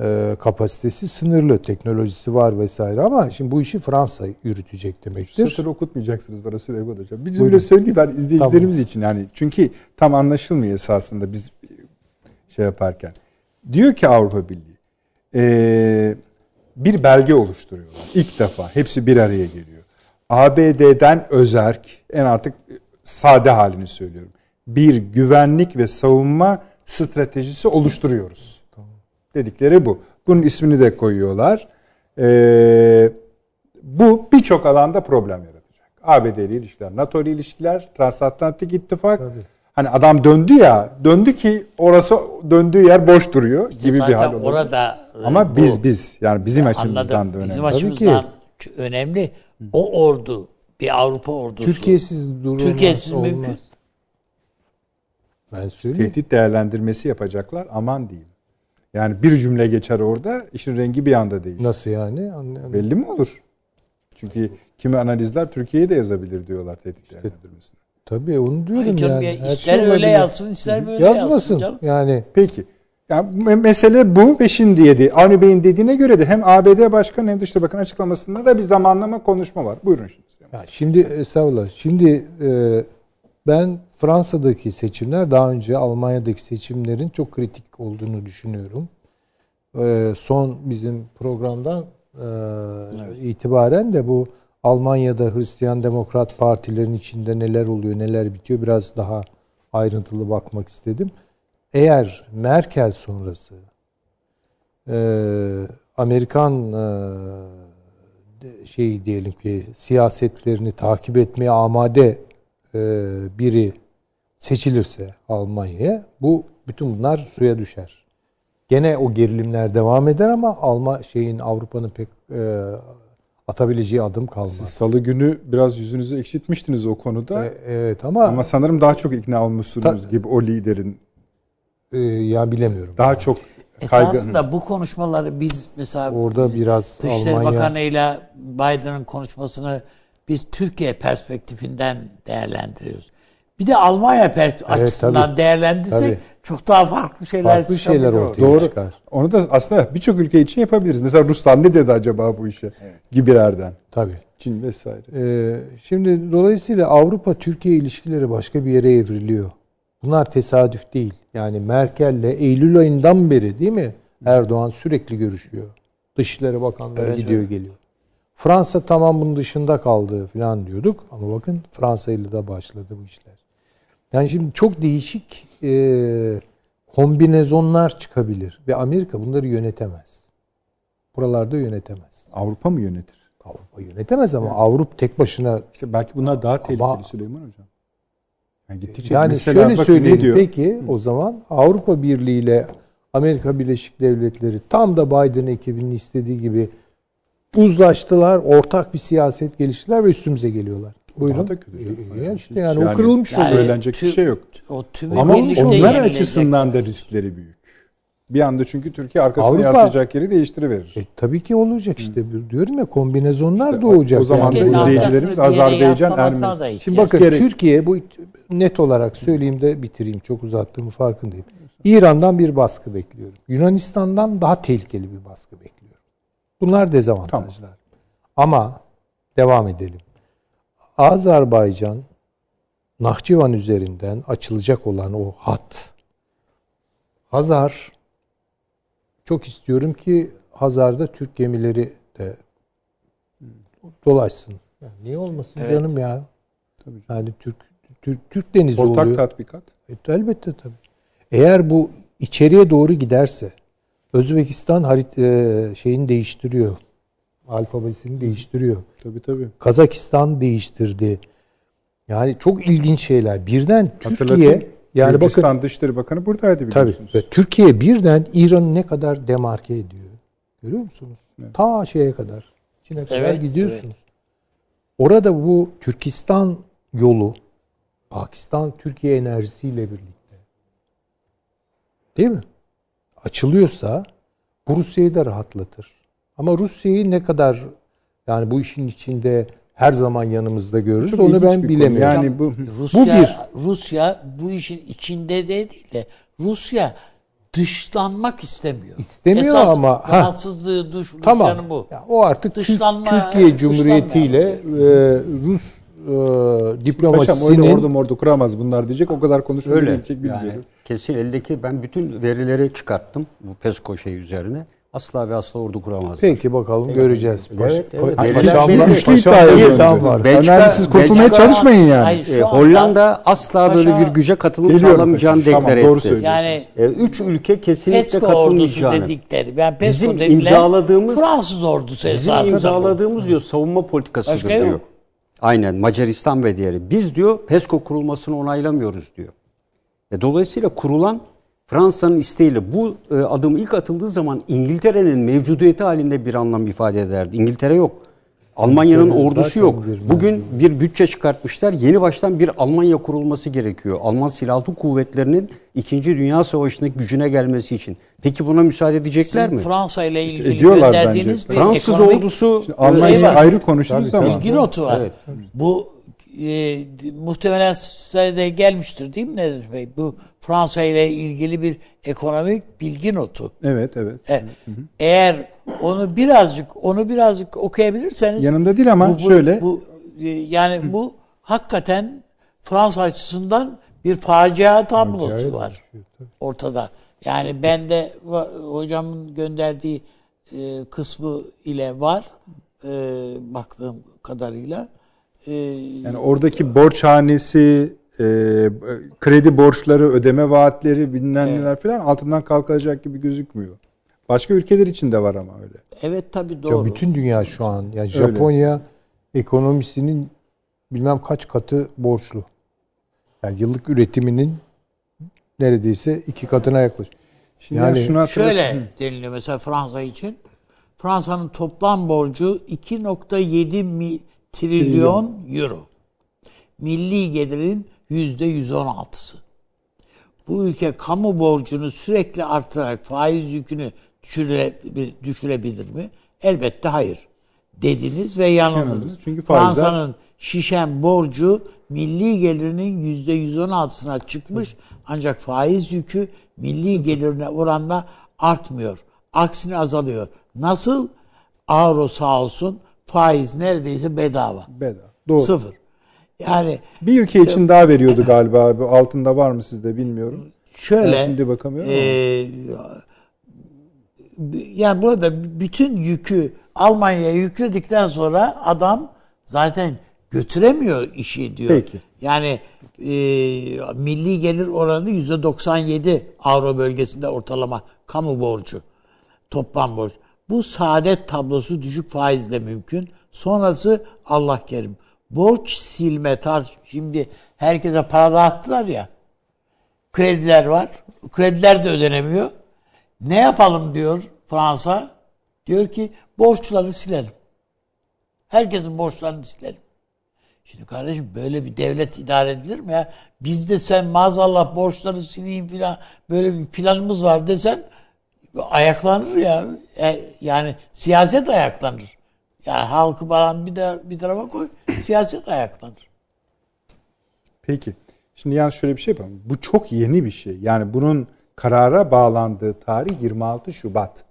Ee, kapasitesi sınırlı, teknolojisi var vesaire ama şimdi bu işi Fransa yürütecek demektir. Satır okutmayacaksınız bana Süleyman Hocam. Bir Buyurun. cümle söyleyeyim ben izleyicilerimiz için. Yani çünkü tam anlaşılmıyor esasında biz şey yaparken. Diyor ki Avrupa Birliği ee, bir belge oluşturuyorlar. İlk defa. Hepsi bir araya geliyor. ABD'den özerk en artık sade halini söylüyorum. Bir güvenlik ve savunma stratejisi oluşturuyoruz. Dedikleri bu. Bunun ismini de koyuyorlar. Ee, bu birçok alanda problem yaratacak. ABD ile ilişkiler, NATO ile ilişkiler, Transatlantik İttifak. Hani adam döndü ya, döndü ki orası döndüğü yer boş duruyor İşte gibi bir hal olacak. orada e, Ama bu- biz biz yani bizim açımızdan anladım. da önemli. Bizim Tabii açımızdan ç- önemli. O ordu bir Avrupa ordusu. Türkiye'siz durulmaz, Türkiye'siz olmaz. mümkün. Ben söyleyeyim. Tehdit değerlendirmesi yapacaklar aman diyeyim. Yani bir cümle geçer orada işin rengi bir anda değişir. Nasıl yani? Anlayamadım. Belli mi olur? Çünkü kimi analizler Türkiye'ye de yazabilir diyorlar tehdit değerlendirmesini. Tabii onu diyorum Ay canım yani. ya, Her şey ister öyle yazsın ister böyle Yazmasın. yazsın canım. Yani Peki. Yani me- mesele bu ve şimdi yedi. Avni Bey'in dediğine göre de hem ABD Başkanı hem Dışişleri Bakanı açıklamasında da bir zamanlama konuşma var. Buyurun şimdi. Ya şimdi estağfurullah. Şimdi e, ben Fransa'daki seçimler daha önce Almanya'daki seçimlerin çok kritik olduğunu düşünüyorum. E, son bizim programdan e, itibaren de bu Almanya'da Hristiyan Demokrat partilerin içinde neler oluyor, neler bitiyor biraz daha ayrıntılı bakmak istedim. Eğer Merkel sonrası e, Amerikan e, şey diyelim ki siyasetlerini takip etmeye amade e, biri seçilirse Almanya'ya bu bütün bunlar suya düşer. Gene o gerilimler devam eder ama Alma şeyin Avrupa'nın pek e, atabileceği adım kalmaz. Siz salı günü biraz yüzünüzü ekşitmiştiniz o konuda. E, evet ama, Ama sanırım daha çok ikna olmuşsunuz Ta- gibi o liderin. e, ya bilemiyorum. Daha çok kaygı. Esasında bu konuşmaları biz mesela Orada biraz Dışişleri Almanya Bakanı ile Biden'ın konuşmasını biz Türkiye perspektifinden değerlendiriyoruz. Bir de Almanya pers- açısından tabii. değerlendirsek Tabii. çok daha farklı şeyler farklı şeyler ortaya Doğru. çıkar. Onu da aslında birçok ülke için yapabiliriz. Mesela Ruslar ne dedi acaba bu işe? Gibilerden. Tabii. Çin vesaire. Ee, şimdi dolayısıyla Avrupa-Türkiye ilişkileri başka bir yere evriliyor. Bunlar tesadüf değil. Yani Merkel'le Eylül ayından beri değil mi? Erdoğan sürekli görüşüyor. Dışişleri Bakanları Evet, gidiyor geliyor. Fransa tamam bunun dışında kaldı falan diyorduk. Ama bakın Fransa ile de başladı bu işler. Yani şimdi çok değişik e, kombinezonlar çıkabilir ve Amerika bunları yönetemez. Buralarda yönetemez. Avrupa mı yönetir? Avrupa yönetemez ama Avrupa tek başına İşte belki bunlar daha tehlikeli Ama- Süleyman Hocam. Yani, gittikçe yani şöyle söyleyeyim diyor? peki o zaman Avrupa Birliği ile Amerika Birleşik Devletleri tam da Biden ekibinin istediği gibi uzlaştılar, ortak bir siyaset geliştirdiler ve üstümüze geliyorlar. Buyurun. Daha da kötü. E, yani işte yani, o kırılmış yani, oluyor. Söylenecek bir şey yok. O tümü Ama onlar yenilecek. açısından da riskleri büyük. Bir anda çünkü Türkiye arkasına Avrupa- yaslayacak yeri değiştiriverir. E, tabii ki olacak işte. Diyorum ya kombinezonlar İşte doğacak. o zaman da yani. Türkiye'nin izleyicilerimiz arkasını Azerbaycan, Ermenistan. da Şimdi bakın Gerek- Türkiye bu net olarak söyleyeyim de bitireyim. Çok uzattığımı farkındayım. İran'dan bir baskı bekliyorum. Yunanistan'dan daha tehlikeli bir baskı bekliyorum. Bunlar dezavantajlar. Ama devam edelim. Azerbaycan Nahçıvan üzerinden açılacak olan o hat Hazar çok istiyorum ki Hazar'da Türk gemileri de dolaşsın. Ya niye olmasın canım ya? Yani Türk Türk, Türk denizi Ortak oluyor. tatbikat. E, elbette tabii. Eğer bu içeriye doğru giderse Özbekistan harit e, şeyini değiştiriyor. Alfabesini değiştiriyor. Tabii tabii. Kazakistan değiştirdi. Yani çok ilginç şeyler. Birden Türkiye yani bakın Gürcistan Dışişleri Bakanı buradaydı tabii biliyorsunuz. ve Türkiye birden İran'ı ne kadar demarke ediyor. Görüyor musunuz? Ta şeye kadar. Çin'e kadar Evet, gidiyorsunuz. Orada bu Türkistan yolu Pakistan Türkiye enerjisiyle birlikte değil mi? Açılıyorsa bu Rusya'yı da rahatlatır. Ama Rusya'yı ne kadar yani bu işin içinde her zaman yanımızda görürüz Çok onu ben bilemiyorum. Yani bu Rusya, Bu bir. Rusya bu işin içinde de değil de Rusya dışlanmak istemiyor. İstemiyor Esas ama- ha. rahatsızlığı duş, Tamam. Rusya'nın bu. Ya o artık Dışlanma- Türkiye Cumhuriyeti ile e, Rus e, Paşam diplomasisinin ordu mordu kuramaz bunlar diyecek. O kadar konuşmayı Öyle. gelecek bilmiyorum. Yani kesin eldeki ben bütün verileri çıkarttım bu PESCO şey üzerine. Asla ve asla ordu kuramaz. peki bakalım göreceğiz. Paş, Evet, evet. Güçlü var. Belçika- siz kurtulmaya Belçika- çalışmayın yani. Hayır, E, anda- Hollanda asla Paşa- böyle bir güce katılım sağlamayacağını. Tamam, deklare doğru etti. söylüyorsun. Yani E, üç ülke kesinlikle PESCO katılmayacağını. dedikleri. Ben PESCO Bizim imzaladığımız- Fransız ordusu Bizim esasında. bu. imzaladığımız diyor savunma politikasıdır Başka diyor. yok. Aynen Macaristan ve diğeri. Biz diyor PESCO kurulmasını onaylamıyoruz diyor. E, dolayısıyla kurulan Fransa'nın isteğiyle bu e, adım ilk atıldığı zaman İngiltere'nin mevcudiyeti halinde bir anlam ifade ederdi. İngiltere yok. Almanya'nın ordusu yok. Bugün bir bütçe çıkartmışlar. Yeni baştan bir Almanya kurulması gerekiyor. Alman silahlı kuvvetlerinin 2. Dünya Savaşı'ndaki gücüne gelmesi için. Peki buna müsaade edecekler Sizin mi? Fransa ile ilgili ediyorlar gönderdiğiniz bence. bir Fransız ekonomik ordusu Almanya'yı Şey ayrı konuşuruz ama bilgi notu var. Evet. Bu e, muhtemelen size de gelmiştir değil mi Nedret Bey? Bu Fransa ile ilgili bir ekonomik bilgi notu. evet evet. E, eğer onu birazcık onu birazcık okuyabilirseniz Yanımda değil ama bu- bu- şöyle bu e, yani bu hakikaten Fransa açısından bir facia tablosu var ortada. Yani ben de hocamın gönderdiği e, kısmı ile var e, baktığım kadarıyla. E, Yani oradaki borçhanesi, e, kredi borçları, ödeme vaatleri, bilmem neler falan altından kalkacak gibi gözükmüyor. Başka ülkeler için de var ama öyle. evet tabii Ya doğru. bütün dünya şu an yani Japonya ekonomisinin bilmem kaç katı borçlu. Yani yıllık üretiminin neredeyse iki katına yaklaşıyor. Şimdi Yani hatırlat- Şöyle deniliyor mesela Fransa için. Fransa'nın toplam borcu 2.7 mi- trilyon euro. Milli gelirin %116'sı. Bu ülke kamu borcunu sürekli artırarak faiz yükünü düşürebilir, mi? Elbette hayır. Dediniz ve yanıldınız. Çünkü faizler- Fransa'nın şişen borcu milli gelirinin %116'sına çıkmış ancak faiz yükü milli gelirine oranla artmıyor. Aksine azalıyor. Nasıl? Avro sağ olsun faiz neredeyse bedava. bedava. Doğru. Sıfır. Yani Bir ülke için daha veriyordu galiba. Bu Altında var mı sizde bilmiyorum. şöyle Ben şimdi bakamıyorum ama. e, yani burada bütün yükü Almanya'ya yükledikten sonra adam zaten götüremiyor işi diyor. Peki. Yani e, milli gelir oranı yüzde 97 Avro bölgesinde ortalama kamu borcu. Toplam borç. Bu saadet tablosu düşük faizle mümkün. Sonrası Allah kerim. Borç silme tarz. Şimdi herkese para dağıttılar ya. Krediler var. Krediler de ödenemiyor. Ne yapalım diyor Fransa. Diyor ki borçları silelim. Herkesin borçlarını silelim. Şimdi kardeşim böyle bir devlet idare edilir mi ya? Bizde sen maazallah borçları sileyim filan böyle bir planımız var desen ayaklanır ya. E, Yani siyaset ayaklanır. Yani halkı falan bir, de, bir tarafa koy, siyaset ayaklanır. Peki. Şimdi yalnız şöyle bir şey yapalım. Bu çok yeni bir şey. Yani bunun karara bağlandığı tarih 26 Şubat.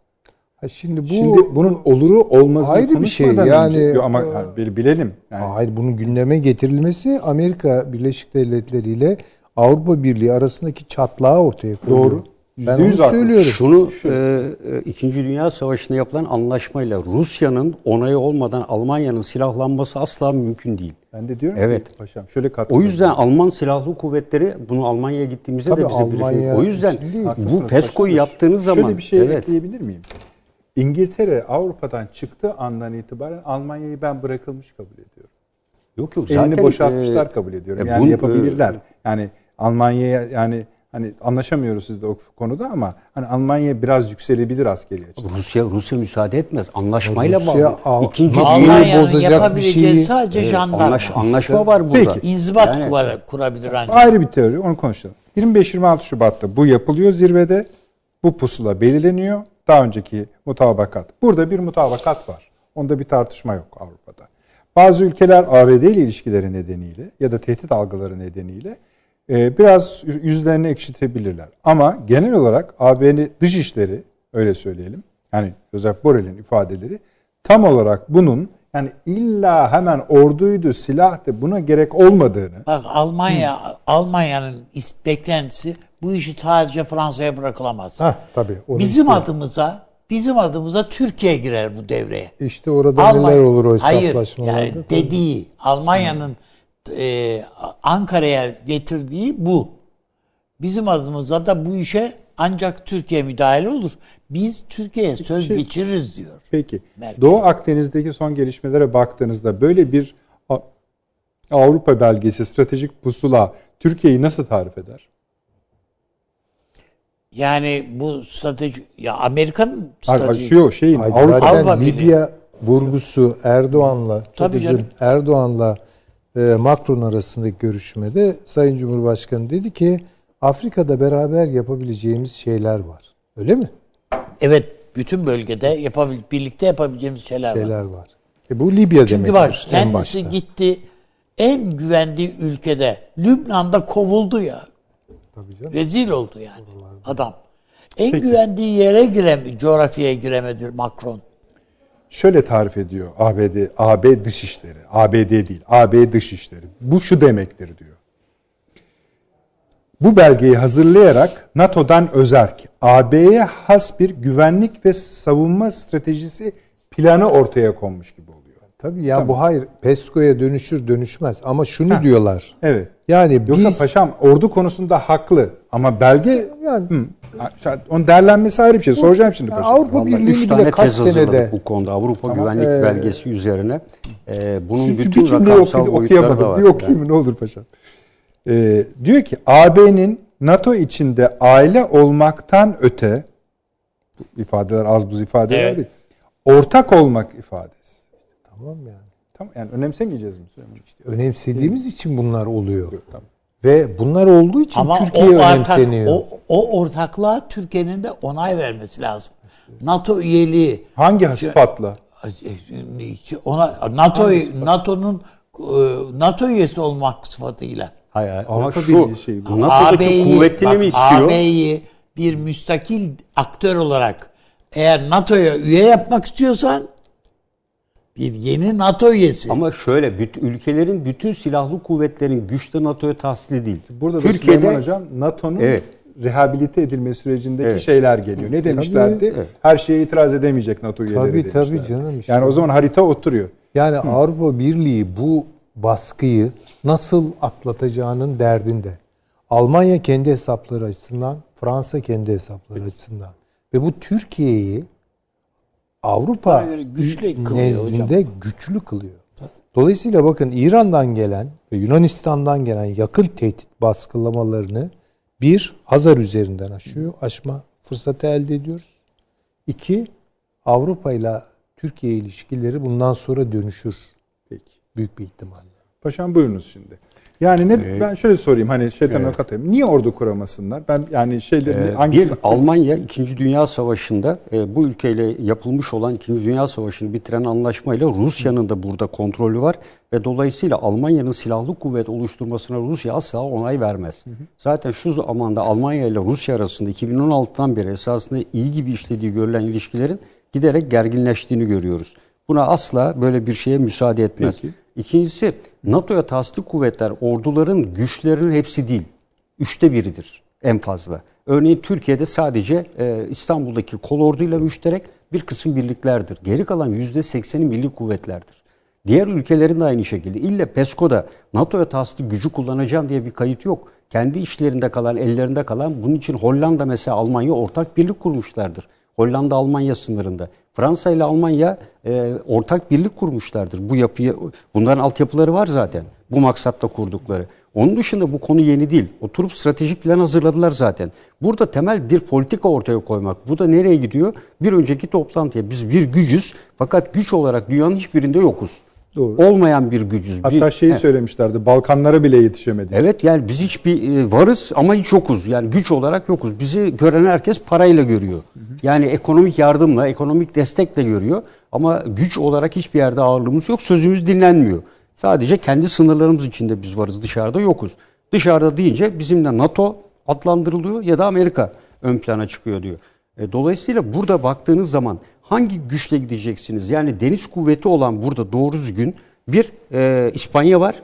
Ha şimdi bu Şimdi bunun oluru olmazını ayrı bir şey. Yani, önce, ama e, bir bilelim. Yani Hayır bunun gündeme getirilmesi Amerika Birleşik Devletleri ile Avrupa Birliği arasındaki çatlağı ortaya koyuyor. Doğru. Ben onu söylüyorum. Şunu e, e, İkinci Dünya Savaşı'nda yapılan anlaşmayla Rusya'nın onayı olmadan Almanya'nın silahlanması asla mümkün değil. ben de diyorum Evet. ki paşam şöyle O katılıyorum. yüzden Alman silahlı kuvvetleri bunu Almanya'ya gittiğimizde Tabii de bize Almanya O yüzden değil. bu PESCO'yu yaptığınız zaman Şöyle bir şey evet. ekleyebilir miyim? İngiltere Avrupa'dan çıktığı andan itibaren Almanya'yı ben bırakılmış kabul ediyorum. Yok yok Elini zaten boşaltmışlar e, kabul ediyorum. e, Yani bu- yapabilirler. Yani Almanya'ya yani hani anlaşamıyoruz sizde o konuda ama hani Almanya biraz yükselebilir askeri açıdan. Rusya Rusya müsaade etmez. Anlaşmayla Rusya, bağlı. Av- İkinci Almanya'nın bozacak bir yapabileceği şeyi- sadece Evet, jandarma. anlaş- anlaşma var burada. Peki. İnzibat Yani- kurar- kurabilir ancak. Ayrı bir teori onu konuşalım. 25-26 Şubat'ta bu yapılıyor zirvede. Bu pusula belirleniyor. Daha önceki mutabakat. Burada bir mutabakat var. Onda bir tartışma yok Avrupa'da. Bazı ülkeler ABD ile ilişkileri nedeniyle ya da tehdit algıları nedeniyle biraz yüzlerini ekşitebilirler. Ama genel olarak AB'nin dışişleri öyle söyleyelim. Yani Josep Borrell'in ifadeleri tam olarak bunun yani illa hemen orduydu, silahtı buna gerek olmadığını Bak Almanya Almanya'nın is- beklentisi bu işi sadece Fransa'ya bırakılamaz. Hah tabii. bizim istiyor. adımıza bizim adımıza Türkiye girer bu devreye. İşte orada Almanya- neler olur o Hayır, hesaplaşmalarda. yani dediği Almanya'nın e, Ankara'ya getirdiği bu. Bizim adımıza da bu işe ancak Türkiye müdahale olur. Biz Türkiye'ye söz şey- geçiririz diyor. Peki. Merkez. Doğu Akdeniz'deki son gelişmelere baktığınızda böyle bir Avrupa belgesi, stratejik pusula Türkiye'yi nasıl tarif eder? Yani bu strateji ya Amerika'nın strateji Şu şeyin Avrupa Avrupa. Libya vurgusu Erdoğan'la Tabii canım. Erdoğan'la Macron arasındaki görüşmede Sayın Cumhurbaşkanı dedi ki Afrika'da beraber yapabileceğimiz şeyler var. Öyle mi? evet bütün bölgede yapabil birlikte yapabileceğimiz şeyler, var. Şeyler var. E bu Libya Çünkü demek. en kendisi başta. gitti en güvendiği ülkede Lübnan'da kovuldu ya. Tabii canım. Rezil oldu yani adam. En güvendiği yere giremedi, coğrafyaya giremedi Macron. Şöyle tarif ediyor ABD, AB dışişleri. ABD değil, AB dışişleri. Bu şu demektir diyor. Bu belgeyi hazırlayarak NATO'dan özerk, AB'ye has bir güvenlik ve savunma stratejisi planı ortaya konmuş gibi oluyor. Tabii yani bu hayır PESCO'ya dönüşür dönüşmez ama şunu diyorlar. Evet. Yani Yoksa biz paşam ordu konusunda haklı ama belge yani Hı. Onun değerlenmesi ayrı bir şey. Soracağım şimdi yani. Avrupa Vallahi Birliği'ni üç bile tane kaç tez senede bu konuda Avrupa Ama, Güvenlik e, Belgesi üzerine. E, bunun Şu- bütün rakamsal boyutları da var. Bir okuyayım ne olur paşam. Ee, diyor ki AB'nin NATO içinde aile olmaktan öte bu ifadeler az buz ifadeler Evet. değil. Ortak olmak ifadesi. tamam yani. Tamam yani önemsemeyeceğiz mi? Önemsediğimiz için bunlar oluyor. Tamam. Ve bunlar olduğu için Ama Türkiye o, ortak, önemseniyor. o, o ortaklığa Türkiye'nin de onay vermesi lazım. NATO üyeliği Hangi sıfatla? ona NATO NATO'nun e, NATO üyesi olmak sıfatıyla Hayır, hayır. ama şu şeyi bu. NATO'daki AB'yi kuvvetini bak, mi istiyor? AB'yi bir müstakil aktör olarak eğer NATO'ya üye yapmak istiyorsan bir yeni NATO üyesi. Ama şöyle bütün ülkelerin bütün silahlı kuvvetlerin güçte NATO'ya tahsili değil. Burada da Türkiye'de Süleyman Hocam NATO'nun Evet. rehabilite edilme sürecindeki Evet. şeyler geliyor. Ne demişlerdi? evet. Her şeye itiraz edemeyecek NATO üyeleri Tabii, demişler. tabii canım işte. Yani o zaman harita oturuyor. Yani Avrupa Birliği bu baskıyı nasıl atlatacağının derdinde. Almanya kendi hesapları açısından, Fransa kendi hesapları açısından. Ve bu Türkiye'yi Avrupa Hayır, güçlü kılıyor nezdinde hocam. güçlü kılıyor. Dolayısıyla bakın İran'dan gelen ve Yunanistan'dan gelen yakın tehdit baskılamalarını bir Hazar üzerinden aşıyor, aşma fırsatı elde ediyoruz. İki Avrupa ile Türkiye ilişkileri bundan sonra dönüşür Peki. büyük bir ihtimalle. Paşam buyurunuz şimdi. Yani ne Ee, ben şöyle sorayım hani şeytan evet. avukat yapayım. Niye ordu kuramasınlar? Ben yani şeyleri Ee, hangisini bir Almanya 2. Dünya Savaşı'nda e, bu ülkeyle yapılmış olan 2. Dünya Savaşı'nı bitiren anlaşmayla Rusya'nın da burada kontrolü var ve dolayısıyla Almanya'nın silahlı kuvvet oluşturmasına Rusya asla onay vermez. Zaten şu zamanda Almanya ile Rusya arasında 2016'dan beri esasında iyi gibi işlediği görülen ilişkilerin giderek gerginleştiğini görüyoruz. Buna asla böyle bir şeye müsaade etmez. Peki. İkincisi NATO'ya tasdik kuvvetler orduların güçlerinin hepsi değil. Üçte biridir en fazla. Örneğin Türkiye'de sadece e, İstanbul'daki kolorduyla müşterek bir kısım birliklerdir. Geri kalan yüzde sekseni milli kuvvetlerdir. Diğer ülkelerin de aynı şekilde. İlle PESCO'da NATO'ya tasdik gücü kullanacağım diye bir kayıt yok. Kendi işlerinde kalan, ellerinde kalan bunun için Hollanda mesela Almanya ortak birlik kurmuşlardır. Hollanda Almanya sınırında. Fransa ile Almanya e, ortak birlik kurmuşlardır. Bu yapıyı bunların altyapıları var zaten. Bu maksatla kurdukları. Onun dışında bu konu yeni değil. Oturup stratejik plan hazırladılar zaten. Burada temel bir politika ortaya koymak. Bu da nereye gidiyor? Bir önceki toplantıya biz bir gücüz fakat güç olarak dünyanın hiçbirinde yokuz. Doğru. Olmayan bir gücüz. Hatta bir, şeyi He. söylemişlerdi. Balkanlara bile yetişemedi. Evet yani biz hiçbir e, varız ama hiç yokuz. Yani güç olarak yokuz. Bizi gören herkes parayla görüyor. Yani ekonomik yardımla, ekonomik destekle görüyor. Ama güç olarak hiçbir yerde ağırlığımız yok. Sözümüz dinlenmiyor. Sadece kendi sınırlarımız içinde biz varız. Dışarıda yokuz. Dışarıda deyince bizimle NATO adlandırılıyor ya da Amerika ön plana çıkıyor diyor. E, dolayısıyla burada baktığınız zaman hangi güçle gideceksiniz? Yani deniz kuvveti olan burada doğru düzgün bir e, İspanya var.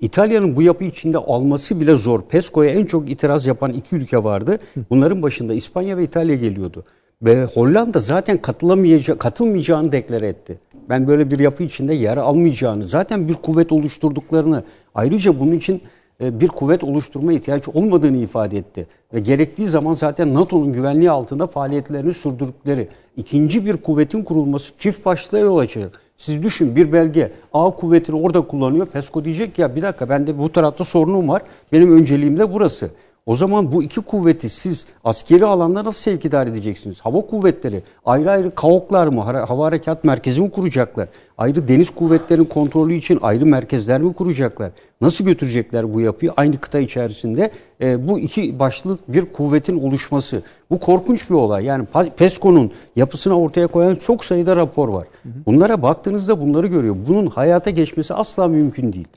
İtalya'nın bu yapı içinde alması bile zor. PESCO'ya en çok itiraz yapan iki ülke vardı. Bunların başında İspanya ve İtalya geliyordu. Ve Hollanda zaten katılamayacak, katılmayacağını deklare etti. Ben böyle bir yapı içinde yer almayacağını, zaten bir kuvvet oluşturduklarını, ayrıca bunun için bir kuvvet oluşturma ihtiyaç olmadığını ifade etti. Ve gerektiği zaman zaten NATO'nun güvenliği altında faaliyetlerini sürdürdükleri ikinci bir kuvvetin kurulması çift başlığa yol açacak. Siz düşün bir belge A kuvvetini orada kullanıyor. PESCO diyecek ya bir dakika bende bu tarafta sorunum var. Benim önceliğim de burası. O zaman bu iki kuvveti siz askeri alanda nasıl sevkidar edeceksiniz? Hava kuvvetleri ayrı ayrı KAOK'lar mı, hava harekat merkezi mi kuracaklar? Ayrı deniz kuvvetlerinin kontrolü için ayrı merkezler mi kuracaklar? Nasıl götürecekler bu yapıyı? Aynı kıta içerisinde e, bu iki başlık bir kuvvetin oluşması. Bu korkunç bir olay. Yani PESCO'nun yapısını ortaya koyan çok sayıda rapor var. Bunlara baktığınızda bunları görüyor. Bunun hayata geçmesi asla mümkün değil.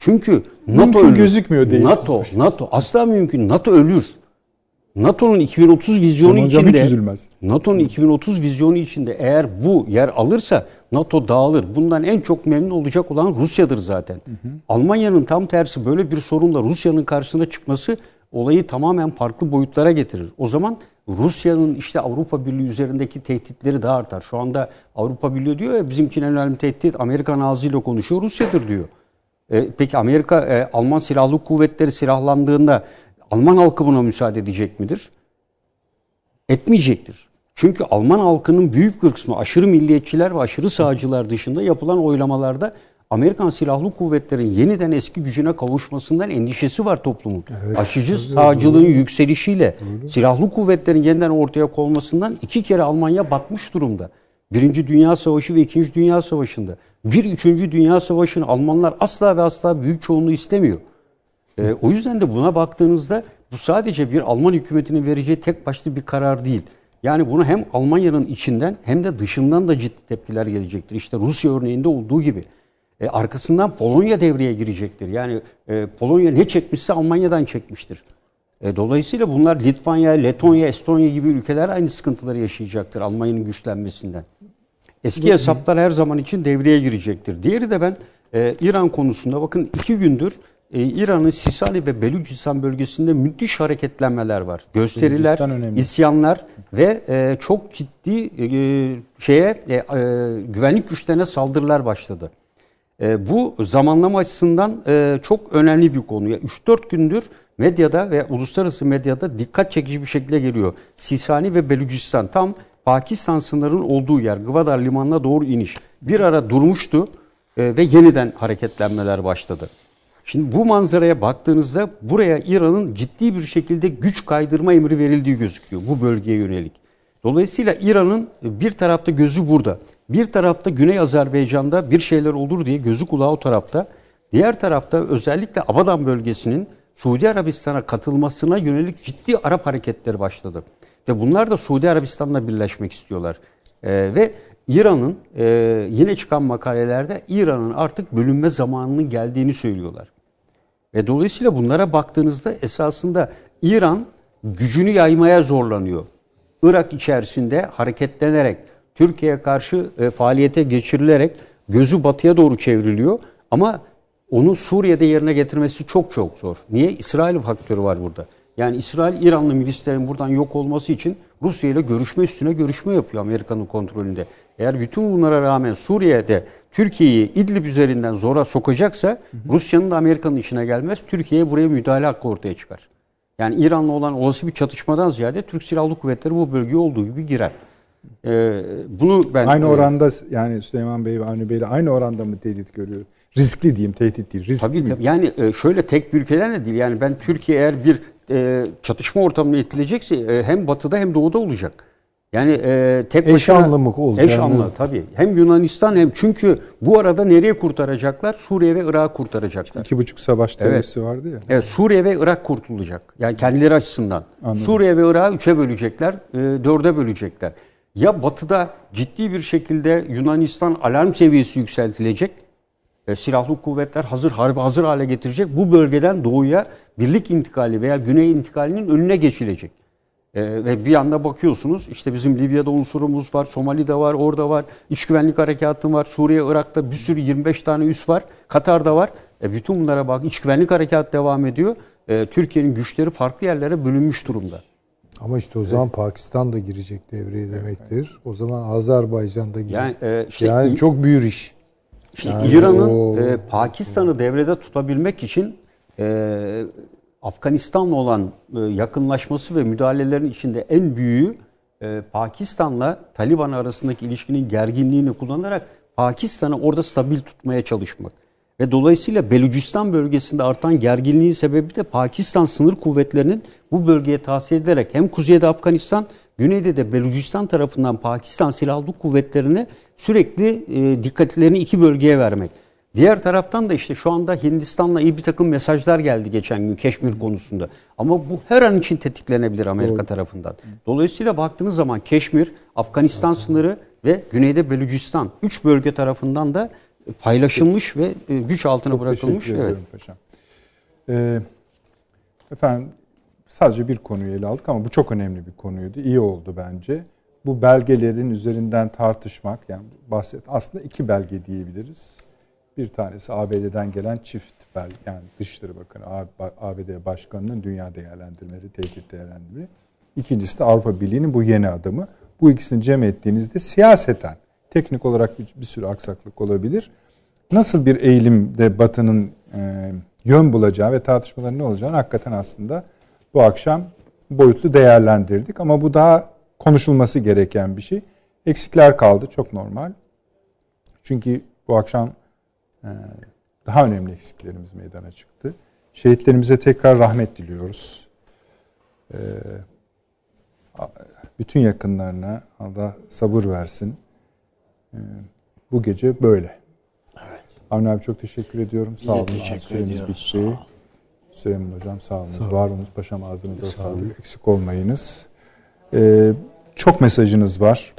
Çünkü NATO Mümkün ölür. gözükmüyor değil. NATO, NATO asla mümkün. NATO ölür. NATO'nun 2030 vizyonu Ama hocam içinde. NATO'nun 2030 vizyonu içinde eğer bu yer alırsa NATO dağılır. Bundan en çok memnun olacak olan Rusya'dır zaten. Almanya'nın tam tersi böyle bir sorunla Rusya'nın karşısına çıkması olayı tamamen farklı boyutlara getirir. O zaman Rusya'nın işte Avrupa Birliği üzerindeki tehditleri daha artar. Şu anda Avrupa Birliği diyor ya bizim için en önemli tehdit Amerikan ağzıyla konuşuyor Rusya'dır diyor. E, peki Amerika e, Alman silahlı kuvvetleri silahlandığında Alman halkı buna müsaade edecek midir? Etmeyecektir. Çünkü Alman halkının büyük bir kısmı aşırı milliyetçiler ve aşırı sağcılar dışında yapılan oylamalarda Amerikan Silahlı Kuvvetleri'nin yeniden eski gücüne kavuşmasından endişesi var toplumun. Aşıcı sağcılığın yükselişiyle silahlı kuvvetlerin yeniden ortaya konmasından iki kere Almanya batmış durumda. Birinci Dünya Savaşı ve İkinci Dünya Savaşı'nda. Bir Üçüncü Dünya Savaşı'nı Almanlar asla ve asla büyük çoğunluğu istemiyor. Ee, o yüzden de buna baktığınızda bu sadece bir Alman hükümetinin vereceği tek başlı bir karar değil. Yani bunu hem Almanya'nın içinden hem de dışından da ciddi tepkiler gelecektir. İşte Rusya örneğinde olduğu gibi. E, arkasından Polonya devreye girecektir. Yani e, Polonya ne çekmişse Almanya'dan çekmiştir. E, dolayısıyla bunlar Litvanya, Letonya, Estonya gibi ülkeler aynı sıkıntıları yaşayacaktır Almanya'nın güçlenmesinden. Eski hesaplar her zaman için devreye girecektir. Diğeri de ben e, İran konusunda bakın iki gündür e, İran'ın Sisali ve Belucistan bölgesinde müthiş hareketlenmeler var. Gösteriler, isyanlar ve e, çok ciddi e, şeye e, e, güvenlik güçlerine saldırılar başladı. E, bu zamanlama açısından e, çok önemli bir konu. 3-4 gündür medyada ve uluslararası medyada dikkat çekici bir şekilde geliyor. Sisani ve Belucistan tam Pakistan sınırının olduğu yer Gwadar limanına doğru iniş. Bir ara durmuştu e, ve yeniden hareketlenmeler başladı. Şimdi bu manzaraya baktığınızda buraya İran'ın ciddi bir şekilde güç kaydırma emri verildiği gözüküyor bu bölgeye yönelik. Dolayısıyla İran'ın bir tarafta gözü burada, bir tarafta Güney Azerbaycan'da bir şeyler olur diye gözü kulağı o tarafta. Diğer tarafta özellikle Abadan bölgesinin Suudi Arabistan'a katılmasına yönelik ciddi Arap hareketleri başladı. Ve bunlar da Suudi Arabistan'la birleşmek istiyorlar. Ee, ve İran'ın e, yine çıkan makalelerde İran'ın artık bölünme zamanının geldiğini söylüyorlar. Ve dolayısıyla bunlara baktığınızda esasında İran gücünü yaymaya zorlanıyor. Irak içerisinde hareketlenerek, Türkiye'ye karşı e, faaliyete geçirilerek gözü batıya doğru çevriliyor. Ama onu Suriye'de yerine getirmesi çok çok zor. Niye? İsrail faktörü var burada. Yani İsrail İranlı milislerin buradan yok olması için Rusya ile görüşme üstüne görüşme yapıyor Amerika'nın kontrolünde. Eğer bütün bunlara rağmen Suriye'de Türkiye'yi İdlib üzerinden zora sokacaksa Rusya'nın da Amerika'nın işine gelmez. Türkiye'ye buraya müdahale hakkı ortaya çıkar. Yani İran'la olan olası bir çatışmadan ziyade Türk Silahlı Kuvvetleri bu bölgeye olduğu gibi girer. Ee, bunu ben aynı oranda yani Süleyman Bey ve Avni Bey ile aynı oranda mı tehdit görüyor? Riskli diyeyim, tehdit değil. Riskli tabii, mi? tabii. Yani e, şöyle tek bir ülkeden de değil. Yani ben Türkiye eğer bir e, çatışma ortamına itilecekse e, hem batıda hem doğuda olacak. Yani e, tek eş başına anlamı olacak. Eş anlamı tabii. Hem Yunanistan hem çünkü bu arada nereye kurtaracaklar? Suriye ve Irak'ı kurtaracaklar. İki buçuk savaş teorisi vardı ya. Evet Suriye ve Irak kurtulacak. Yani kendileri açısından. Anladım. Suriye ve Irak'ı üçe bölecekler, e, dörde bölecekler. Ya batıda ciddi bir şekilde Yunanistan alarm seviyesi yükseltilecek. E, silahlı kuvvetler hazır harbi hazır hale getirecek. Bu bölgeden doğuya birlik intikali veya güney intikalinin önüne geçilecek. E, ve bir yanda bakıyorsunuz işte bizim Libya'da unsurumuz var, Somali'de var, orada var, iç güvenlik harekatı var, Suriye, Irak'ta bir sürü 25 tane üs var, Katar'da var. E, bütün bunlara bak, iç güvenlik harekatı devam ediyor. E, Türkiye'nin güçleri farklı yerlere bölünmüş durumda. Ama işte o zaman Pakistan da girecek devreye demektir. O zaman Azerbaycan da girecek. Yani, Yani, e, işte İ- çok büyür iş. İşte Yani İran'ın e, Pakistan'ı devrede tutabilmek için e, Afganistan'la olan e, yakınlaşması ve müdahalelerin içinde en büyüğü e, Pakistan'la Taliban arasındaki ilişkinin gerginliğini kullanarak Pakistan'ı orada stabil tutmaya çalışmak. Ve dolayısıyla Belucistan bölgesinde artan gerginliğin sebebi de Pakistan sınır kuvvetlerinin bu bölgeye tahsis edilerek hem kuzeyde Afganistan, güneyde de Belucistan tarafından Pakistan silahlı kuvvetlerine sürekli e, dikkatlerini iki bölgeye vermek. Diğer taraftan da işte şu anda Hindistan'la iyi bir takım mesajlar geldi geçen gün Keşmir konusunda. Ama bu her an için tetiklenebilir Amerika tarafından. Dolayısıyla baktığınız zaman Keşmir, Afganistan sınırı ve güneyde Belucistan üç bölge tarafından da paylaşılmış ve e, güç altına Çok bırakılmış. teşekkür Evet. paşam. Ee, efendim sadece bir konuyu ele aldık ama bu çok önemli bir konuydu. İyi oldu bence. Bu belgelerin üzerinden tartışmak yani bahset aslında iki belge diyebiliriz. Bir tanesi ABD'den gelen çift belge yani Dışişleri Bakanı ABD Başkanı'nın dünya değerlendirmeleri, tehdit değerlendirmeleri. İkincisi de Avrupa Birliği'nin bu yeni adımı. Bu ikisini cem ettiğinizde siyaseten teknik olarak bir, bir sürü aksaklık olabilir. Nasıl bir eğilimde Batı'nın e, yön bulacağı ve tartışmaların ne olacağını hakikaten aslında bu akşam boyutlu değerlendirdik. Ama bu daha konuşulması gereken bir şey. Eksikler kaldı çok normal. Çünkü bu akşam e, daha önemli eksiklerimiz meydana çıktı. Şehitlerimize tekrar rahmet diliyoruz. E, bütün yakınlarına Allah sabır versin. E, bu gece böyle. Evet. Avni abi çok teşekkür ediyorum. Sağ olun. teşekkür Süremiz ediyoruz. bitti. Sağ olun. Süleyman Hocam sağ olun. Sağ Var olunuz. Paşam ağzınıza sağlık. Eksik olmayınız. Ee, çok mesajınız var.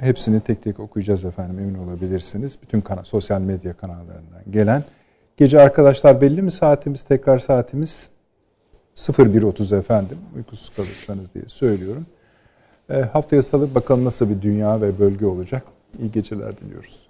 Hepsini tek tek okuyacağız efendim emin olabilirsiniz. Bütün kana, sosyal medya kanallarından gelen. Gece arkadaşlar belli mi saatimiz? Tekrar saatimiz 01.30 efendim. Uykusuz kalırsanız diye söylüyorum. E, haftaya salı bakalım nasıl bir dünya ve bölge olacak. İyi geceler diliyoruz.